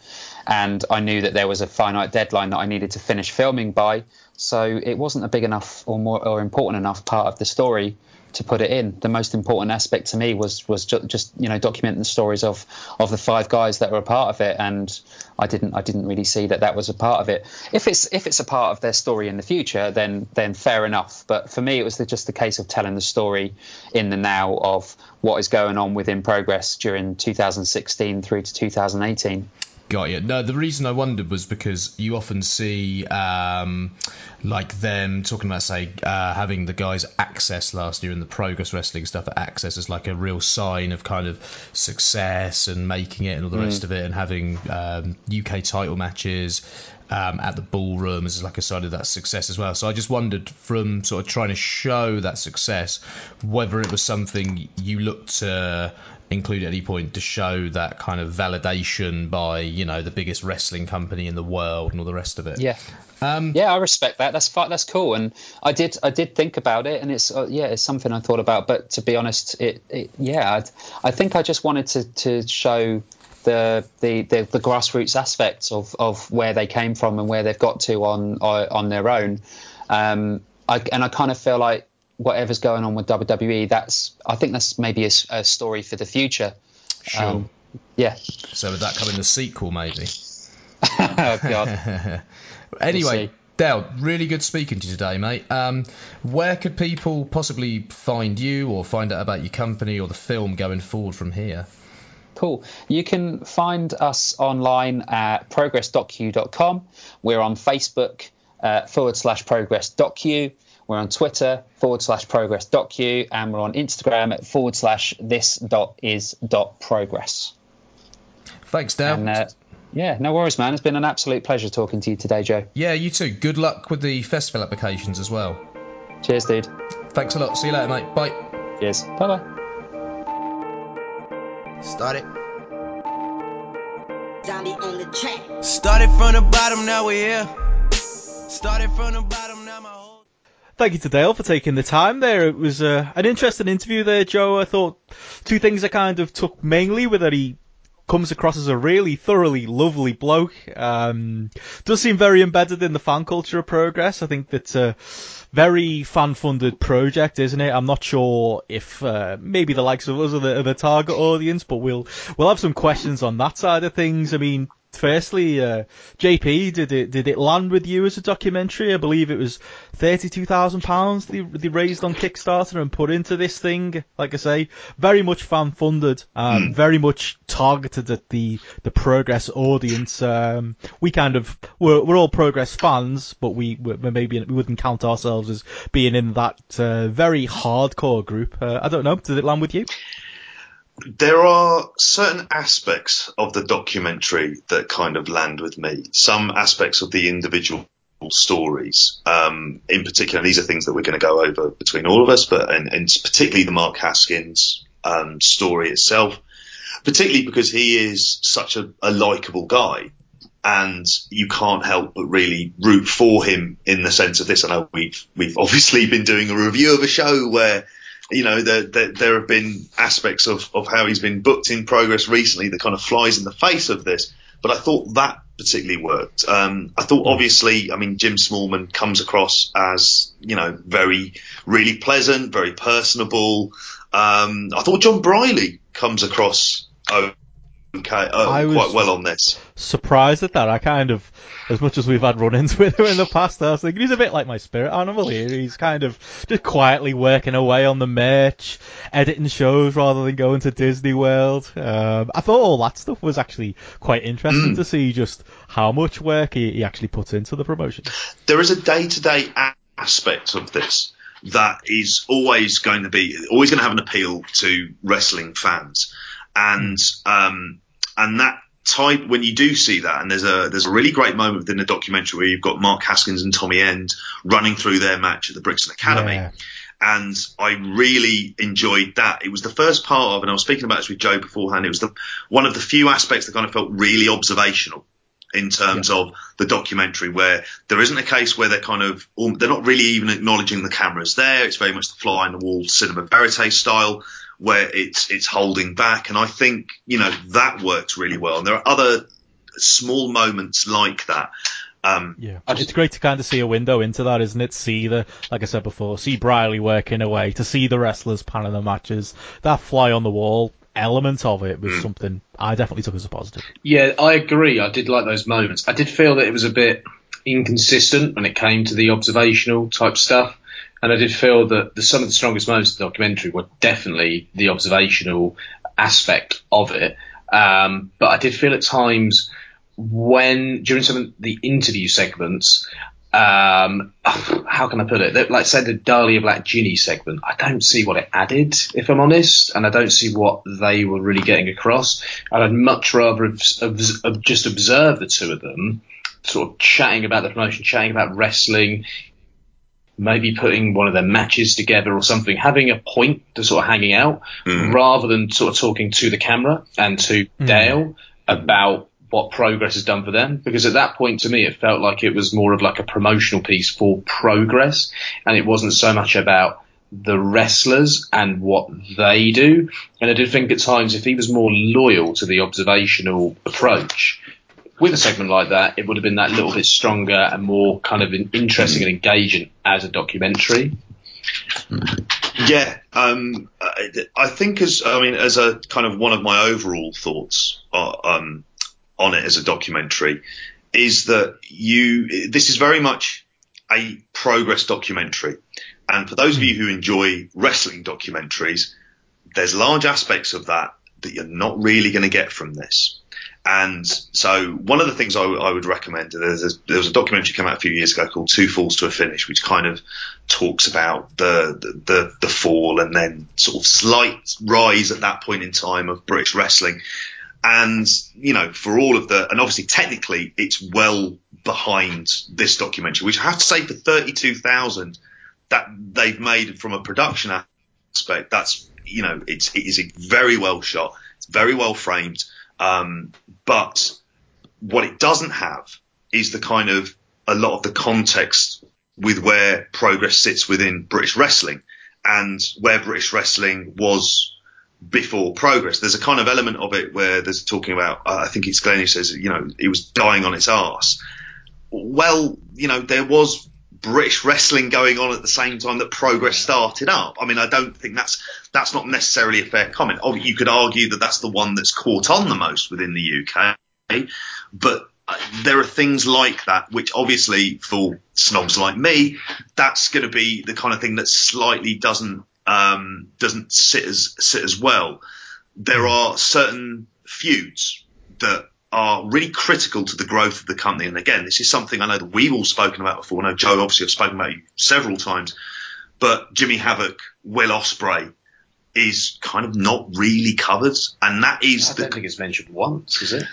Speaker 9: and I knew that there was a finite deadline that I needed to finish filming by, so it wasn't a big enough or more or important enough part of the story to put it in. The most important aspect to me was was ju- just you know documenting the stories of of the five guys that were a part of it, and I didn't I didn't really see that that was a part of it. If it's if it's a part of their story in the future, then then fair enough. But for me, it was the, just a case of telling the story in the now of what is going on within progress during 2016 through to 2018.
Speaker 8: Got you. No, the reason I wondered was because you often see, um, like them talking about, say, uh, having the guys access last year in the progress wrestling stuff at access is like a real sign of kind of success and making it and all the rest of it, and having um, UK title matches um, at the ballroom as like a sign of that success as well. So I just wondered from sort of trying to show that success, whether it was something you looked to include at any point to show that kind of validation by you know the biggest wrestling company in the world and all the rest of it.
Speaker 9: Yeah.
Speaker 8: Um,
Speaker 9: yeah, I respect that. That's that's cool, and I did I did think about it, and it's uh, yeah, it's something I thought about. But to be honest, it, it yeah, I'd, I think I just wanted to to show the the the, the grassroots aspects of, of where they came from and where they've got to on on on their own. Um, I, and I kind of feel like whatever's going on with WWE, that's I think that's maybe a story for the future.
Speaker 8: Sure.
Speaker 9: Um, yeah.
Speaker 8: So would that come in the sequel, maybe?
Speaker 9: oh God.
Speaker 8: Anyway,
Speaker 9: see.
Speaker 8: Dale, really good speaking to you today, mate. Um, where could people possibly find you or find out about your company or the film going forward from here?
Speaker 9: Cool. You can find us online at progress.q.com. We're on Facebook uh, forward slash progress.q. We're on Twitter forward slash progress.q. And we're on Instagram at forward slash this dot is dot progress.
Speaker 8: Thanks, Dale.
Speaker 9: And uh, yeah, no worries, man. It's been an absolute pleasure talking to you today, Joe.
Speaker 8: yeah, you too. Good luck with the festival applications as well.
Speaker 9: Cheers, dude.
Speaker 8: Thanks a lot. See you later, mate. Bye.
Speaker 9: Cheers. Bye bye.
Speaker 10: Started.
Speaker 11: Zombie on the track.
Speaker 10: Started from the bottom, now we're here. Started from the bottom, now my whole.
Speaker 1: Thank you to Dale for taking the time there. It was uh, an interesting interview there, Joe. I thought two things I kind of took mainly were that he comes across as a really thoroughly lovely bloke. Um, does seem very embedded in the fan culture of Progress. I think that a very fan-funded project, isn't it? I'm not sure if uh, maybe the likes of us are the, are the target audience, but we'll we'll have some questions on that side of things. I mean, firstly, uh, JP, did it did it land with you as a documentary? I believe it was thirty two thousand pounds they they raised on Kickstarter and put into this thing. Like I say, very much fan funded, um, very much targeted at the the progress audience. Um, we kind of we're, we're all progress fans, but we we maybe we wouldn't count ourselves as being in that uh, very hardcore group. Uh, I don't know. Did it land with you?
Speaker 3: There are certain aspects of the documentary that kind of land with me. Some aspects of the individual stories, um, in particular, these are things that we're going to go over between all of us, but and, and particularly the Mark Haskins um, story itself, particularly because he is such a, a likable guy. And you can't help but really root for him in the sense of this. I know we've we've obviously been doing a review of a show where you know, there, there, there, have been aspects of, of how he's been booked in progress recently that kind of flies in the face of this. But I thought that particularly worked. Um, I thought obviously, I mean, Jim Smallman comes across as, you know, very, really pleasant, very personable. Um, I thought John Briley comes across okay, uh, quite well on this.
Speaker 1: Surprised at that. I kind of, as much as we've had run-ins with him in the past, I was thinking he's a bit like my spirit animal here. He's kind of just quietly working away on the merch, editing shows rather than going to Disney World. Um, I thought all that stuff was actually quite interesting mm. to see just how much work he, he actually puts into the promotion.
Speaker 3: There is a day-to-day aspect of this that is always going to be always going to have an appeal to wrestling fans and um, and that type when you do see that and there's a there's a really great moment within the documentary where you've got Mark Haskins and Tommy End running through their match at the Brixton Academy. Yeah. And I really enjoyed that. It was the first part of, and I was speaking about this with Joe beforehand. It was the one of the few aspects that kind of felt really observational in terms yeah. of the documentary, where there isn't a case where they're kind of they're not really even acknowledging the cameras there. It's very much the fly on the wall cinema verite style where it's it's holding back, and I think you know that works really well. And there are other small moments like that. Um,
Speaker 1: yeah, it's great to kind of see a window into that, isn't it? See the, like I said before, see Briley working away, to see the wrestlers planning the matches, that fly on the wall element of it was mm. something I definitely took as a positive.
Speaker 2: Yeah, I agree. I did like those moments. I did feel that it was a bit inconsistent when it came to the observational type stuff. And I did feel that the, some of the strongest moments of the documentary were definitely the observational aspect of it. Um, but I did feel at times when during some of the interview segments, um, how can I put it? Like say the Dahlia Black Jinny segment, I don't see what it added, if I'm honest, and I don't see what they were really getting across. And I'd much rather have, have, just observed the two of them sort of chatting about the promotion, chatting about wrestling, maybe putting one of their matches together or something, having a point to sort of hanging out mm. rather than sort of talking to the camera and to mm. Dale about what progress has done for them. Because at that point, to me, it felt like it was more of like a promotional piece for progress and it wasn't so much about the wrestlers and what they do. And I did think at times if he was more loyal to the observational approach, with a segment like that, it would have been that little bit stronger and more kind of interesting and engaging as a documentary.
Speaker 3: Yeah, um, I think as I mean as a kind of one of my overall thoughts uh, um, on it as a documentary is that you this is very much a progress documentary, and for those of you who enjoy wrestling documentaries, there's large aspects of that that you're not really going to get from this. And so one of the things I would recommend, a, there was a documentary came out a few years ago called Two Falls to a Finish, which kind of talks about the, the, the, the fall and then sort of slight rise at that point in time of British wrestling. And, you know, for all of the, and obviously technically it's well behind this documentary, which I have to say for 32,000 that they've made from a production aspect, that's, you know, it's, it is very well shot. It's very well framed um, but what it doesn't have is the kind of a lot of the context with where progress sits within British wrestling and where British wrestling was before progress. There's a kind of element of it where there's talking about, uh, I think it's Glenn who says, you know, it was dying on its arse. Well, you know, there was British wrestling going on at the same time that progress started up. I mean, I don't think that's that's not necessarily a fair comment. Oh, you could argue that that's the one that's caught on the most within the UK. but uh, there are things like that which obviously for snobs like me that's going to be the kind of thing that slightly doesn't um, doesn't sit as sit as well there are certain feuds that are really critical to the growth of the company. And again this is something I know that we've all spoken about before. I know Joe obviously I've spoken about you several times. But Jimmy Havoc Will Ospreay is kind of not really covered. And that is
Speaker 2: I
Speaker 3: the
Speaker 2: don't think it's mentioned once, is it?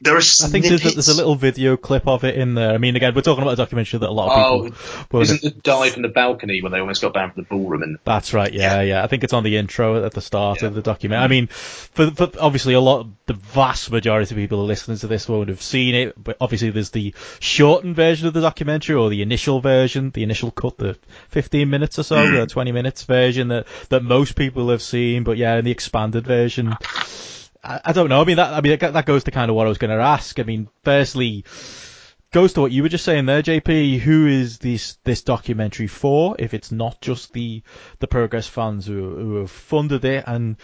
Speaker 3: There are
Speaker 1: I think there's a, there's a little video clip of it in there. I mean, again, we're talking about a documentary that a lot of
Speaker 2: Oh,
Speaker 1: people.
Speaker 2: isn't the dive from the balcony when they almost got banned from the ballroom? And
Speaker 1: That's right. Yeah, yeah, I think it's on the intro at the start of the document. I mean, for, for obviously a lot, the vast majority of people listening to this won't have seen it, but obviously there's the shortened version of the documentary or the initial version, the initial cut, the 15 minutes or so, hmm. the 20 minutes version that that most people have seen. But yeah, in the expanded version. I, I don't know. I mean, that I mean that goes to kind of what I was going to ask. I mean, firstly, goes to what you were just saying there, JP. Who is this this documentary for? If it's not just the the Progress fans who who have funded it, and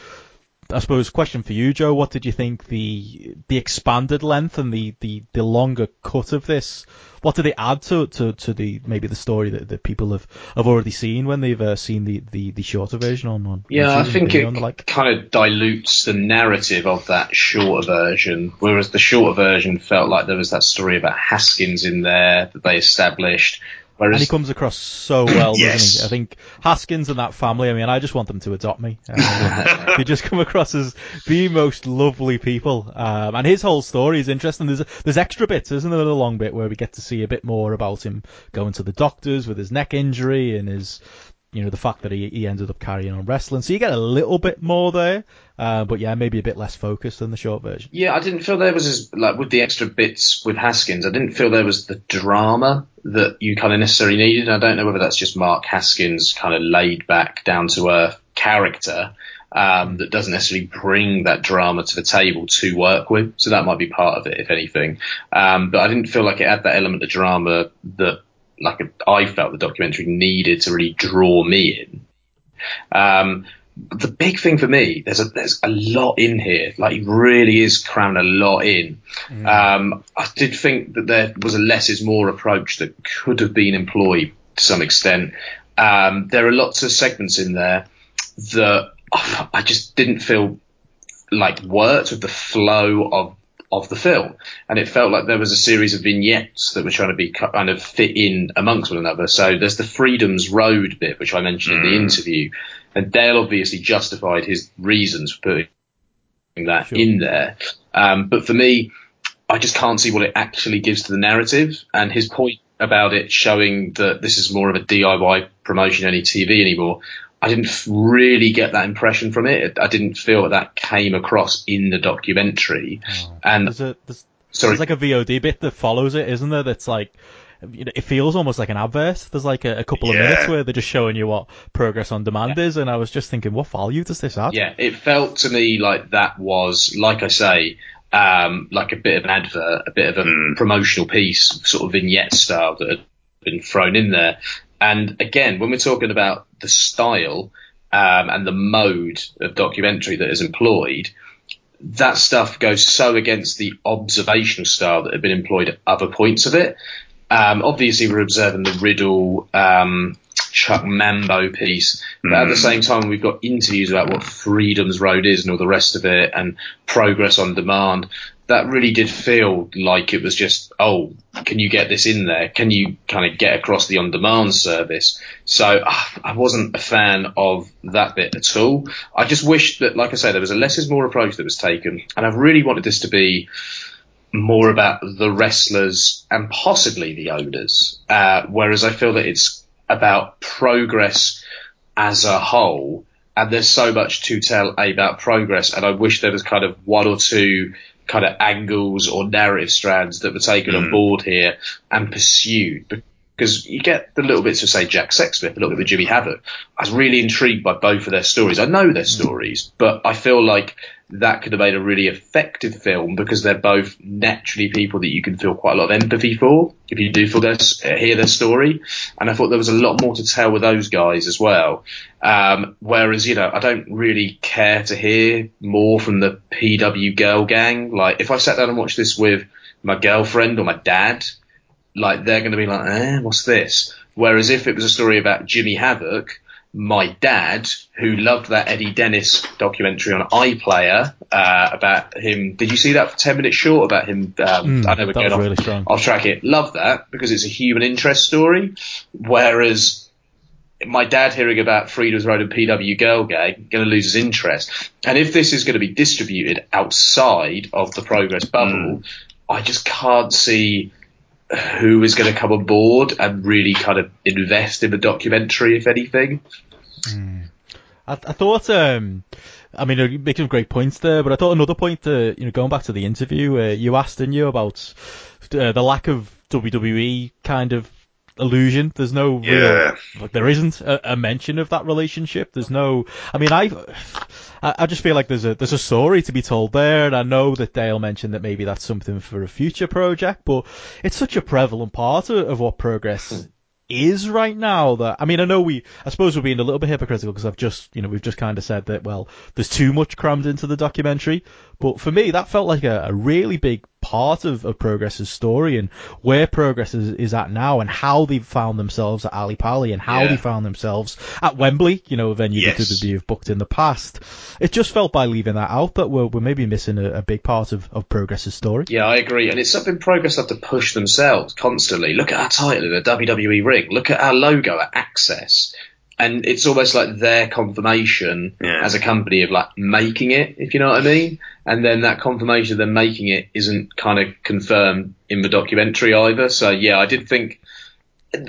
Speaker 1: I suppose question for you, Joe. What did you think the the expanded length and the the, the longer cut of this? What did it add to, to, to the maybe the story that, that people have, have already seen when they've uh, seen the, the, the shorter version on on
Speaker 2: Yeah, I think it
Speaker 1: like?
Speaker 2: kind of dilutes the narrative of that shorter version, whereas the shorter version felt like there was that story about Haskins in there that they established. Whereas
Speaker 1: And he comes across so well, doesn't he? I think Haskins and that family. I mean, I just want them to adopt me. Um, they just come across as the most lovely people. Um, and his whole story is interesting. There's there's extra bits, isn't there? A long bit where we get to see a bit more about him going to the doctors with his neck injury and his, you know, the fact that he he ended up carrying on wrestling. So you get a little bit more there. Uh, but yeah, maybe a bit less focused than the short version.
Speaker 2: Yeah, I didn't feel there was as like with the extra bits with Haskins. I didn't feel there was the drama that you kind of necessarily needed. I don't know whether that's just Mark Haskins' kind of laid back, down to earth character um, that doesn't necessarily bring that drama to the table to work with. So that might be part of it, if anything. Um, but I didn't feel like it had that element of drama that like I felt the documentary needed to really draw me in. Um, the big thing for me, there's a there's a lot in here. Like it really is cramming a lot in. Um, I did think that there was a less is more approach that could have been employed to some extent. Um, there are lots of segments in there that I just didn't feel like worked with the flow of of the film, and it felt like there was a series of vignettes that were trying to be kind of fit in amongst one another. So there's the Freedom's Road bit, which I mentioned in the interview, and Dale obviously justified his reasons for putting that in there. Um, but for me, I just can't see what it actually gives to the narrative, and his point about it showing that this is more of a DIY promotion any TV anymore. I didn't really get that impression from it. I didn't feel that that came across in the documentary. And
Speaker 1: There's a there's,
Speaker 2: Sorry.
Speaker 1: there's like a VOD bit that follows it, isn't there? That's like it feels almost like an advert. There's like a, a couple of
Speaker 2: Yeah.
Speaker 1: minutes where they're just showing you what progress on demand is, and I was just thinking, what value does this add?
Speaker 2: Yeah, it felt to me like that was, like I say, um, like a bit of an advert, a bit of a promotional piece, sort of vignette style that had been thrown in there. And again, when we're talking about the style um, and the mode of documentary that is employed, that stuff goes so against the observational style that had been employed at other points of it. Um, obviously, we're observing the Riddle, um, Chuck Mambo piece, but at the same time, we've got interviews about what Freedom's Road is and all the rest of it, and progress on demand. That really did feel like it was just, oh, can you get this in there? Can you kind of get across the on-demand service? So ah, I wasn't a fan of that bit at all. I just wish that, like I say, there was a less is more approach that was taken, and I've really wanted this to be more about the wrestlers and possibly the owners, uh, whereas I feel that it's about progress as a whole. And there's so much to tell about progress, and I wish there was kind of one or two kind of angles or narrative strands that were taken on board here and pursued. because you get the little bits of say Jack Sexsmith, a little bit with Jimmy Havoc. I was really intrigued by both of their stories. I know their stories, but I feel like that could have made a really effective film because they're both naturally people that you can feel quite a lot of empathy for if you do feel their, hear their story. And I thought there was a lot more to tell with those guys as well. Um, whereas, you know, I don't really care to hear more from the PW girl gang. Like if I sat down and watched this with my girlfriend or my dad, like they're going to be like, eh, what's this? Whereas if it was a story about Jimmy Havoc, my dad, who loved that Eddie Dennis documentary on iPlayer uh, about him. Did you see that for 10 minutes short about him? Um,
Speaker 1: Mm,
Speaker 2: I know we're going off,
Speaker 1: really strong.
Speaker 2: off track here. Love that because it's a human interest story. Whereas my dad hearing about Freedom's Road and PW Girl Gang going to lose his interest. And if this is going to be distributed outside of the Progress bubble, I just can't see who is going to come on board and really kind of invest in the documentary, if anything.
Speaker 1: I, I thought, um, I mean, you're making some great points there, but I thought another point, uh, you know, going back to the interview, uh, you asked, didn't you, about uh, the lack of WWE kind of illusion. There's no
Speaker 3: Yeah.
Speaker 1: real, like, there isn't a, a mention of that relationship. There's no, I mean, I, I I just feel like there's a there's a story to be told there, and I know that Dale mentioned that maybe that's something for a future project, but it's such a prevalent part of, of what progress is right now that I mean I know we I suppose we're being a little bit hypocritical because I've just you know we've just kind of said that well there's too much crammed into the documentary but for me that felt like a, a really big part of, of Progress's story and where Progress is, is at now and how they found themselves at Ally Pally and how
Speaker 3: Yeah.
Speaker 1: they found themselves at Wembley you know a venue
Speaker 3: Yes.
Speaker 1: that WWE have booked in the past it just felt by leaving that out that we're, we're maybe missing a, a big part of, of Progress's story
Speaker 2: Yeah, I agree. And it's something Progress have to push themselves constantly. Look at our title in the WWE ring. Look at our logo at Access. And it's almost like their confirmation
Speaker 3: Yeah.
Speaker 2: as a company of like making it, if you know what I mean. And then that confirmation of them making it isn't kind of confirmed in the documentary either. So yeah, I did think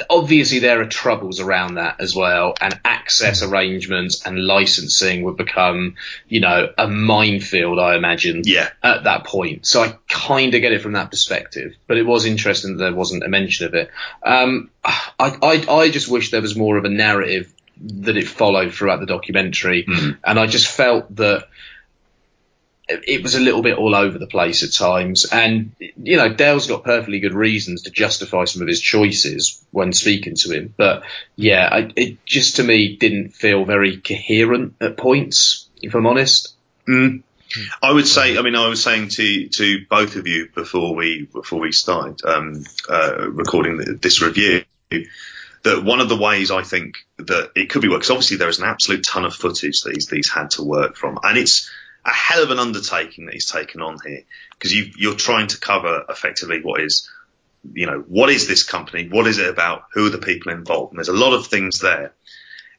Speaker 2: obviously there are troubles around that as well and access arrangements and licensing would become you know a minefield i imagine
Speaker 3: Yeah.
Speaker 2: at that point so i kind of get it from that perspective but it was interesting that there wasn't a mention of it um, I, I, I just wish there was more of a narrative that it followed throughout the documentary and i just felt that it was a little bit all over the place at times. And, you know, Dale's got perfectly good reasons to justify some of his choices when speaking to him. But yeah, I, it just to me didn't feel very coherent at points, if I'm honest.
Speaker 3: Mm. I would say, I mean, I was saying to, to both of you before we, before we started, um, uh, recording this review, that one of the ways I think that it could be worked, because obviously there is an absolute ton of footage that he's, these had to work from. And it's a hell of an undertaking that he's taken on here, because you, you're trying to cover effectively what is, you know, what is this company? What is it about? Who are the people involved? And there's a lot of things there.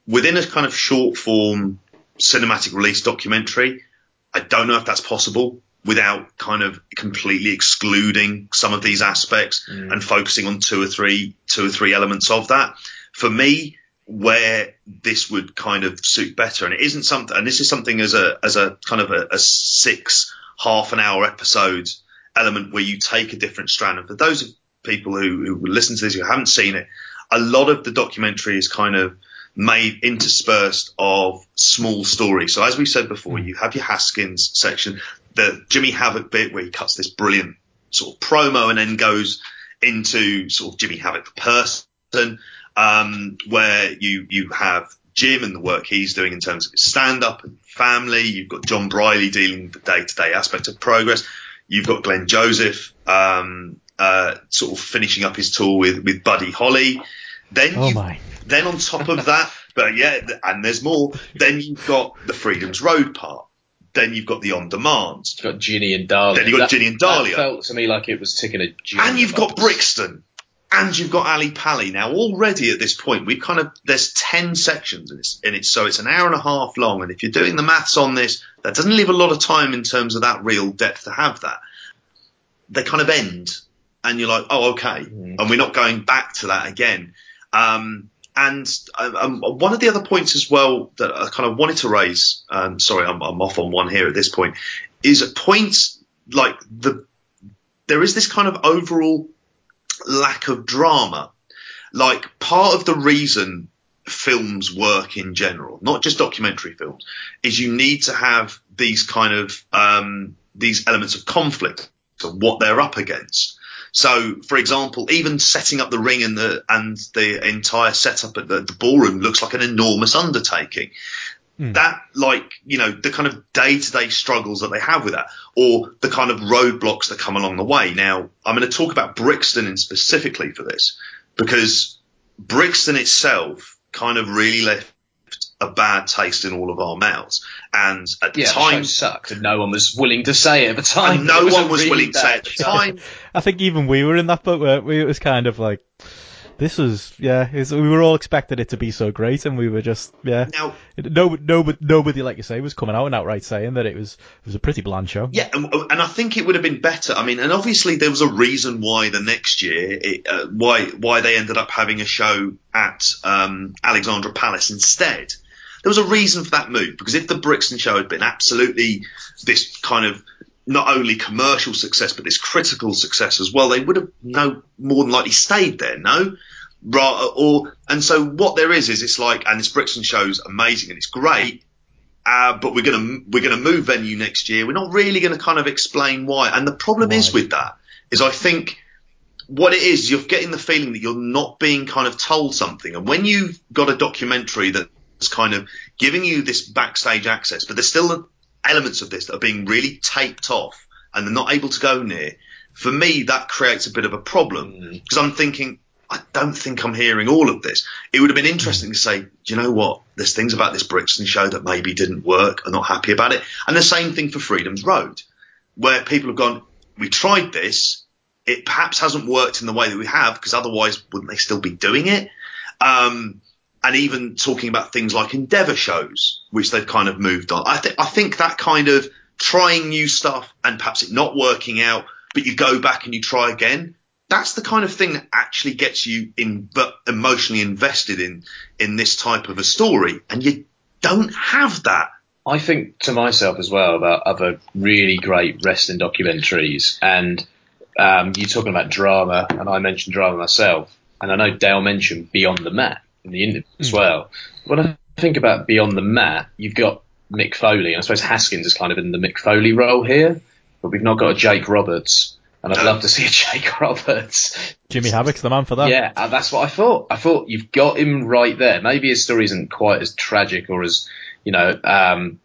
Speaker 3: Within a kind of short form cinematic release documentary, I don't know if that's possible without kind of completely excluding some of these aspects mm. and focusing on two or three, two or three elements of that. For me, where this would kind of suit better, and it isn't something, and this is something as a, as a kind of a, a six half an hour episode element where you take a different strand. And for those people who, who listen to this, who haven't seen it, a lot of the documentary is kind of made interspersed of small stories. So as we said before, mm. you have your Haskins section, the Jimmy Havoc bit where he cuts this brilliant sort of promo and then goes into sort of Jimmy Havoc the person, um, where you, you have Jim and the work he's doing in terms of his stand up and family. You've got John Briley dealing with the day to day aspect of progress. You've got Glenn Joseph, um, uh, sort of finishing up his tour with, with Buddy Holly. Then
Speaker 1: oh
Speaker 3: you then on top of that, but yeah, and there's more. Then you've got the Freedom's Road part. Then you've got the on demand.
Speaker 2: You've got Jinny and Dahlia.
Speaker 3: Then you've got
Speaker 2: That-
Speaker 3: Jinny and Dahlia.
Speaker 2: That felt to me like it was ticking a Jinny
Speaker 3: And you've got. Brixton. And you've got Ally Pally. Now already at this point, we've kind of, there's 10 sections in it, in it, so it's an hour and a half long. And if you're doing the maths on this, that doesn't leave a lot of time in terms of that real depth to have that. They kind of end and you're like, oh, okay. And we're not going back to that again. Um, and um, um, one of the other points as well that I kind of wanted to raise, um, sorry, I'm, I'm off on one here at this point, is points like the, there is this kind of overall lack of drama. like part of the reason films work in general, not just documentary films, is you need to have these kind of um, these elements of conflict of what they're up against. So, for example, even setting up the ring and the and the entire setup at the, the ballroom looks like an enormous undertaking. Hmm. That, like, you know, the kind of day to day struggles that they have with that, or the kind of roadblocks that come along the way. Now, I'm going to talk about Brixton in specifically for this, because Brixton itself kind of really left a bad taste in all of our mouths. And at the
Speaker 2: Yeah, the
Speaker 3: time,
Speaker 2: show sucked, and no one was willing to say it at the time.
Speaker 3: And no
Speaker 2: was
Speaker 3: one was
Speaker 2: really
Speaker 3: willing to say
Speaker 2: bad
Speaker 3: at the time.
Speaker 1: I think even we were in that boat where we, it was kind of like, this was, yeah, it's, we were all expecting it to be so great, and we were just, yeah.
Speaker 3: Now,
Speaker 1: no, nobody, nobody, like you say, was coming out and outright saying that it was, it was a pretty bland show.
Speaker 3: Yeah, and, and I think it would have been better. I mean, and obviously there was a reason why the next year, it, uh, why why they ended up having a show at um, Alexandra Palace instead. There was a reason for that move because if the Brixton show had been absolutely this kind of not only commercial success but this critical success as well, they would have no more than likely stayed there. No, Ra- or and so what there is is it's like and this Brixton show's amazing and it's great, uh, but we're gonna we're gonna move venue next year. We're not really gonna kind of explain why. And the problem is with that is I think what it is you're getting the feeling that you're not being kind of told something. And when you've got a documentary that's kind of giving you this backstage access, but there's still elements of this that are being really taped off and they're not able to go near. For me, that creates a bit of a problem because I'm thinking. I don't think I'm hearing all of this. It would have been interesting to say, do you know what? There's things about this Brixton show that maybe didn't work. I'm not happy about it. And the same thing for Freedom's Road, where people have gone, we tried this. It perhaps hasn't worked in the way that we have because otherwise wouldn't they still be doing it? Um, and even talking about things like Endeavour shows, which they've kind of moved on. I think, I think that kind of trying new stuff and perhaps it not working out, but you go back and you try again that's the kind of thing that actually gets you in, emotionally invested in in this type of a story, and you don't have that.
Speaker 2: I think to myself as well about other really great wrestling documentaries, and um, you talking about drama, and I mentioned drama myself, and I know Dale mentioned Beyond the Mat in the interview as well. When I think about Beyond the Mat, you've got Mick Foley, and I suppose Haskins is kind of in the Mick Foley role here, but we've not got a Jake Roberts. And I'd love to see a Jake Roberts.
Speaker 1: Jimmy Havoc's the man for that.
Speaker 2: Yeah, that's what I thought. I thought you've got him right there. Maybe his story isn't quite as tragic or as, you know, um,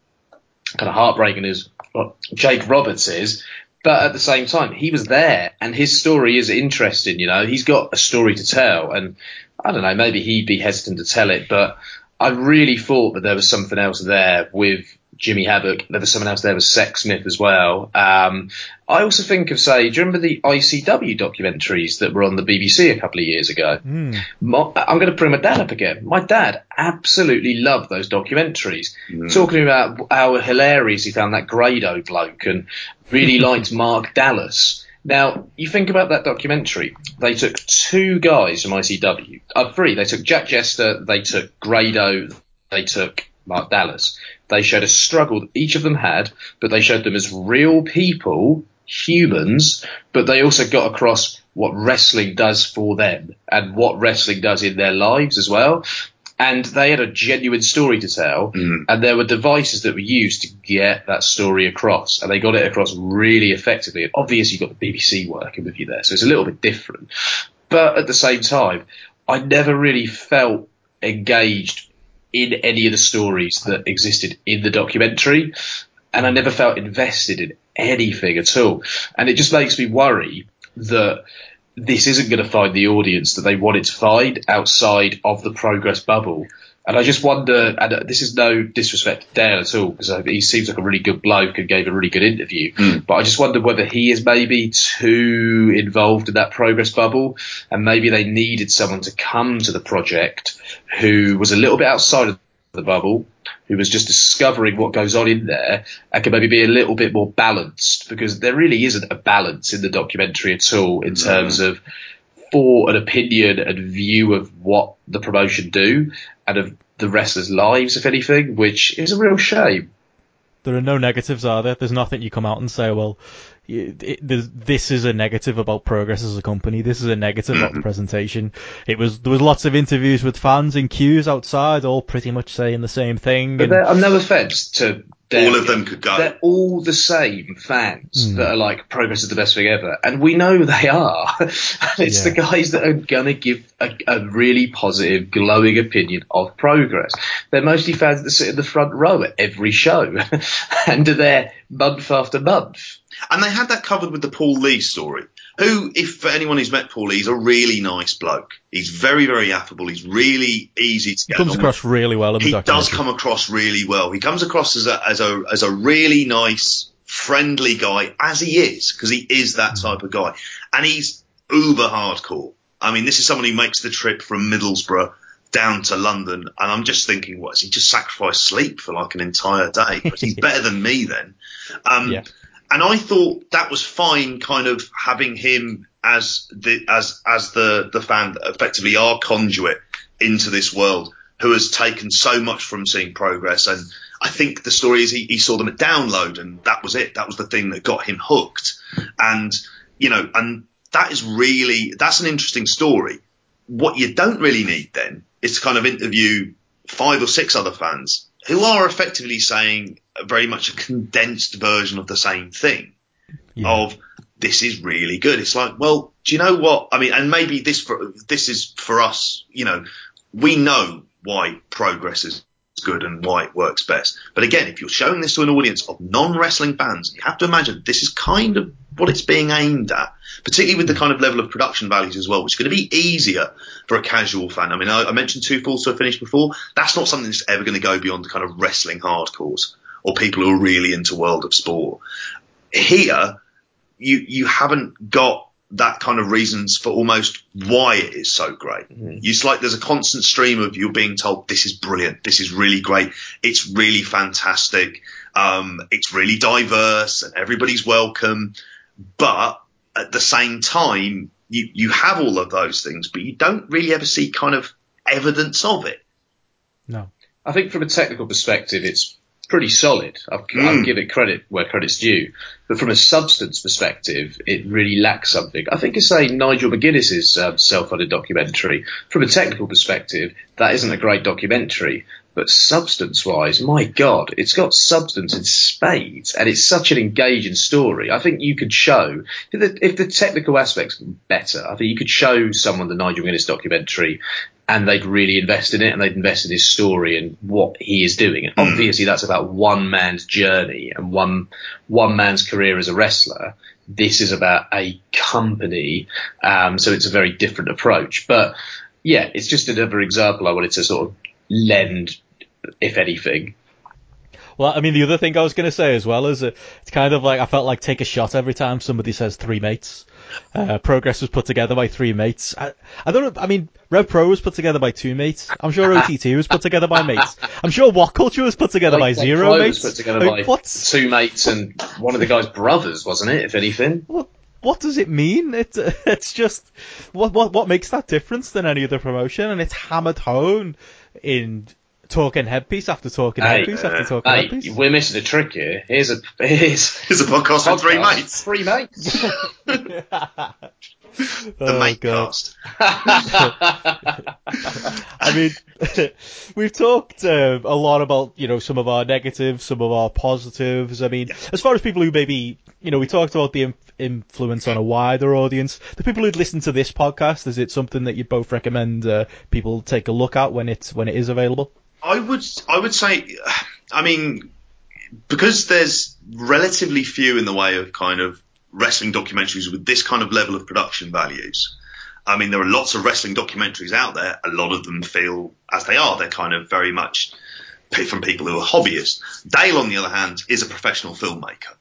Speaker 2: kind of heartbreaking as what Jake Roberts is. But at the same time, he was there and his story is interesting, you know, he's got a story to tell and I don't know, maybe he'd be hesitant to tell it, but I really thought that there was something else there with Jimmy Havoc. There was someone else there with Sexsmith as well. Um, I also think of, say, do you remember the ICW documentaries that were on the BBC a couple of years ago?
Speaker 1: Hmm.
Speaker 2: My, I'm going to bring my dad up again. My dad absolutely loved those documentaries. Talking about how hilarious he found that Grado bloke and really liked Mark Dallas. Now, you think about that documentary. They took two guys from ICW. Uh, three. They took Jack Jester, they took Grado, they took Mark Dallas. They showed a struggle that each of them had, but they showed them as real people, humans, but they also got across what wrestling does for them and what wrestling does in their lives as well. And they had a genuine story to tell, mm. and there were devices that were used to get that story across, and they got it across really effectively. And obviously, you've got the BBC working with you there, so it's a little bit different. But at the same time, I never really felt engaged in any of the stories that existed in the documentary, and I never felt invested in anything at all. And it just makes me worry that this isn't going to find the audience that they wanted to find outside of the progress bubble. And I just wonder, and uh, this is no disrespect to Dale at all, because he seems like a really good bloke and gave a really good interview. But I just wonder whether he is maybe too involved in that progress bubble, and maybe they needed someone to come to the project who was a little bit outside of the bubble, who was just discovering what goes on in there, and could maybe be a little bit more balanced, because there really isn't a balance in the documentary at all in terms of for an opinion and view of what the promotion do and of the wrestlers' lives, if anything, which is a real shame.
Speaker 1: There are no negatives, are there? There's nothing you come out and say, well, it, this is a negative about progress as a company. This is a negative about the presentation. It was there was lots of interviews with fans in queues outside, all pretty much saying the same thing.
Speaker 2: But
Speaker 1: and-
Speaker 2: I'm no offence to them.
Speaker 3: All of them could go.
Speaker 2: They're all the same fans
Speaker 1: Mm.
Speaker 2: that are like progress is the best thing ever, and we know they are. and it's the guys that are gonna give a, a really positive, glowing opinion of progress. They're mostly fans that sit in the front row at every show, and are there month after month.
Speaker 3: And they had that covered with the Paul Lee story. Who, if for anyone who's met Paul Lee, he's a really nice bloke. He's very, very affable. He's really easy to
Speaker 1: He
Speaker 3: get
Speaker 1: comes
Speaker 3: along
Speaker 1: across really well in the
Speaker 3: he does come across really well. He comes across as a as a as a really nice, friendly guy, as he is, because he is that type of guy, and he's uber hardcore. I mean, this is someone who makes the trip from Middlesbrough down to London, and I'm just thinking, what has he just sacrificed sleep for like an entire day? But he's better than me then. Um,
Speaker 1: Yeah.
Speaker 3: And I thought that was fine, kind of having him as the as as the the fan, effectively our conduit into this world, who has taken so much from seeing progress. And I think the story is he, he saw them at download, and that was it. That was the thing that got him hooked. And you know, and that is really that's an interesting story. What you don't really need then is to kind of interview five or six other fans who are effectively saying very much a condensed version of the same thing of this is really good. It's like, well, do you know what? I mean, and maybe this for, this is for us, you know, we know why progress is good and why it works best. But again, if you're showing this to an audience of non-wrestling fans, you have to imagine this is kind of what it's being aimed at, particularly with the kind of level of production values as well, which is going to be easier for a casual fan. I mean, I, I mentioned Two Falls to a Finish before. That's not something that's ever going to go beyond the kind of wrestling hardcores or people who are really into world of sport. Here, you you haven't got that kind of reasons for almost why it is so great. It's like there's a constant stream of you being told this is brilliant, this is really great, it's really fantastic, um, it's really diverse, and everybody's welcome. But at the same time, you you have all of those things, but you don't really ever see kind of evidence of it.
Speaker 1: No.
Speaker 2: I think from a technical perspective, it's pretty solid. I'll, I'll give it credit where credit's due. But from a substance perspective, it really lacks something. I think, as say, Nigel McGuinness's um, self-funded documentary, from a technical perspective, that isn't a great documentary. But substance-wise, my God, it's got substance in spades, and it's such an engaging story. I think you could show if the, if the technical aspects were better. I think you could show someone the Nigel McGuinness documentary, and they'd really invest in it, and they'd invest in his story and what he is doing. And obviously, that's about one man's journey and one one man's career as a wrestler. This is about a company, um, so it's a very different approach. But yeah, it's just another example I wanted to sort of lend, if anything.
Speaker 1: Well, I mean, the other thing I was going to say as well is it's kind of like I felt like take a shot every time somebody says three mates. Uh, Progress was put together by three mates. I, I don't know. I mean, Rev Pro was put together by two mates. I'm sure OTT was put together by mates. I'm sure What Culture was put together by
Speaker 2: Like, like
Speaker 1: zero mates.
Speaker 2: was put together
Speaker 1: I mean,
Speaker 2: by two mates and one of the guy's brothers, wasn't it? If anything.
Speaker 1: what, what does it mean? It, it's just what what what makes that difference than any other promotion, and it's hammered home in talking headpiece after talking
Speaker 2: Hey,
Speaker 1: headpiece after talking
Speaker 2: Hey,
Speaker 1: headpiece.
Speaker 2: we're missing a trick here. Here's a here's
Speaker 3: Here's a podcast with three mates.
Speaker 2: Three mates.
Speaker 3: The
Speaker 1: Oh,
Speaker 3: mate
Speaker 1: God.
Speaker 3: cast.
Speaker 1: I mean, we've talked um, a lot about you know some of our negatives, some of our positives. I mean, as far as people who maybe you know, we talked about the influence on a wider audience. The people who'd listen to this podcast, is it something that you'd both recommend uh, people take a look at when it's when it is available?
Speaker 3: I would I would say I mean because there's relatively few in the way of kind of wrestling documentaries with this kind of level of production values. I mean there are lots of wrestling documentaries out there. A lot of them feel as they are. They're kind of very much from people who are hobbyists. Dale on the other hand is a professional filmmaker.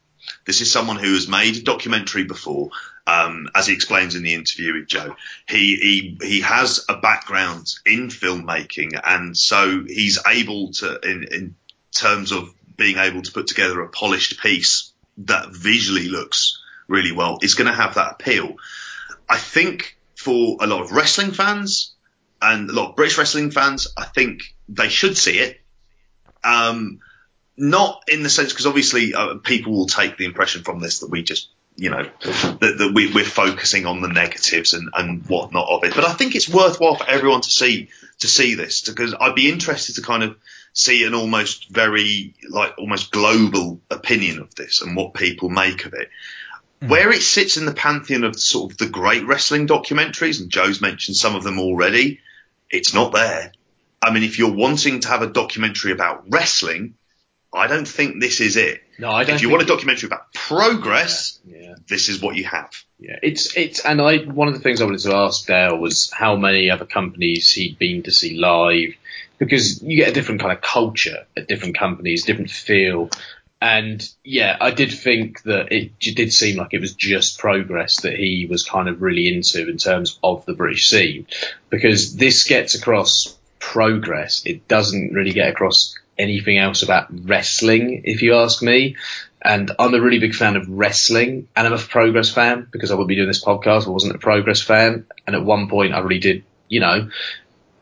Speaker 3: This is someone who has made a documentary before, um, as he explains in the interview with Joe. He, he he has a background in filmmaking, and so he's able to, in, in terms of being able to put together a polished piece that visually looks really well, is going to have that appeal. I think for a lot of wrestling fans and a lot of British wrestling fans, I think they should see it. Um, not in the sense because obviously uh, people will take the impression from this that we just you know that, that we, we're focusing on the negatives and, and whatnot of it. But I think it's worthwhile for everyone to see to see this because I'd be interested to kind of see an almost very like almost global opinion of this and what people make of it. Mm. Where it sits in the pantheon of sort of the great wrestling documentaries, and Joe's mentioned some of them already, it's not there. I mean, if you're wanting to have a documentary about wrestling, I don't think this is it.
Speaker 2: No, I don't
Speaker 3: If you want a
Speaker 2: it-
Speaker 3: documentary about progress,
Speaker 2: Yeah.
Speaker 3: this is what you have.
Speaker 2: Yeah, it's it's and I one of the things I wanted to ask Dale was how many other companies he'd been to see live because you get a different kind of culture at different companies, different feel. And yeah, I did think that it did seem like it was just progress that he was kind of really into in terms of the British scene because this gets across progress. It doesn't really get across anything else about wrestling, if you ask me. And I'm a really big fan of wrestling and I'm a progress fan because I wouldn't be doing this podcast if I wasn't a progress fan. And at one point I really did, you know,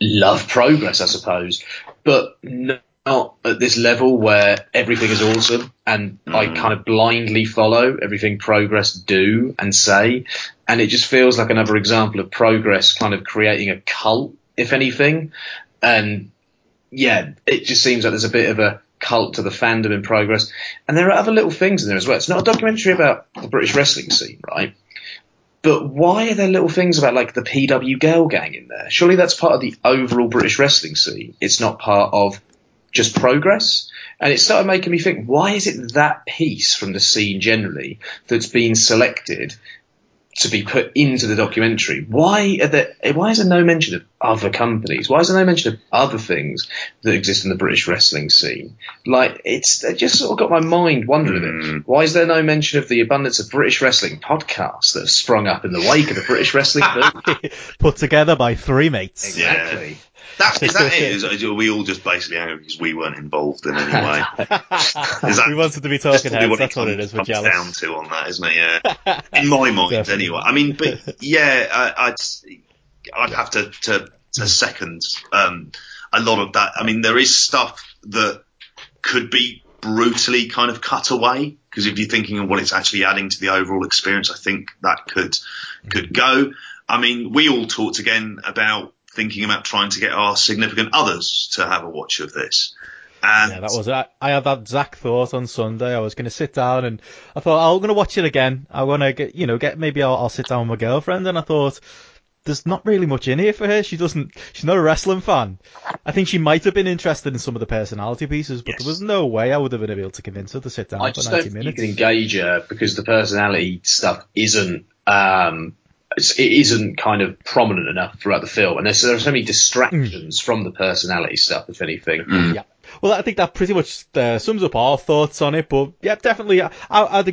Speaker 2: love progress, I suppose, but not at this level where everything is awesome and I mm. kind of blindly follow everything progress do and say. And it just feels like another example of progress kind of creating a cult, if anything. And yeah, it just seems like there's a bit of a cult to the fandom in progress. And there are other little things in there as well. It's not a documentary about the British wrestling scene, right? But why are there little things about like the PW Girl Gang in there? Surely that's part of the overall British wrestling scene. It's not part of just progress. And it started making me think, why is it that piece from the scene generally that's been selected to be put into the documentary? Why are there, why is there no mention of other companies? Why is there no mention of other things that exist in the British wrestling scene? Like, it's, it just sort of got my mind wondering a bit. Hmm. Why is there no mention of the abundance of British wrestling podcasts that have sprung up in the wake of the British wrestling boom?
Speaker 1: Put together by three mates.
Speaker 2: Exactly.
Speaker 3: That, is that it? Is, are we all just basically angry because we weren't involved in any way? Is that,
Speaker 1: we wanted to be talking heads. That's what it is. We're jealous.
Speaker 3: down to on that, isn't it? Yeah. In my mind,
Speaker 1: Definitely.
Speaker 3: anyway. I mean, but yeah, I, I'd I'd have to to, to second um, a lot of that. I mean, there is stuff that could be brutally kind of cut away because if you're thinking of what it's actually adding to the overall experience, I think that could could go. I mean, we all talked again about thinking about trying to get our significant others to have a watch of this. And
Speaker 1: Yeah, that was I, I had that exact thought on Sunday. I was going to sit down and I thought I'm going to watch it again. I want to get you know get maybe I'll, I'll sit down with my girlfriend and I thought there's not really much in here for her. She doesn't. She's not a wrestling fan. I think she might have been interested in some of the personality pieces, but there was no way I would have been able to convince her to sit down
Speaker 2: I
Speaker 1: for
Speaker 2: just don't
Speaker 1: 90
Speaker 2: think you can engage her because the personality stuff isn't um, it's- it isn't kind of prominent enough throughout the film, and there's there are so many distractions from the personality stuff, if anything.
Speaker 1: Yeah. Well, I think that pretty much uh, sums up our thoughts on it. But yeah, definitely, I, I'd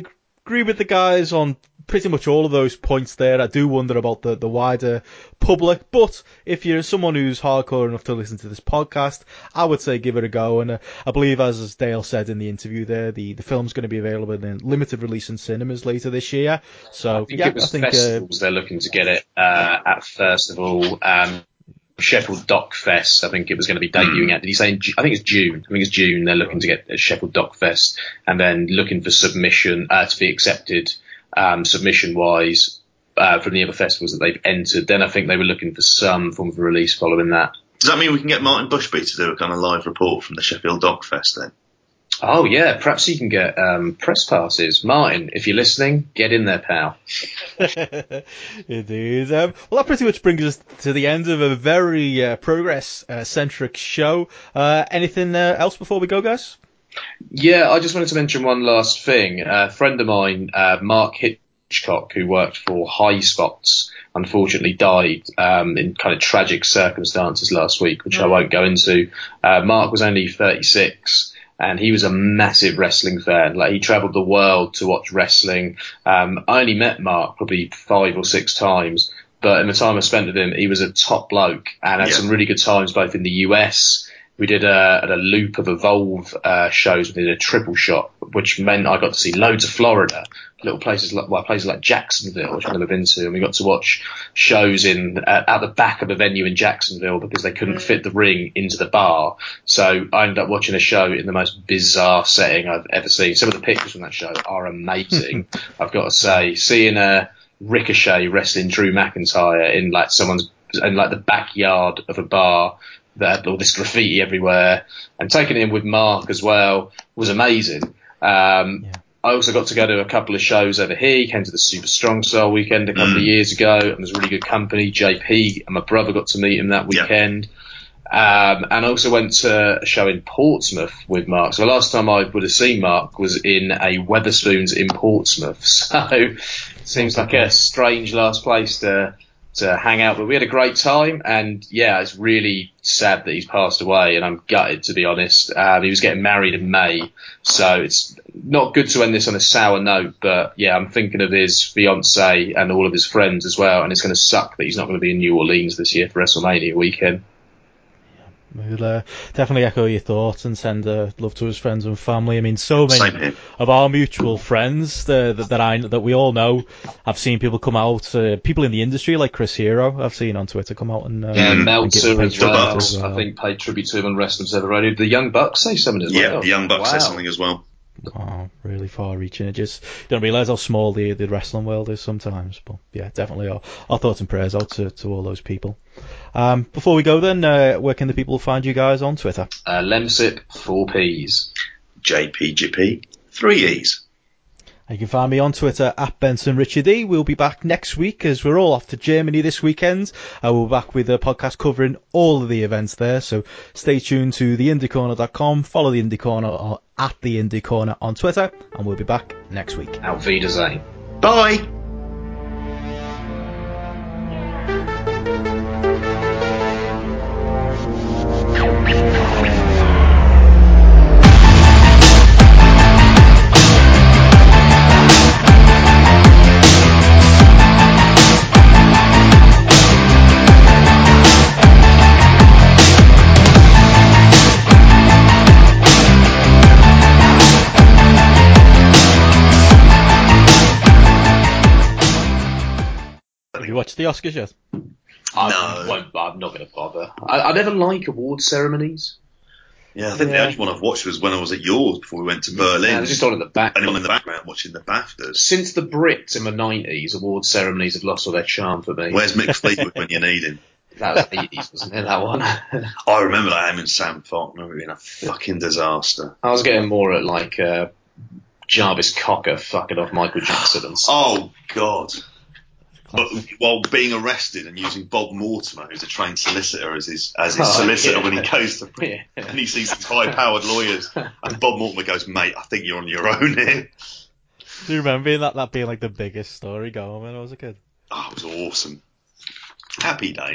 Speaker 1: agree with the guys on pretty much all of those points there. I do wonder about the, the wider public, but if you're someone who's hardcore enough to listen to this podcast, I would say give it a go. And uh, I believe, as, as Dale said in the interview there, the, the film's going to be available in limited release in cinemas later this year. So
Speaker 2: I think
Speaker 1: yeah,
Speaker 2: it was
Speaker 1: I think uh,
Speaker 2: festivals they're looking to get it uh, at first of all. Um, Sheffield Doc/Fest, I think it was going to be debuting at. Did he say? I think it's June. I think it's June. They're looking to get at Sheffield Doc/Fest, and then looking for submission uh, to be accepted um, submission wise uh, from the other festivals that they've entered. Then I think they were looking for some form of release following that.
Speaker 3: does that mean we can get Martin Bushby to do a kind of live report from the Sheffield Doc/Fest then?
Speaker 2: Oh yeah, perhaps you can get um, press passes. Martin, if you're listening, get in there, pal.
Speaker 1: Indeed. Um, well, that pretty much brings us to the end of a very uh, progress-centric show. Uh, anything uh, else before we go, guys?
Speaker 2: Yeah, I just wanted to mention one last thing. A friend of mine, uh, Mark Hitchcock, who worked for High Spots, unfortunately died um, in kind of tragic circumstances last week, which I won't go into. Uh, Mark was only 36. And he was a massive wrestling fan. Like he travelled the world to watch wrestling. Um, I only met Mark probably five or six times, but in the time I spent with him, he was a top bloke and had
Speaker 3: Yeah.
Speaker 2: some really good times both in the US we did a, a loop of Evolve uh, shows. We did a triple shot, which meant I got to see loads of Florida, little places like well, places like Jacksonville, which I've never been to, and we got to watch shows in uh, at the back of a venue in Jacksonville because they couldn't fit the ring into the bar. So I ended up watching a show in the most bizarre setting I've ever seen. Some of the pictures from that show are amazing. I've got to say, seeing a Ricochet wrestling Drew McIntyre in like someone's in like the backyard of a bar that had all this graffiti everywhere, and taking it in with Mark as well was amazing. Um, I also got to go to a couple of shows over here. He came to the Super Strong Style weekend a couple of years ago, and was really good company. JP and my brother got to meet him that weekend. Um, and I also went to a show in Portsmouth with Mark. So the last time I would have seen Mark was in a Wetherspoons in Portsmouth. So it seems like a strange last place to to hang out, but we had a great time. And yeah, it's really sad that he's passed away, and I'm gutted to be honest. Um, he was getting married in May, so it's not good to end this on a sour note. But yeah, I'm thinking of his fiance and all of his friends as well, and it's going to suck that he's not going to be in New Orleans this year for WrestleMania weekend.
Speaker 1: We'll uh, definitely echo your thoughts and send uh, love to his friends and family. I mean, so many of our mutual friends uh, that, that I that we all know. I've seen people come out, uh, people in the industry like Chris Hero. I've seen on Twitter come out and uh,
Speaker 2: Yeah,
Speaker 1: and give
Speaker 2: Meltzer
Speaker 1: page
Speaker 2: as well.
Speaker 1: tribute as well.
Speaker 2: I think paid tribute to him on Wrestling Observer Radio. The Young Bucks say something as
Speaker 3: Yeah,
Speaker 2: well.
Speaker 3: Yeah, the Young Bucks
Speaker 2: wow.
Speaker 3: said something as well.
Speaker 1: Oh, really far reaching. It just don't realise how small the the wrestling world is sometimes. But yeah, definitely our, our thoughts and prayers out to, to all those people. Um, before we go then, uh, where can the people find you guys on Twitter?
Speaker 2: Uh, Lemsip, four P's.
Speaker 3: JPGP, three E's.
Speaker 1: You can find me on Twitter at Benson Richard E. We'll be back next week as we're all off to Germany this weekend. Uh, we'll be back with a podcast covering all of the events there. So stay tuned to theindycorner.com, follow the Indie Corner or at the Indie Corner on Twitter, and we'll be back next week.
Speaker 2: Auf Wiedersehen.
Speaker 3: Bye.
Speaker 1: Watched the Oscars yet?
Speaker 2: I
Speaker 3: No.
Speaker 2: won't, I'm not going to bother. I, I never like award ceremonies.
Speaker 3: Yeah, I think the only one I've watched was when I was at yours before we went to Berlin.
Speaker 2: Yeah, just on in the back.
Speaker 3: Anyone in the background watching the BAFTAs.
Speaker 2: Since the Brits in the 90s, award ceremonies have lost all their charm for me.
Speaker 3: Where's Mick Fleetwood when you need him?
Speaker 2: That was the 80s, wasn't it, that one?
Speaker 3: I remember that him and Sam Faulkner being a fucking disaster.
Speaker 2: I was getting more at like uh, Jarvis Cocker fucking off Michael Jackson and stuff.
Speaker 3: Oh God! But while being arrested and using Bob Mortimer, who's a trained solicitor, as his as his
Speaker 2: Oh,
Speaker 3: solicitor
Speaker 2: yeah.
Speaker 3: when he goes to
Speaker 2: Yeah.
Speaker 3: and he sees these high-powered lawyers, and Bob Mortimer goes, "Mate, I think you're on your own here."
Speaker 1: Do you remember being that, that being like the biggest story going when I was a kid?
Speaker 3: Oh, it was awesome. Happy days.